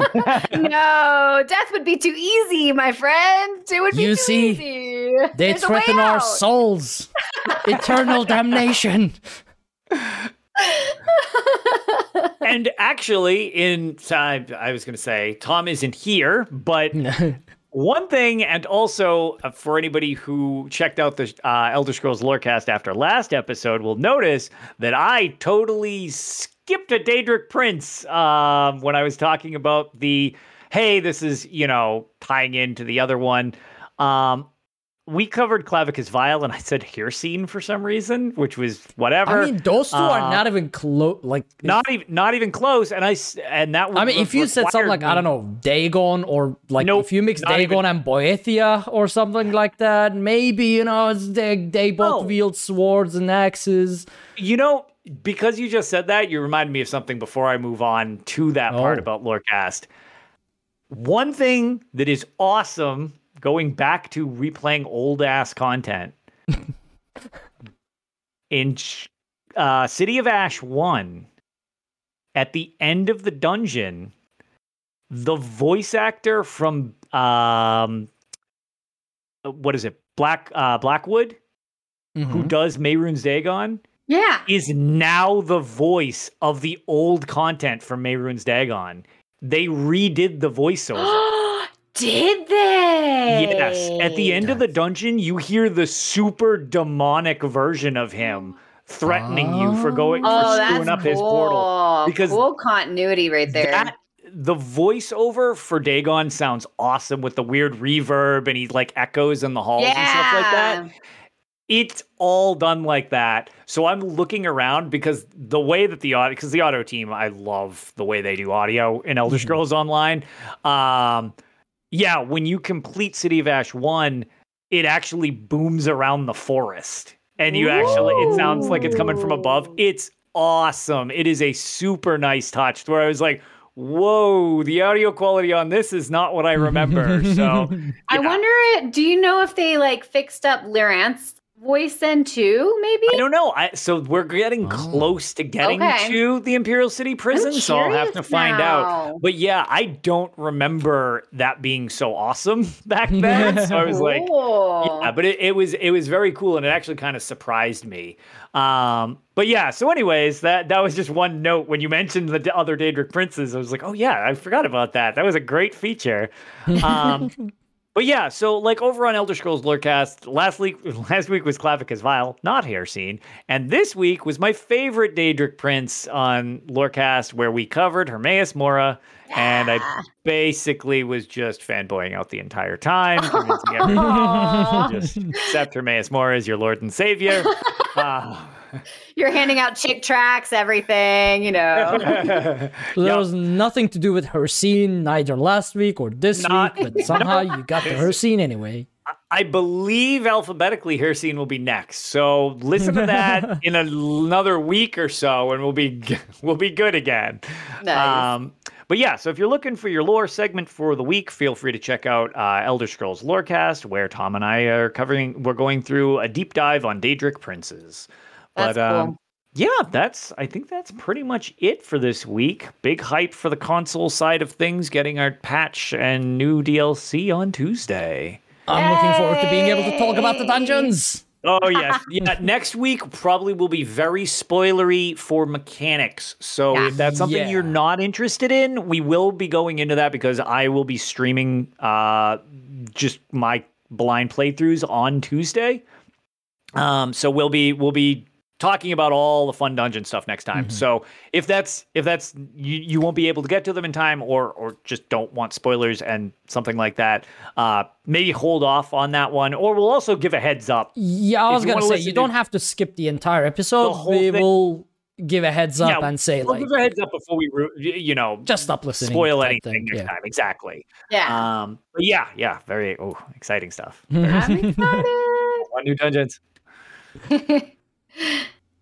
no, death would be too easy, my friend. It would be You too see, easy. They There's threaten our souls. Eternal damnation. and actually, in I, I was going to say Tom isn't here, but one thing, and also uh, for anybody who checked out the uh, Elder Scrolls Lorecast after last episode, will notice that I totally skipped a Daedric Prince um, when I was talking about the hey, this is you know tying into the other one. Um, we covered Clavicus Vile, and I said Hircine for some reason, which was whatever. I mean, those two are Uh, not even close. Like, not even not even close. And I and that. I mean, if you said something like I don't know, Dagon, or like Nope, if you mix Dagon even- and Boethia or something like that, maybe you know it's they they both No. wield swords and axes. You know, because you just said that, you reminded me of something before I move on to that part Oh. about Lorecast. One thing that is awesome going back to replaying old ass content in uh, City of Ash 1, at the end of the dungeon, the voice actor from um, what is it? Black uh, Blackwood, who Mhm. does Mehrunes Dagon, Yeah. is now the voice of the old content from Mehrunes Dagon. They redid the voiceover. Did they? yes. At the end of the dungeon, you hear the super demonic version of him threatening you for going Oh, for that's screwing up cool. his portal. because cool continuity right there. That the voiceover for Dagon sounds awesome with the weird reverb and he like echoes in the halls and stuff like that. It's all done like that. So I'm looking around because the way that the audio, because the auto team, I love the way they do audio in Elder Mhm. Scrolls Online. Um, yeah, when you complete City of Ash 1, it actually booms around the forest. And you actually, it sounds like it's coming from above. It's awesome. It is a super nice touch where I was like, whoa, the audio quality on this is not what I remember. So I wonder, do you know if they like fixed up Lyranth's voice then too? Maybe. I don't know. I so we're getting Oh. close to getting Okay. to the Imperial City prison, so I'll have to curious find out. But yeah, I don't remember that being so awesome back then. so I was like, Cool. yeah, but it, it was it was very cool and it actually kind of surprised me. Um, but yeah, so anyways, that that was just one note when you mentioned the other Daedric princes. I was like, oh yeah, I forgot about that. That was a great feature. Um, but yeah, so like over on Elder Scrolls Lorecast, last week last week was Clavicus Vile, not Hircine, and this week was my favorite Daedric prince on Lorecast, where we covered Hermaeus Mora, and I basically was just fanboying out the entire time, convincing everyone just accept Hermaeus Mora as your Lord and Savior. Uh, You're handing out Chick tracts, everything, you know. There Yeah. was nothing to do with Hircine neither last week or this Not- week, but somehow you got the Hircine anyway. I believe alphabetically Hircine will be next. So listen to that in another week or so, and we'll be we'll be good again. Nice. Um, but yeah, so if you're looking for your lore segment for the week, feel free to check out uh, Elder Scrolls Lorecast, where Tom and I are covering. We're going through a deep dive on Daedric princes. That's but um, yeah, that's I think that's pretty much it for this week. Big hype for the console side of things, getting our patch and new DLC on Tuesday. I'm looking forward to being able to talk about the dungeons. Oh yes, yeah. Next week probably will be very spoilery for mechanics. So Yeah. if that's something you're not interested in, we will be going into that because I will be streaming uh just my blind playthroughs on Tuesday. Um, so we'll be we'll be talking about all the fun dungeon stuff next time. So if that's if that's you, you won't be able to get to them in time or or just don't want spoilers and something like that, uh maybe hold off on that one or we'll also give a heads up Yeah, I was gonna say you to- don't have to skip the entire episode. whole we thing- will give a heads up Yeah, and say we'll like, give a heads up before we, you know, just stop listening. spoil anything thing, next yeah. time. Exactly. Yeah. Um, but yeah, yeah, very oh, exciting stuff. I'm excited. On new dungeons.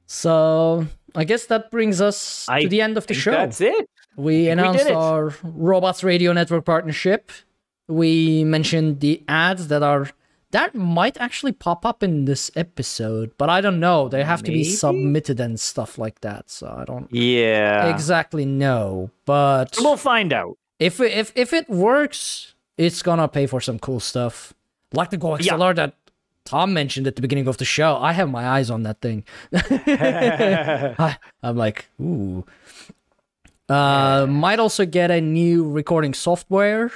So I guess that brings us I to the end of the show. That's it. We announced it. our Robots Radio Network partnership. We mentioned the ads that are that might actually pop up in this episode, but I don't know. They have to be submitted and stuff like that, so I don't Yeah. exactly know. But We'll find out. if it, if if it works, it's gonna pay for some cool stuff, like the Go Yeah. That Tom mentioned at the beginning of the show. I have my eyes on that thing. I, I'm like, ooh. Uh, might also get a new recording software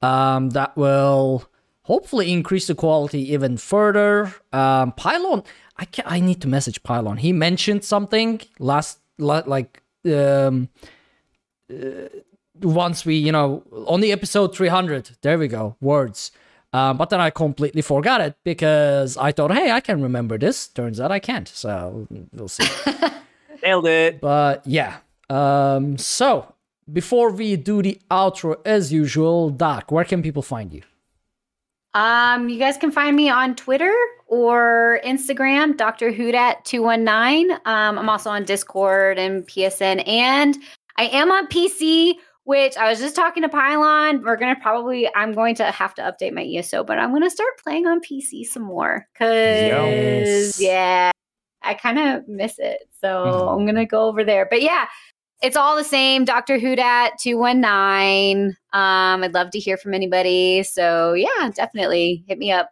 um, that will hopefully increase the quality even further. Um, Pylon, I can I need to message Pylon. He mentioned something last, la- like um, uh, once we, you know, on the episode 300. There we go, words. Um, but then I completely forgot it because I thought, hey, I can remember this. Turns out I can't. So we'll see. Nailed it. But yeah. Um, so before we do the outro as usual, Doc, where can people find you? Um, you guys can find me on Twitter or Instagram, Dr. Hoodat 219. Um, I'm also on Discord and PSN, and I am on PC, which I was just talking to Pylon. We're gonna probably I'm going to have to update my ESO, but I'm gonna start playing on PC some more. Cause Yes. yeah, I kind of miss it. So Mhm. I'm gonna go over there. But yeah, it's all the same. Dr. Hoodat 219. Um, I'd love to hear from anybody. So yeah, definitely hit me up.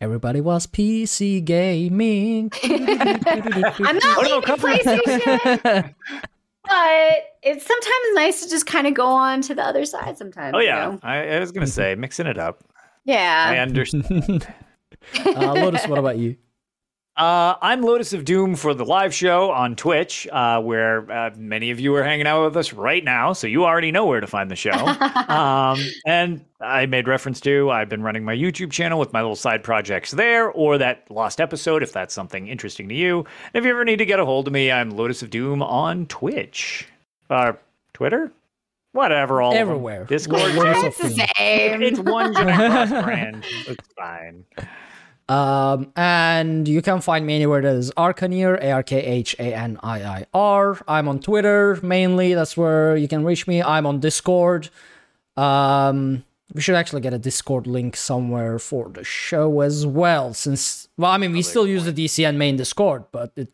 Everybody was PC gaming. I'm not Oh, no. PlayStation, but it's sometimes nice to just kind of go on to the other side sometimes. Oh you yeah, know? I, I was gonna say mixing it up. Yeah. I understand. uh, Lotus, what about you? Uh, I'm Lotus of Doom for the live show on Twitch, uh, where uh, many of you are hanging out with us right now, so you already know where to find the show. um, and I made reference to I've been running my YouTube channel with my little side projects there, or that lost episode if that's something interesting to you. And if you ever need to get a hold of me, I'm Lotus of Doom on Twitch, uh, Twitter, whatever, all of them. Everywhere. Discord. Lotus it's the Doom. same. it's one giant brand. It's fine. Um, and you can find me anywhere that is Arkhaniir, A R K H A N I I R. I'm on Twitter mainly. That's where you can reach me. I'm on Discord. Um, we should actually get a Discord link somewhere for the show as well. Since, well, I mean, we still use the DCN main Discord, but it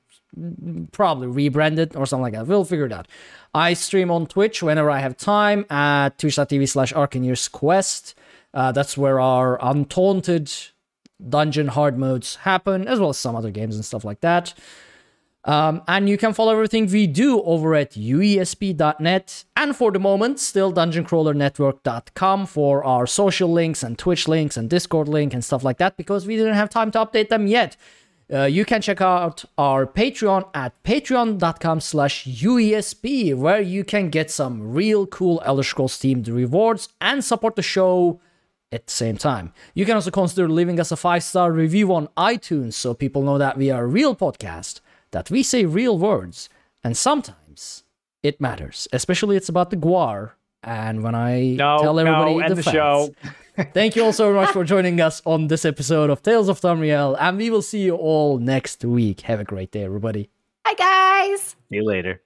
probably rebranded or something like that. We'll figure it out. I stream on Twitch whenever I have time at twitch.tv slash Arkhaniir's Quest. Uh, that's where our untaunted dungeon hard modes happen, as well as some other games and stuff like that. Um, and you can follow everything we do over at uesp.net. And for the moment, still dungeoncrawlernetwork.com for our social links and Twitch links and Discord link and stuff like that because we didn't have time to update them yet. Uh, you can check out our Patreon at patreon.com slash UESP, where you can get some real cool Elder Scrolls themed rewards and support the show at the same time. You can also consider leaving us a five star review on iTunes so people know that we are a real podcast, that we say real words, and sometimes it matters, especially it's about the Guar. And when I No, tell everybody no, end the, the show. Thank you all so much for joining us on this episode of Tales of Tamriel, and we will see you all next week. Have a great day, everybody. Hi guys. See you later.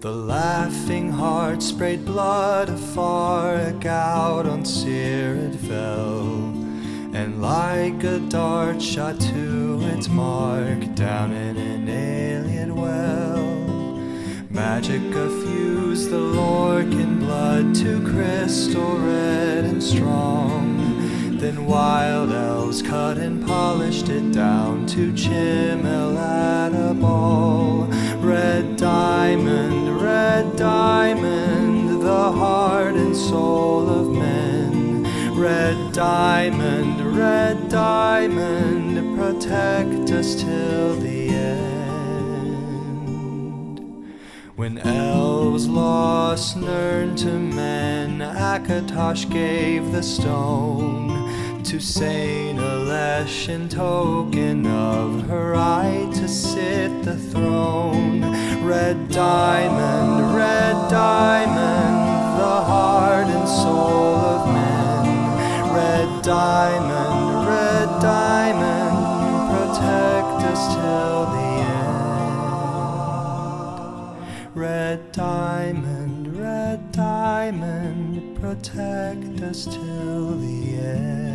The laughing heart sprayed blood afar, a gout on Seer it fell, and like a dart shot to its mark down in an Ayleid well. Magicka fused the Lorkhan blood to crystal red and strong. Then wild elves cut and polished it down to chimel at a ball. Red diamond, red diamond, the heart and soul of men. Red diamond, red diamond, protect us till the end. When elves lost Nirn to men, Akatosh gave the stone to Saint Alesh in token of her right to sit the throne. Red diamond, red diamond, the heart and soul of men. Red diamond, red diamond, protect us till the end. Red diamond, red diamond, protect us till the end.